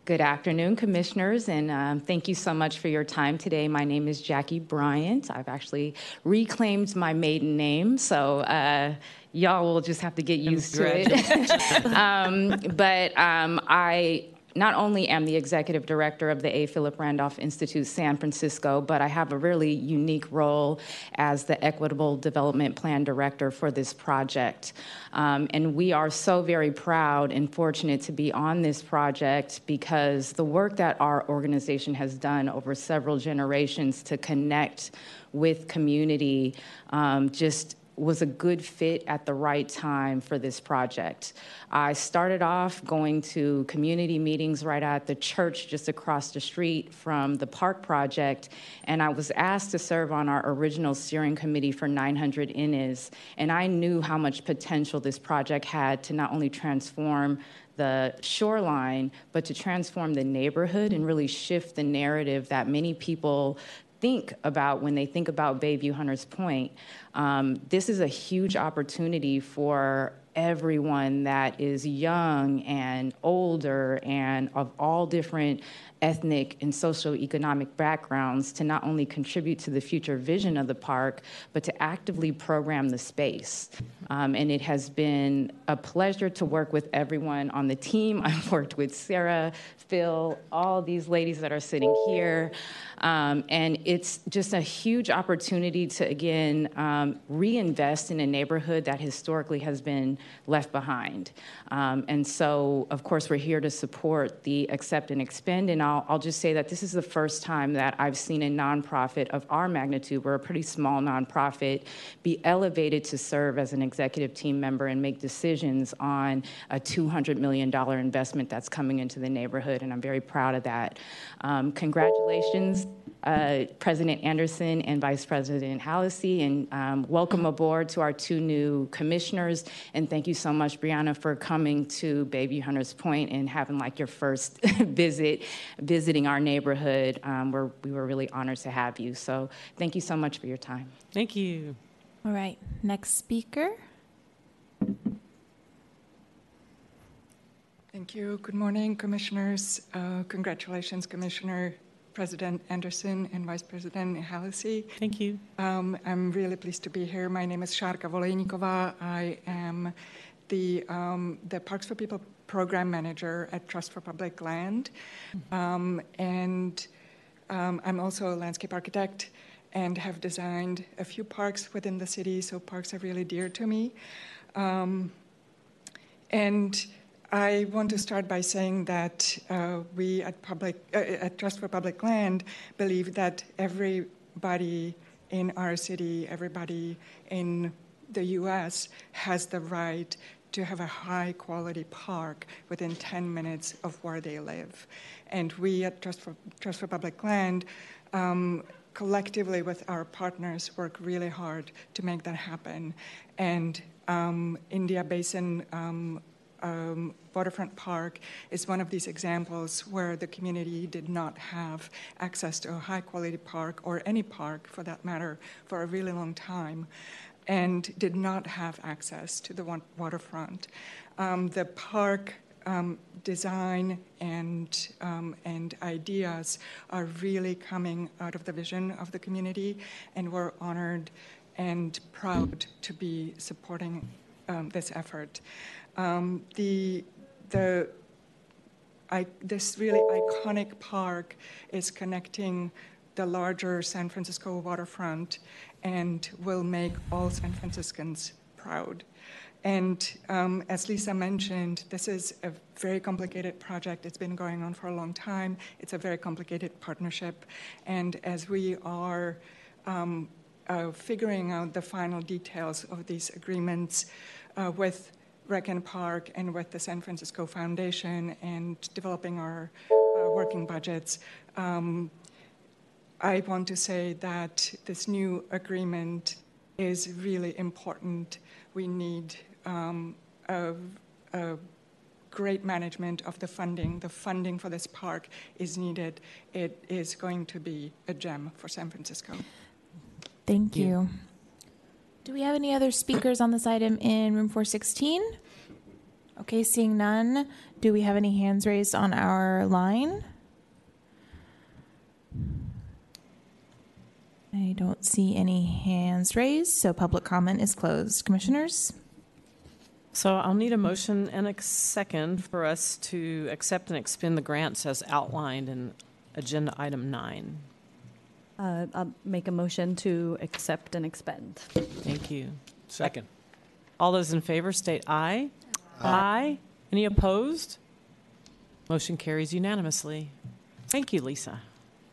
Good afternoon, commissioners, and um, thank you so much for your time today. My name is Jackie Bryant. I've actually reclaimed my maiden name, so uh, y'all will just have to get used to it. um, but um, I not only am the executive director of the A. Philip Randolph Institute San Francisco, but I have a really unique role as the Equitable Development Plan Director for this project. Um, and we are so very proud and fortunate to be on this project because the work that our organization has done over several generations to connect with community um, just was a good fit at the right time for this project. I started off going to community meetings right at the church just across the street from the park project, and I was asked to serve on our original steering committee for 900 Innes, and I knew how much potential this project had to not only transform the shoreline, but to transform the neighborhood and really shift the narrative that many people think about when they think about Bayview Hunters Point. Um, this is a huge opportunity for everyone that is young and older and of all different ethnic and socioeconomic backgrounds to not only contribute to the future vision of the park, but to actively program the space. Um, and it has been a pleasure to work with everyone on the team. I've worked with Sarah, Phil, all these ladies that are sitting here. Um, and it's just a huge opportunity to, again, um, reinvest in a neighborhood that historically has been left behind. Um, and so, of course, we're here to support the accept and expend. And I'll, I'll just say that this is the first time that I've seen a nonprofit of our magnitude, we're a pretty small nonprofit, be elevated to serve as an executive team member and make decisions on a $200 million investment that's coming into the neighborhood. And I'm very proud of that. Um, congratulations uh, President Anderson and Vice President Hallisey, and um, welcome aboard to our two new commissioners. And thank you so much, Brianna, for coming to Bayview Hunters Point and having like your first visit, visiting our neighborhood. Um, we're, we were really honored to have you. So thank you so much for your time.
Thank you.
All right, next speaker.
Thank you. Good morning, commissioners. Uh, congratulations, Commissioner President Anderson and Vice President Hallisey.
Thank you.
Um, I'm really pleased to be here. My name is Sharka Volejnikova. I am the, um, the Parks for People program manager at Trust for Public Land. Um, and um, I'm also a landscape architect and have designed a few parks within the city, so parks are really dear to me. Um, and I want to start by saying that uh, we at public uh, at Trust for Public Land believe that everybody in our city, everybody in the U.S. has the right to have a high quality park within 10 minutes of where they live. And we at Trust for, Trust for Public Land um, collectively with our partners work really hard to make that happen. And um, India Basin um, um, Waterfront Park is one of these examples where the community did not have access to a high quality park or any park for that matter for a really long time and did not have access to the waterfront. Um, the park um, design and um, and ideas are really coming out of the vision of the community, and we're honored and proud to be supporting um, this effort. Um, the the I, this really iconic park is connecting the larger San Francisco waterfront and will make all San Franciscans proud. And um, as Lisa mentioned, this is a very complicated project. It's been going on for a long time. It's a very complicated partnership. And as we are um, uh, figuring out the final details of these agreements uh, with and Park and with the San Francisco Foundation and developing our uh, working budgets. Um, I want to say that this new agreement is really important. We need um, a, a great management of the funding. The funding for this park is needed. It is going to be a gem for San Francisco.
Thank you. Do we have any other speakers on this item in room 416? Okay, seeing none, do we have any hands raised on our line? I don't see any hands raised, so public comment is closed. Commissioners?
So I'll need a motion and a second for us to accept and expend the grants as outlined in agenda item nine.
Uh, I'll make a motion to accept and expend.
Thank you.
Second.
All those in favor state aye. Aye. Any opposed? Motion carries unanimously. Thank you, Lisa.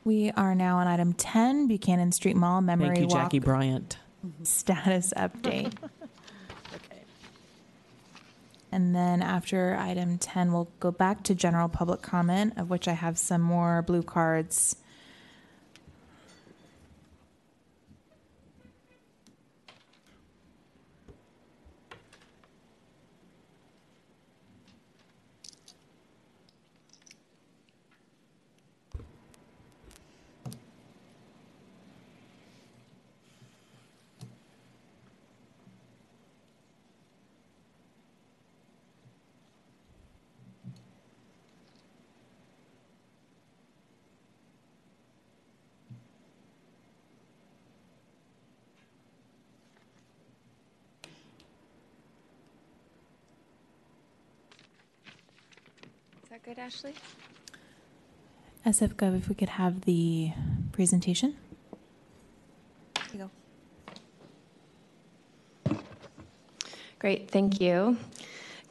We are now on item 10, Buchanan Street Mall Memory
Thank you,
Walk.
Jackie Bryant.
status update.
Okay.
And then after item 10, we'll go back to general public comment, of which I have some more blue cards.
That good, Ashley?
SF Gov, if we could have the presentation. There you
Great, thank you.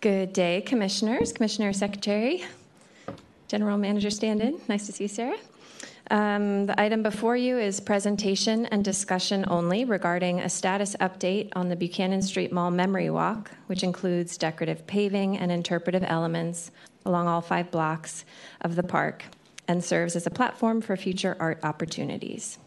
Good day, commissioners, commissioner secretary, general manager stand-in. Nice to see you, Sarah. Um, the item before you is presentation and discussion only regarding a status update on the Buchanan Street Mall Memory Walk, which includes decorative paving and interpretive elements along all five blocks of the park and serves as a platform for future art opportunities.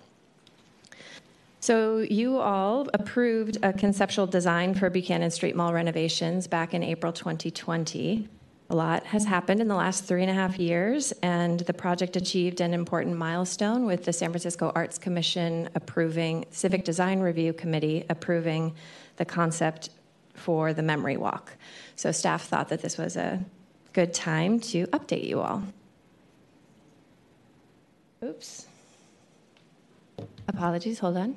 So, you all approved a conceptual design for Buchanan Street Mall renovations back in April 2020. A lot has happened in the last three and a half years, and the project achieved an important milestone with the San Francisco Arts Commission approving, Civic Design Review Committee approving the concept for the memory walk. So, staff thought that this was a good time to update you all. Oops. Apologies, hold on.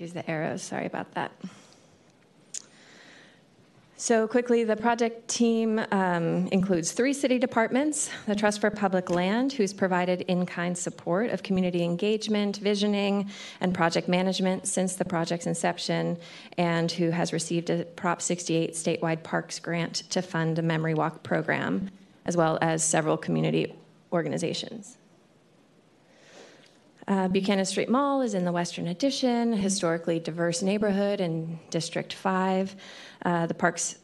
Use the arrows, sorry about that. So, quickly, the project team um, includes three city departments the Trust for Public Land, who's provided in kind support of community engagement, visioning, and project management since the project's inception, and who has received a Prop 68 statewide parks grant to fund a memory walk program, as well as several community organizations. Uh, Buchanan Street Mall is in the Western Addition, a historically diverse neighborhood in District 5. Uh, the park's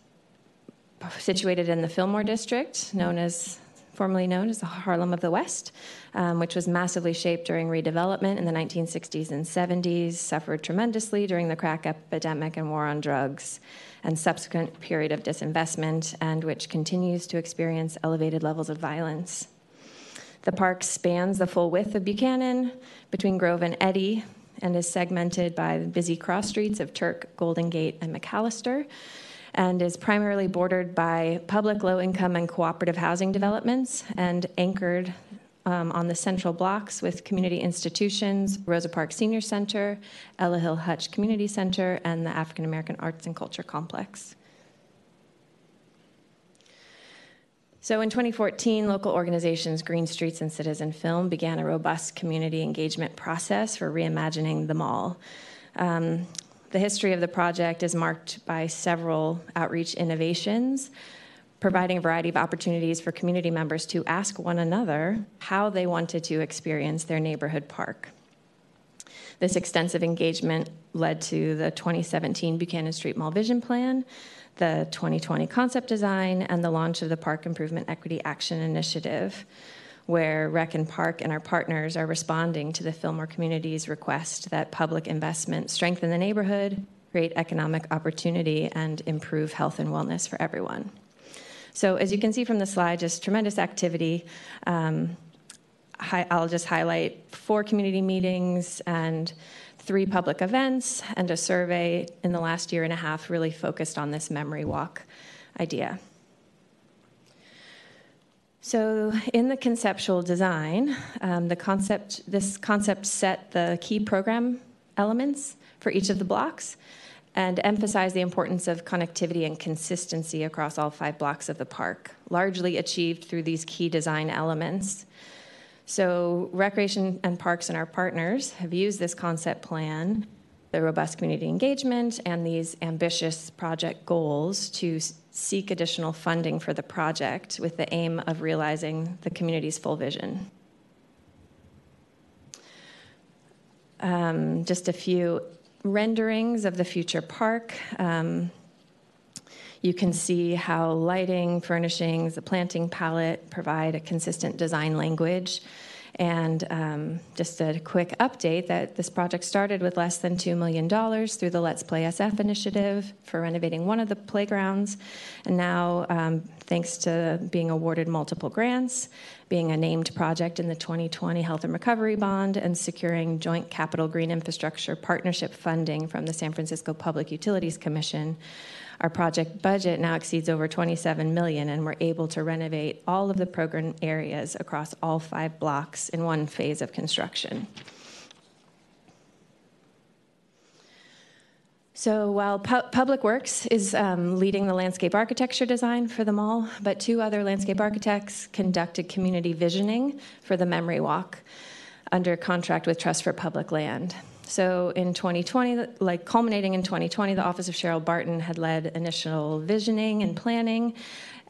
situated in the Fillmore District, known as formerly known as the Harlem of the West, um, which was massively shaped during redevelopment in the 1960s and 70s, suffered tremendously during the crack epidemic and war on drugs, and subsequent period of disinvestment, and which continues to experience elevated levels of violence. The park spans the full width of Buchanan between Grove and Eddy and is segmented by the busy cross streets of Turk, Golden Gate, and McAllister, and is primarily bordered by public low income and cooperative housing developments and anchored um, on the central blocks with community institutions, Rosa Parks Senior Center, Ella Hill Hutch Community Center, and the African American Arts and Culture Complex. So in 2014, local organizations Green Streets and Citizen Film began a robust community engagement process for reimagining the mall. Um, the history of the project is marked by several outreach innovations, providing a variety of opportunities for community members to ask one another how they wanted to experience their neighborhood park. This extensive engagement led to the 2017 Buchanan Street Mall Vision Plan, the 2020 concept design, and the launch of the Park Improvement Equity Action Initiative, where Rec and Park and our partners are responding to the Fillmore community's request that public investment strengthen the neighborhood, create economic opportunity, and improve health and wellness for everyone. So, as you can see from the slide, just tremendous activity. Um, I'll just highlight four community meetings and three public events and a survey in the last year and a half really focused on this memory walk idea. So, in the conceptual design, um, the concept this concept set the key program elements for each of the blocks, and emphasize the importance of connectivity and consistency across all five blocks of the park, largely achieved through these key design elements. So, Recreation and Parks and our partners have used this concept plan, the robust community engagement, and these ambitious project goals to seek additional funding for the project with the aim of realizing the community's full vision. Um, just a few renderings of the future park. Um, you can see how lighting, furnishings, the planting palette provide a consistent design language. And um, just a quick update that this project started with less than $2 million through the Let's Play SF initiative for renovating one of the playgrounds. And now, um, thanks to being awarded multiple grants, being a named project in the 2020 Health and Recovery Bond, and securing joint capital green infrastructure partnership funding from the San Francisco Public Utilities Commission, our project budget now exceeds over 27 million and we're able to renovate all of the program areas across all five blocks in one phase of construction. So while Pu- Public Works is um, leading the landscape architecture design for the mall, but two other landscape architects conducted community visioning for the Memory Walk under contract with Trust for Public Land. So in 2020, like culminating in 2020, the Office of Cheryl Barton had led initial visioning and planning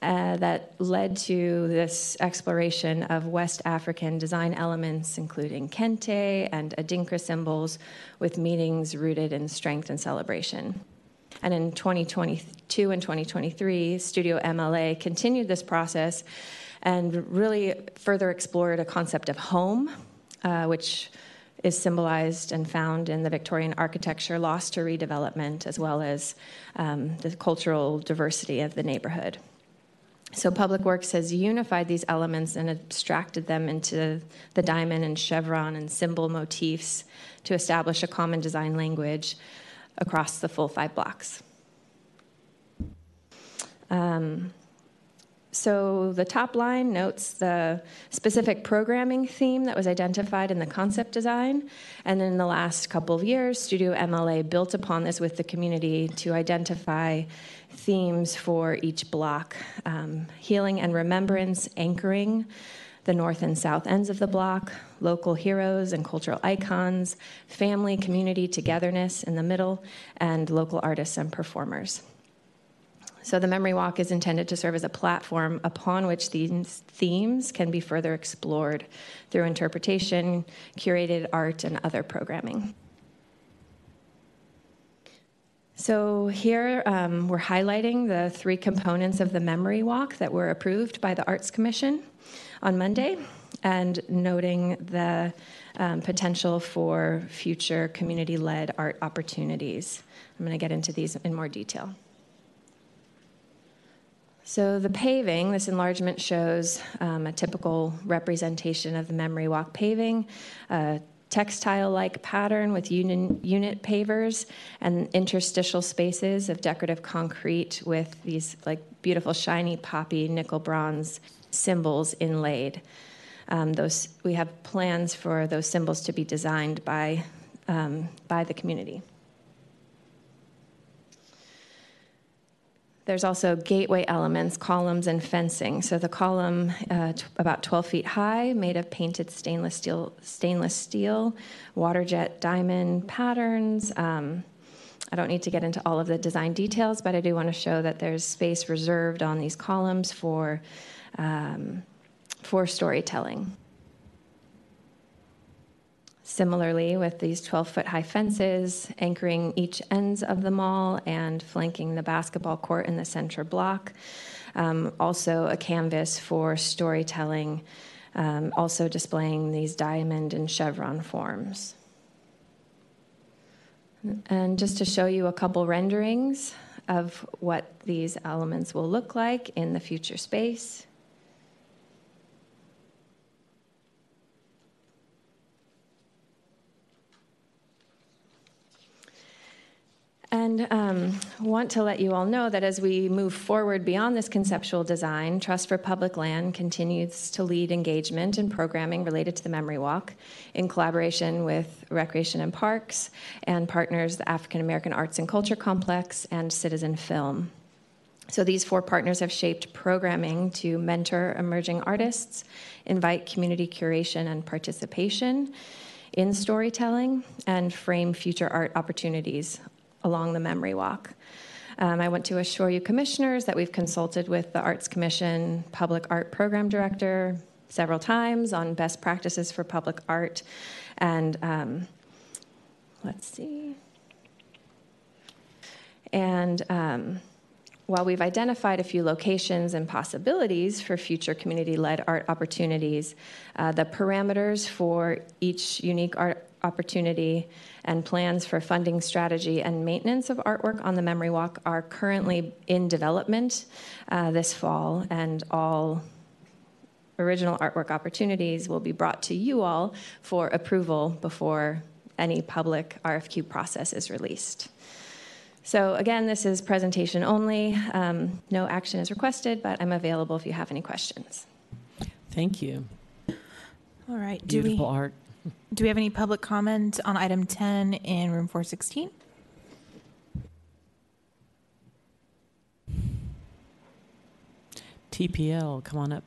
uh, that led to this exploration of West African design elements, including kente and adinkra symbols, with meanings rooted in strength and celebration. And in 2022 and 2023, Studio MLA continued this process and really further explored a concept of home, uh, which is symbolized and found in the Victorian architecture lost to redevelopment, as well as um, the cultural diversity of the neighborhood. So, Public Works has unified these elements and abstracted them into the diamond and chevron and symbol motifs to establish a common design language across the full five blocks. Um, so the top line notes the specific programming theme that was identified in the concept design. And in the last couple of years, Studio MLA built upon this with the community to identify themes for each block um, healing and remembrance, anchoring the north and south ends of the block, local heroes and cultural icons, family, community, togetherness in the middle, and local artists and performers. So the Memory Walk is intended to serve as a platform upon which these themes can be further explored through interpretation, curated art, and other programming. So here um, we're highlighting the three components of the Memory Walk that were approved by the Arts Commission on Monday and noting the um, potential for future community led art opportunities. I'm going to get into these in more detail. So the paving, this enlargement shows um, a typical representation of the memory walk paving, a textile-like pattern with unit, unit pavers and interstitial spaces of decorative concrete with these like beautiful shiny poppy nickel bronze symbols inlaid. Um, those we have plans for those symbols to be designed by um, by the community. There's also gateway elements, columns, and fencing. So the column, uh, t- about 12 feet high, made of painted stainless steel, stainless steel, water jet diamond patterns. Um, I don't need to get into all of the design details, but I do want to show that there's space reserved on these columns for um, for storytelling. Similarly, with these 12 foot high fences anchoring each ends of the mall and flanking the basketball court in the center block, um, also a canvas for storytelling, um, also displaying these diamond and chevron forms. And just to show you a couple renderings of what these elements will look like in the future space. And um, want to let you all know that as we move forward beyond this conceptual design, Trust for Public Land continues to lead engagement and programming related to the Memory Walk in collaboration with Recreation and Parks and partners the African American Arts and Culture Complex and Citizen Film. So these four partners have shaped programming to mentor emerging artists, invite community curation and participation in storytelling, and frame future art opportunities along the memory walk. Um, I want to assure you, commissioners, that we've consulted with the Arts Commission Public Art Program Director several times on best practices for public art. And um, let's see. And um, while we've identified a few locations and possibilities for future community led art opportunities, uh, the parameters for each unique art opportunity and plans for funding strategy and maintenance of artwork on the Memory Walk are currently in development uh, this fall, and all original artwork opportunities will be brought to you all for approval before any public RFQ process is released. So again, this is presentation only. Um, no action is requested, but I'm available if you have any questions.
Thank you.
All right. Do
Beautiful
we,
art.
Do we have any public comment on item 10 in room 416?
TPL, come on up.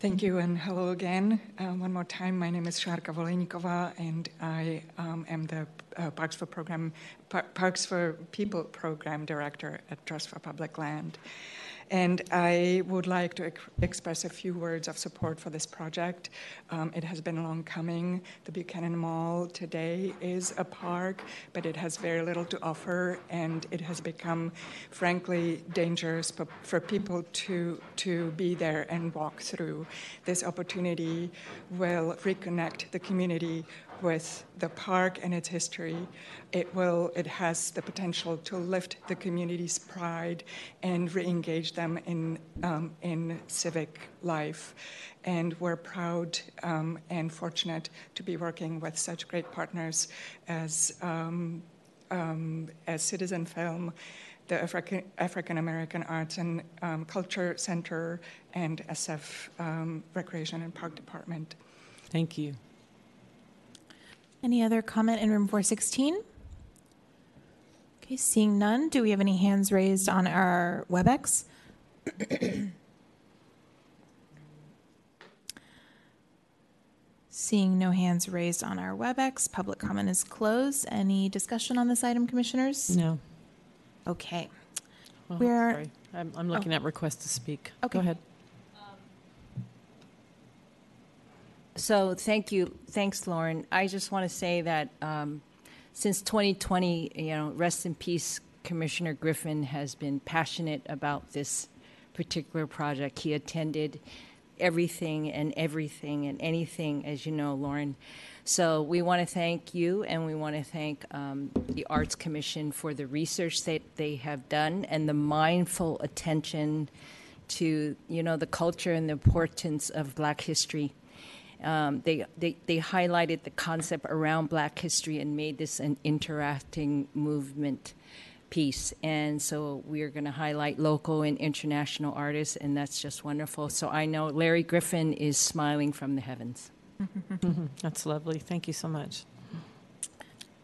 Thank you and hello again. Uh, one more time, my name is Sharka Volenikova and I um, am the uh, Parks for Program Par- Parks for People Program Director at Trust for Public Land. And I would like to ex- express a few words of support for this project. Um, it has been long coming. The Buchanan Mall today is a park, but it has very little to offer, and it has become, frankly, dangerous for, for people to, to be there and walk through. This opportunity will reconnect the community with the park and its history. It will it has the potential to lift the community's pride and re-engage them in um, in civic life. And we're proud um, and fortunate to be working with such great partners as um, um as Citizen Film the African, African American Arts and um, Culture Center and SF um, Recreation and Park Department.
Thank you.
Any other comment in room 416? Okay, seeing none, do we have any hands raised on our WebEx? Seeing no hands raised on our WebEx, public comment is closed. Any discussion on this item, commissioners?
No.
Okay.
Well,
We're-
sorry. I'm, I'm looking
Oh.
at request to speak.
Okay.
Go ahead.
So thank you, thanks, Lauren. I just want to say that um, since 2020, you know, rest in peace, Commissioner Griffin has been passionate about this particular project. He attended everything and everything and anything, as you know, Lauren. So we want to thank you, and we want to thank um, the Arts Commission for the research that they have done and the mindful attention to, you know, the culture and the importance of Black history. Um, they, they, they highlighted the concept around Black history and made this an interacting movement piece. And so we are going to highlight local and international artists, and that's just wonderful. So I know Larry Griffin is smiling from the heavens.
That's lovely. Thank you so much.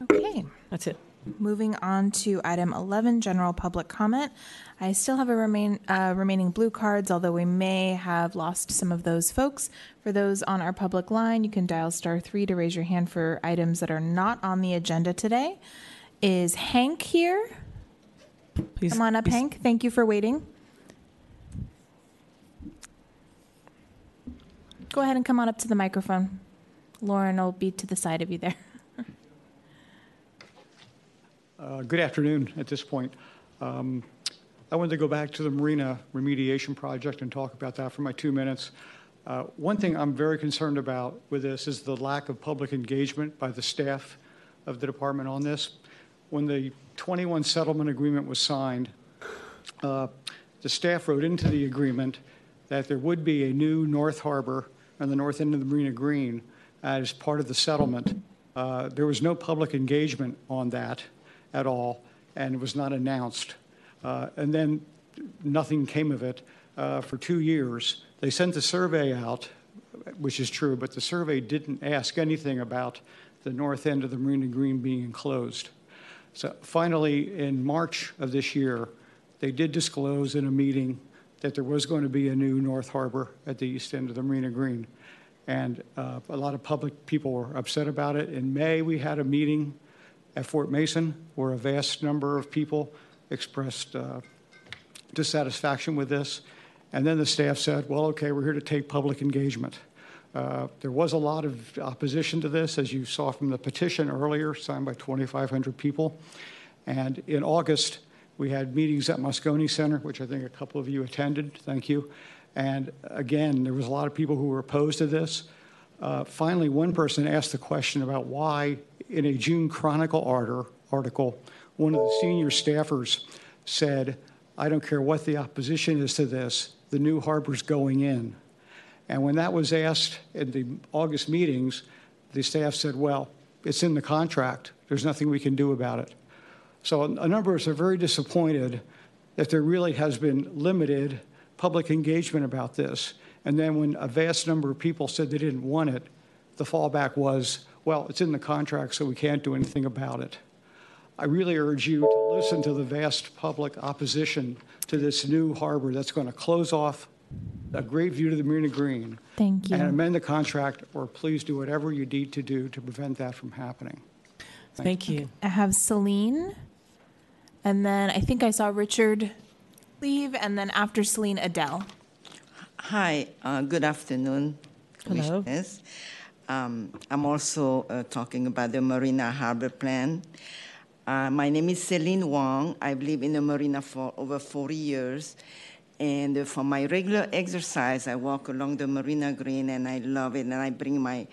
Okay.
That's it.
Moving on to item 11, general public comment. I still have a remain, uh, remaining blue cards, although we may have lost some of those folks. For those on our public line, you can dial star three to raise your hand for items that are not on the agenda today. Is Hank here?
Please,
Come on up,
please.
Hank. Thank you for waiting. Go ahead and come on up to the microphone. Lauren will be to the side of you there.
Uh, Good afternoon at this point. Um, I wanted to go back to the Marina remediation project and talk about that for my two minutes. Uh, One thing I'm very concerned about with this is the lack of public engagement by the staff of the department on this. When the 21 settlement agreement was signed, uh, the staff wrote into the agreement that there would be a new North Harbor on the north end of the Marina Green as part of the settlement Uh, There was no public engagement on that at all, and it was not announced. Uh, And then nothing came of it uh, for two years. They sent the survey out, which is true, but the survey didn't ask anything about the north end of the Marina Green being enclosed. So finally, in March of this year, they did disclose in a meeting that there was going to be a new North Harbor at the east end of the Marina Green. And uh, a lot of public people were upset about it. In May, we had a meeting at Fort Mason where a vast number of people expressed uh, dissatisfaction with this. And then the staff said, well, okay, we're here to take public engagement. Uh, there was a lot of opposition to this, as you saw from the petition earlier, signed by 2,500 people. And in August, we had meetings at Moscone Center, which I think a couple of you attended. Thank you. And again, there was a lot of people who were opposed to this. Uh, finally, one person asked the question about why, in a June Chronicle article, one of the senior staffers said, I don't care what the opposition is to this, the new harbor's going in. And when that was asked in the August meetings, the staff said, well, it's in the contract. There's nothing we can do about it. So a number of us are very disappointed that there really has been limited public engagement about this. And then when a vast number of people said they didn't want it, the fallback was, well, it's in the contract, so we can't do anything about it. I really urge you to listen to the vast public opposition to this new harbor that's going to close off a great view to the Marina Green.
Thank you.
And amend the contract, or please do whatever you need to do to prevent that from happening.
Thank you.
I have Celine, and then I think I saw Richard leave, and then after Celine, Adele.
Hi, uh, good afternoon,
Hello.
Um, I'm also uh, talking about the Marina Harbor Plan. Uh, my name is Celine Wong. I've lived in the marina for over 40 years. And uh, for my regular exercise, I walk along the Marina Green and I love it. And I bring my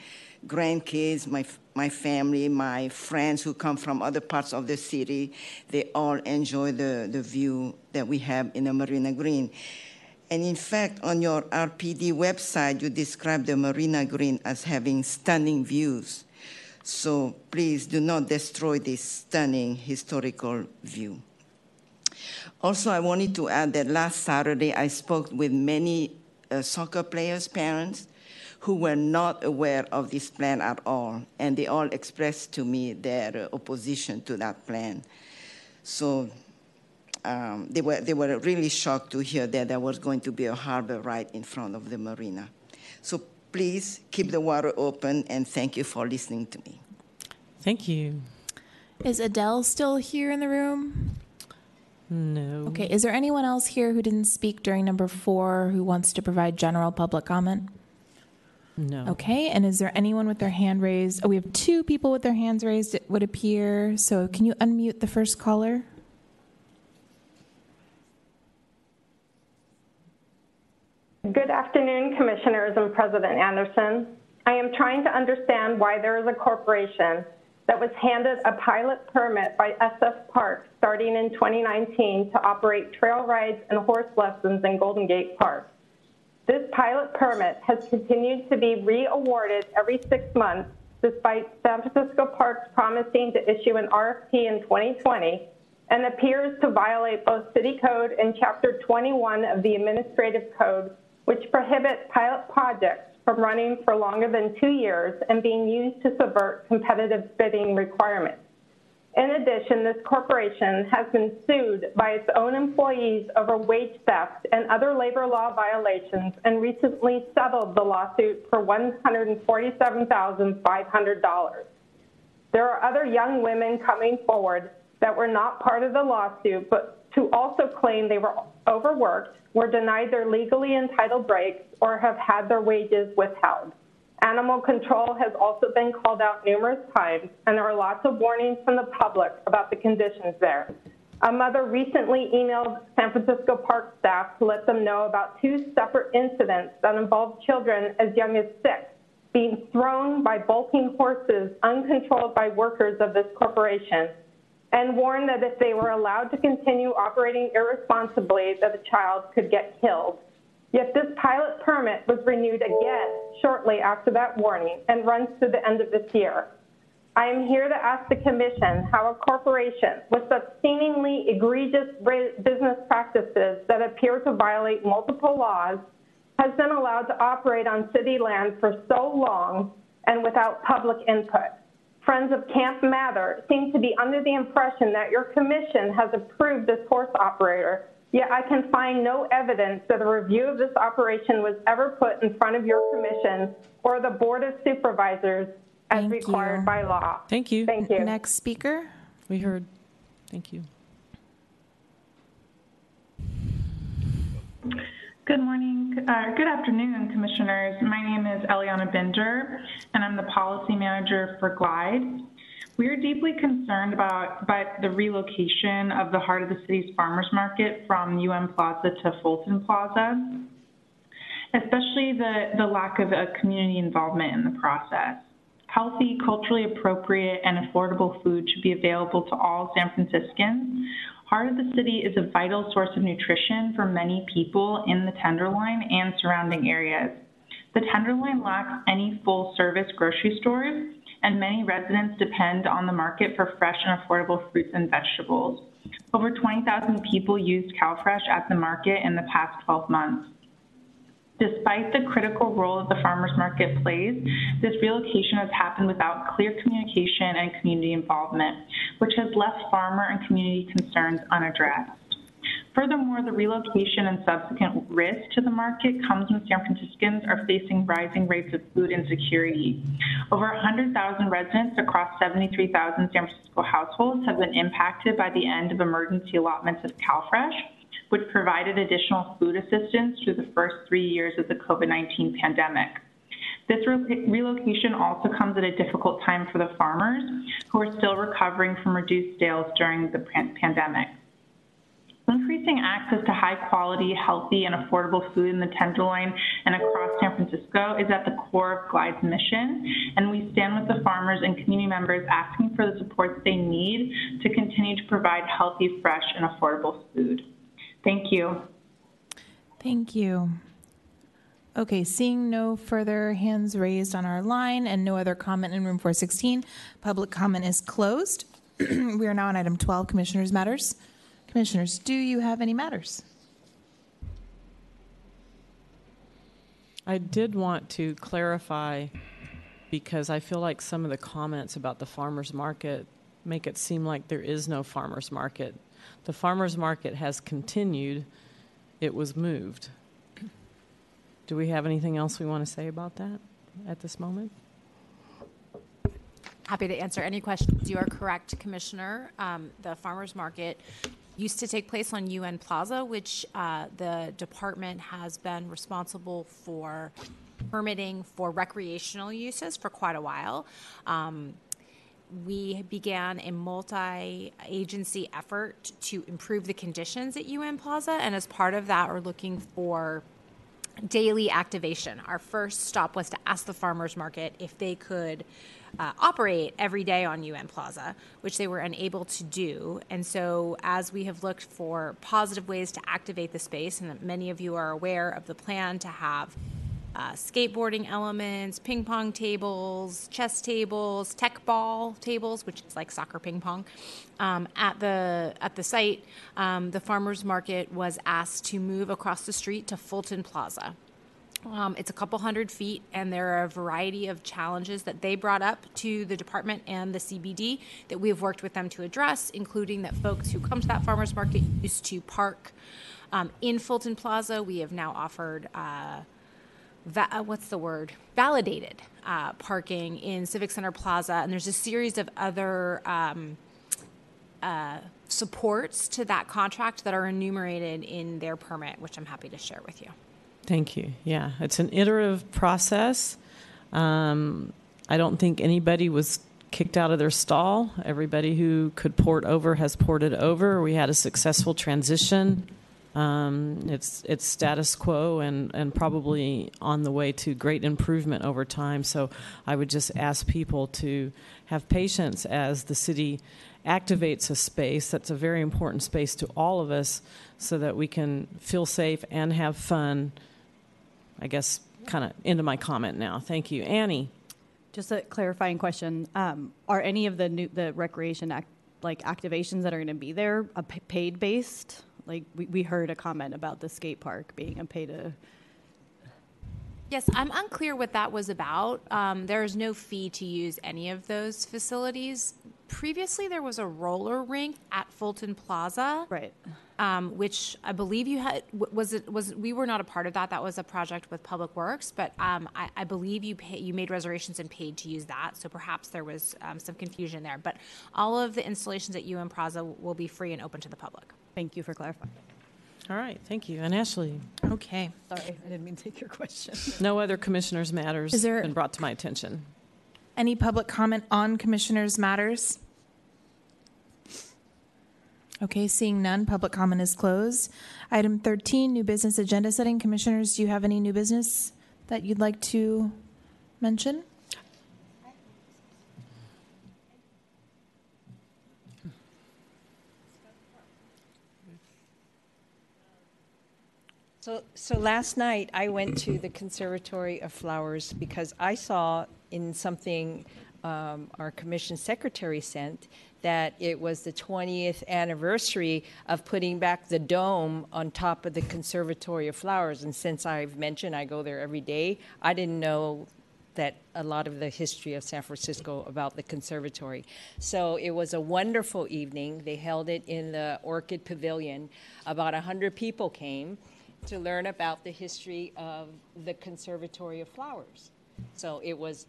grandkids, my, my family, my friends who come from other parts of the city. They all enjoy the, the view that we have in the Marina Green. And in fact, on your RPD website, you describe the Marina Green as having stunning views. So please do not destroy this stunning historical view. Also, I wanted to add that last Saturday I spoke with many uh, soccer players' parents who were not aware of this plan at all, and they all expressed to me their uh, opposition to that plan. So um, they, were, they were really shocked to hear that there was going to be a harbor right in front of the marina. So please keep the water open, and thank you for listening to me.
Thank you.
Is Adele still here in the room?
No.
Okay, is there anyone else here who didn't speak during number four who wants to provide general public comment?
No.
Okay, and is there anyone with their hand raised? Oh, we have two people with their hands raised, it would appear. So can you unmute the first caller?
Good afternoon, Commissioners and President Anderson. I am trying to understand why there is a corporation that was handed a pilot permit by SF Park starting in 2019 to operate trail rides and horse lessons in Golden Gate Park. This pilot permit has continued to be re-awarded every six months despite San Francisco Parks promising to issue an RFP in 2020 and appears to violate both City Code and Chapter 21 of the Administrative Code, which prohibit pilot projects from running for longer than two years and being used to subvert competitive bidding requirements. In addition, this corporation has been sued by its own employees over wage theft and other labor law violations and recently settled the lawsuit for $147,500. There are other young women coming forward that were not part of the lawsuit, but to also claim they were overworked, were denied their legally entitled breaks, or have had their wages withheld. Animal control has also been called out numerous times, and there are lots of warnings from the public about the conditions there. A mother recently emailed San Francisco Park staff to let them know about two separate incidents that involved children as young as six being thrown by bolting horses uncontrolled by workers of this corporation and warned that if they were allowed to continue operating irresponsibly, that the child could get killed. Yet this pilot permit was renewed again shortly after that warning and runs to the end of this year. I am here to ask the Commission how a corporation with such seemingly egregious business practices that appear to violate multiple laws has been allowed to operate on city land for so long and without public input. Friends of Camp Mather seem to be under the impression that your commission has approved this horse operator, yet I can find no evidence that a review of this operation was ever put in front of your commission or the Board of Supervisors as
Thank
required
you.
by law.
Thank you.
Thank you.
Next speaker.
We heard. Thank you.
Good morning, uh, good afternoon, commissioners. My name is Eliana Binder, and I'm the policy manager for Glide. We are deeply concerned about, about the relocation of the heart of the city's farmers market from UN Plaza to Fulton Plaza, especially the, the lack of a community involvement in the process. Healthy, culturally appropriate, and affordable food should be available to all San Franciscans. Heart of the City is a vital source of nutrition for many people in the Tenderloin and surrounding areas. The Tenderloin lacks any full service grocery stores, and many residents depend on the market for fresh and affordable fruits and vegetables. Over 20,000 people used CalFresh at the market in the past 12 months. Despite the critical role that the farmers market plays, this relocation has happened without clear communication and community involvement, which has left farmer and community concerns unaddressed. Furthermore, the relocation and subsequent risk to the market comes when San Franciscans are facing rising rates of food insecurity. Over 100,000 residents across 73,000 San Francisco households have been impacted by the end of emergency allotments of CalFresh, which provided additional food assistance through the first three years of the COVID 19 pandemic. This re- relocation also comes at a difficult time for the farmers who are still recovering from reduced sales during the pandemic. Increasing access to high quality, healthy, and affordable food in the Tenderloin and across San Francisco is at the core of Glide's mission, and we stand with the farmers and community members asking for the supports they need to continue to provide healthy, fresh, and affordable food. Thank you.
Thank you. Okay, seeing no further hands raised on our line and no other comment in room 416, public comment is closed. we are now on item 12, Commissioners' Matters. Commissioners, do you have any matters?
I did want to clarify because I feel like some of the comments about the farmers market make it seem like there is no farmers market. The farmers market has continued, it was moved. Do we have anything else we want to say about that at this moment?
Happy to answer any questions. You are correct, Commissioner. Um, the farmers market used to take place on UN Plaza, which uh, the department has been responsible for permitting for recreational uses for quite a while. Um, we began a multi agency effort to improve the conditions at UN Plaza, and as part of that, we're looking for daily activation. Our first stop was to ask the farmers market if they could uh, operate every day on UN Plaza, which they were unable to do. And so, as we have looked for positive ways to activate the space, and many of you are aware of the plan to have uh, skateboarding elements, ping pong tables, chess tables, teqball tables, which is like soccer ping pong. Um, at the at the site, um, the farmers market was asked to move across the street to Fulton Plaza. Um, it's a couple hundred feet, and there are a variety of challenges that they brought up to the department and the CBD that we have worked with them to address, including that folks who come to that farmers market used to park um, in Fulton Plaza. We have now offered. Uh, va- uh, what's the word? Validated uh, parking in Civic Center Plaza, and there's a series of other um, uh, supports to that contract that are enumerated in their permit, which I'm happy to share with you.
Thank you. Yeah, it's an iterative process. Um, I don't think anybody was kicked out of their stall. Everybody who could port over has ported over. We had a successful transition. Um, it's it's status quo and, and probably on the way to great improvement over time. So I would just ask people to have patience as the city activates a space that's a very important space to all of us so that we can feel safe and have fun. I guess kind of into my comment now. Thank you. Annie.
Just a clarifying question. Um, are any of the new, the recreation act, like activations that are going to be there paid based? Like we, we heard a comment about the skate park being a pay to.
Yes, I'm unclear what that was about. Um, there is no fee to use any of those facilities. Previously, there was a roller rink at Fulton Plaza,
right?
Um, which I believe you had was it was we were not a part of that. That was a project with Public Works, but um, I, I believe you pay, you made reservations and paid to use that. So perhaps there was um, some confusion there. But all of the installations at UN Plaza will be free and open to the public.
Thank you for clarifying.
All right, thank you. And Ashley?
Okay.
Sorry, I didn't mean to take your question.
No other commissioners' matters
Is there-
been brought to my attention.
Any public comment on commissioners' matters? Okay, seeing none, public comment is closed. Item 13, new business agenda setting. Commissioners, do you have any new business that you'd like to mention?
So, so last night I went to the Conservatory of Flowers because I saw in something um, our commission secretary sent that it was the 20th anniversary of putting back the dome on top of the Conservatory of Flowers. And since I've mentioned I go there every day, I didn't know that a lot of the history of San Francisco about the conservatory. So it was a wonderful evening. They held it in the Orchid Pavilion. About 100 people came to learn about the history of the Conservatory of Flowers. So it was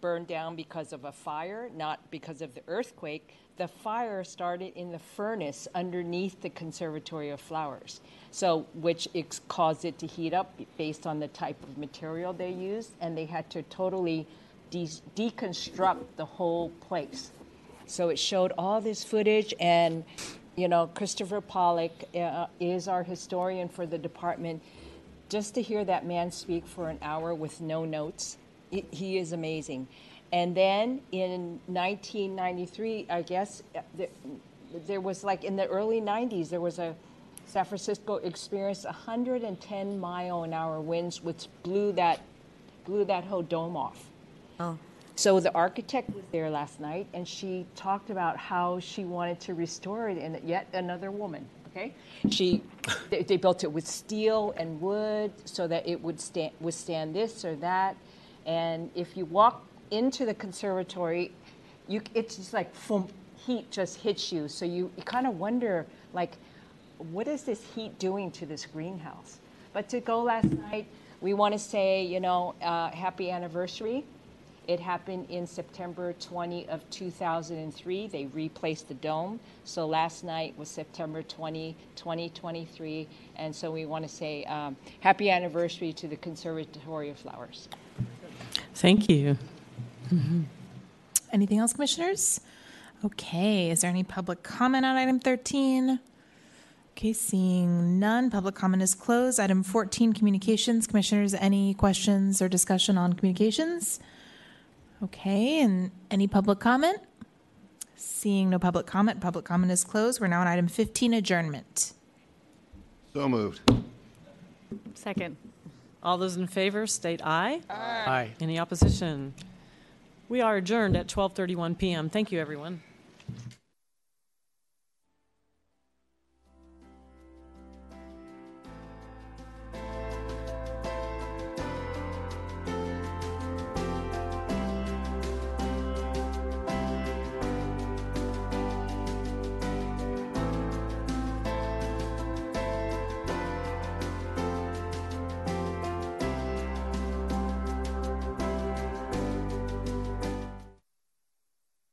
burned down because of a fire, not because of the earthquake. The fire started in the furnace underneath the Conservatory of Flowers, so which caused it to heat up based on the type of material they used, and they had to totally de- deconstruct the whole place. So it showed all this footage, and you know, Christopher Pollock uh, is our historian for the department. Just to hear that man speak for an hour with no notes, it, he is amazing. And then in 1993, I guess uh, there, there was like in the early 90s, there was a San Francisco experienced 110 mile an hour winds, which blew that blew that whole dome off.
Oh.
So the architect was there last night, and she talked about how she wanted to restore it. And yet another woman, okay? She, they, they built it with steel and wood so that it would stand, withstand this or that. And if you walk into the conservatory, you, it's just like boom, heat just hits you. So you, you kind of wonder, like, what is this heat doing to this greenhouse? But to go last night, we want to say, you know, uh, happy anniversary. It happened in September 20 of 2003. They replaced the dome. So last night was September 20, 2023. And so we want to say um, happy anniversary to the Conservatory of Flowers.
Thank you.
Anything else, commissioners? Okay, is there any public comment on item 13? Okay, seeing none, public comment is closed. Item 14, communications. Commissioners, any questions or discussion on communications? Okay, and any public comment? Seeing no public comment, public comment is closed. We're now on item 15, adjournment.
So moved.
Second.
All those in favor state aye.
Aye.
Any opposition? We are adjourned at 12:31 PM. Thank you, everyone.